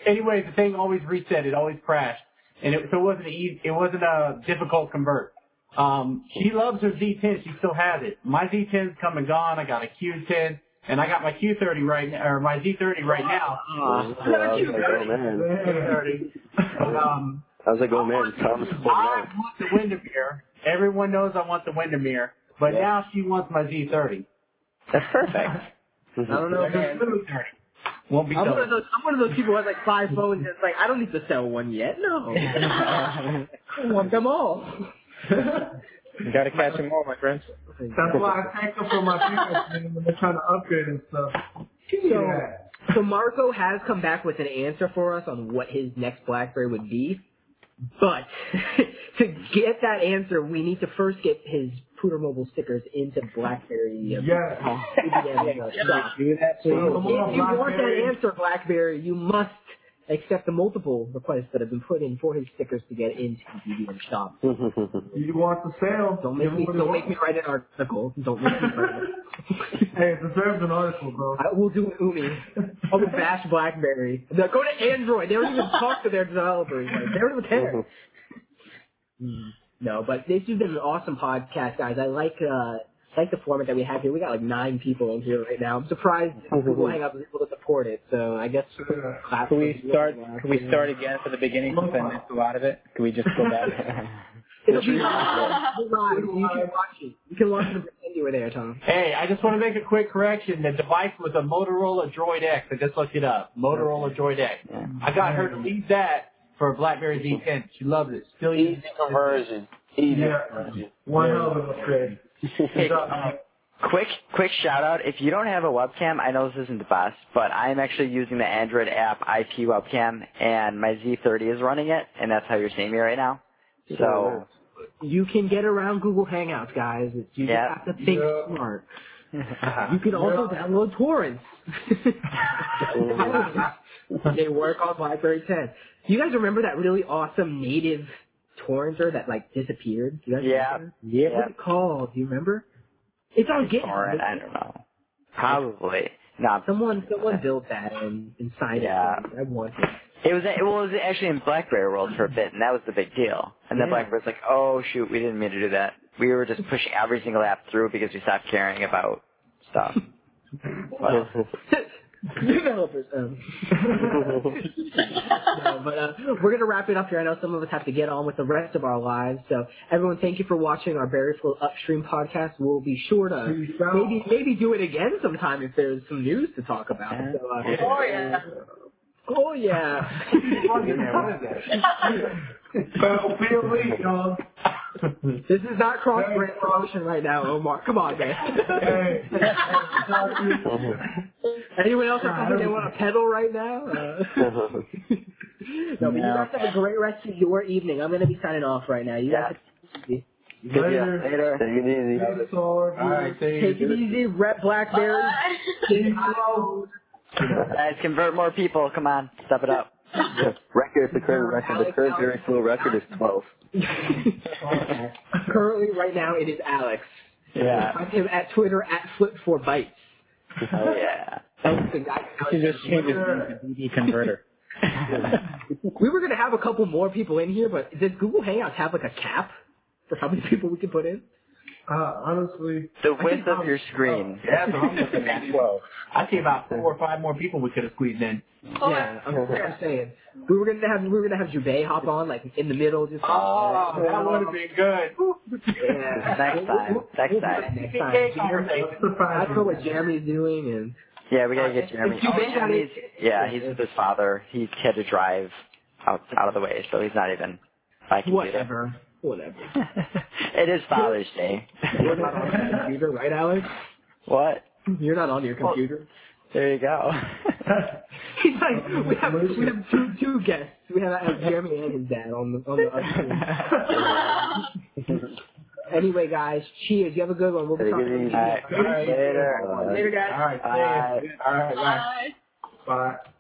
Anyway, the thing always reset. It always crashed, and it, so it wasn't easy. It wasn't a difficult convert. Um, she loves her Z10. She still has it. My Z10's come and gone. I got a Q10, and I got my Q30 right now, or my Z30 right now. Yeah, I was like, oh man. Q30. [laughs] Um, I was like, oh man, Tom's holding I out. want the Windermere. Everyone knows I want the Windermere, but Yeah. now she wants my Z30. That's perfect. I don't know, man. Won't be I'm one of those. I'm one of those people who has like five [laughs] phones. That's like I don't need to sell one yet. No, [laughs] I want them all. [laughs] You gotta catch them all, my friends. That's why I take them for my parents when they're trying to upgrade and stuff. So, Yeah. so Marco has come back with an answer for us on what his next BlackBerry would be. But [laughs] to get that answer, we need to first get his Pooter Mobile stickers into BlackBerry. uh, Yes. Uh, [laughs] shop. Do that, So please. If you want that answer, BlackBerry, you must accept the multiple requests that have been put in for his stickers to get into the BBM shop. [laughs] You want the sale? Don't make me don't make me write an article. Don't make me write it. [laughs] Hey, it deserves an article, bro. I will do an Umi. I will bash BlackBerry. They'll go to Android. They don't even talk to their developers. Like, they don't even care. [laughs] Mm. No, but this has been an awesome podcast, guys. I like uh like the format that we have here. We got like nine people in here right now. I'm surprised Google Hangout was able to support it. So I guess clap Can we start? Hangout. Can we start again from the beginning since I missed a lot of it? Can we just go back? [laughs] It'll be live. It'll be live. You can watch it. You can watch it and pretend you were there, Tom. Hey, I just want to make a quick correction. The device was a Motorola Droid X. I just looked it up. Motorola Droid X. I got her to leave that for a BlackBerry Z10. She loves it. Still uses Easy conversion. Easy Yeah. conversion. One hell of an upgrade. Hey, uh, quick, quick shout out. If you don't have a webcam, I know this isn't the best, but I'm actually using the Android app IP webcam, and my Z30 is running it, and that's how you're seeing me right now. So, You can get around Google Hangouts, guys. It's, you Yeah. just have to think Yeah. smart. [laughs] You can also download torrents. [laughs] [laughs] they work on BlackBerry 10. Do you guys remember that really awesome native torrenter that like disappeared? Do you guys Yeah. remember? yeah. What's it called? Do you remember? It's on GitHub. torrent, I don't know. Probably. No, Someone someone built that and, and signed Yeah. it. I want it. It was it was actually in BlackBerry world for a bit, and that was the big deal. And then Yeah. BlackBerry's like, "Oh shoot, we didn't mean to do that." we were just pushing every single app through because we stopped caring about stuff. [laughs] But, Developers. Um. [laughs] no, but uh, we're gonna wrap it up here. I know some of us have to get on with the rest of our lives. So everyone, thank you for watching our Berry Flow Upstream podcast. We'll be sure to maybe maybe do it again sometime if there's some news to talk about. So, uh, Oh yeah. oh yeah. [laughs] [laughs] Well, be elite, y'all. this is not cross brand promotion right now, Omar. Come on, man. Hey. Anyone else have something they want to peddle right now? Uh, [laughs] no, but you guys have a great rest of your evening. I'm going to be signing off right now. You guys have Later. later. Take it easy. That's all. All right, take it easy. Rep Blackberry. Guys, convert more people. Come on, step it up. Record, the current record, the current Berry Flow record is 12. [laughs] Currently, right now, it is Alex. Yeah. Find him at Twitter at Flip4Bytes. Oh yeah. [laughs] That's the guy. He just changed his name to BB Converter. [laughs] We were going to have a couple more people in here, but does Google Hangouts have like a cap for how many people we can put in? Uh, honestly. The width of your [laughs] screen. Yeah, so I'm looking at [laughs] 12. I see about four or five more people we could have squeezed in. Yeah, I'm, I'm saying we were gonna have we were gonna have Jubei hop on like in the middle, just Oh, that would have been good. yeah. Next time. Next time. Next time. PK conversation. Surprise. I know what Jeremy's doing, and Yeah, we gotta get Jeremy. Oh, Jeremy's, yeah, he's with his father. He had to drive out out of the way, so he's not even by computer. whatever, whatever. [laughs] it is Father's Day. You're not on your computer, [laughs] right, Alex? what? You're not on your computer. There you go. [laughs] He's like, we have we have two two guests. We have, have Jeremy and his dad on the on the. other screen. anyway, guys, cheers. You have a good one. We'll be talking. it easy. All right. Later. Later, guys. All right. Bye. All right. Bye. Bye. Bye.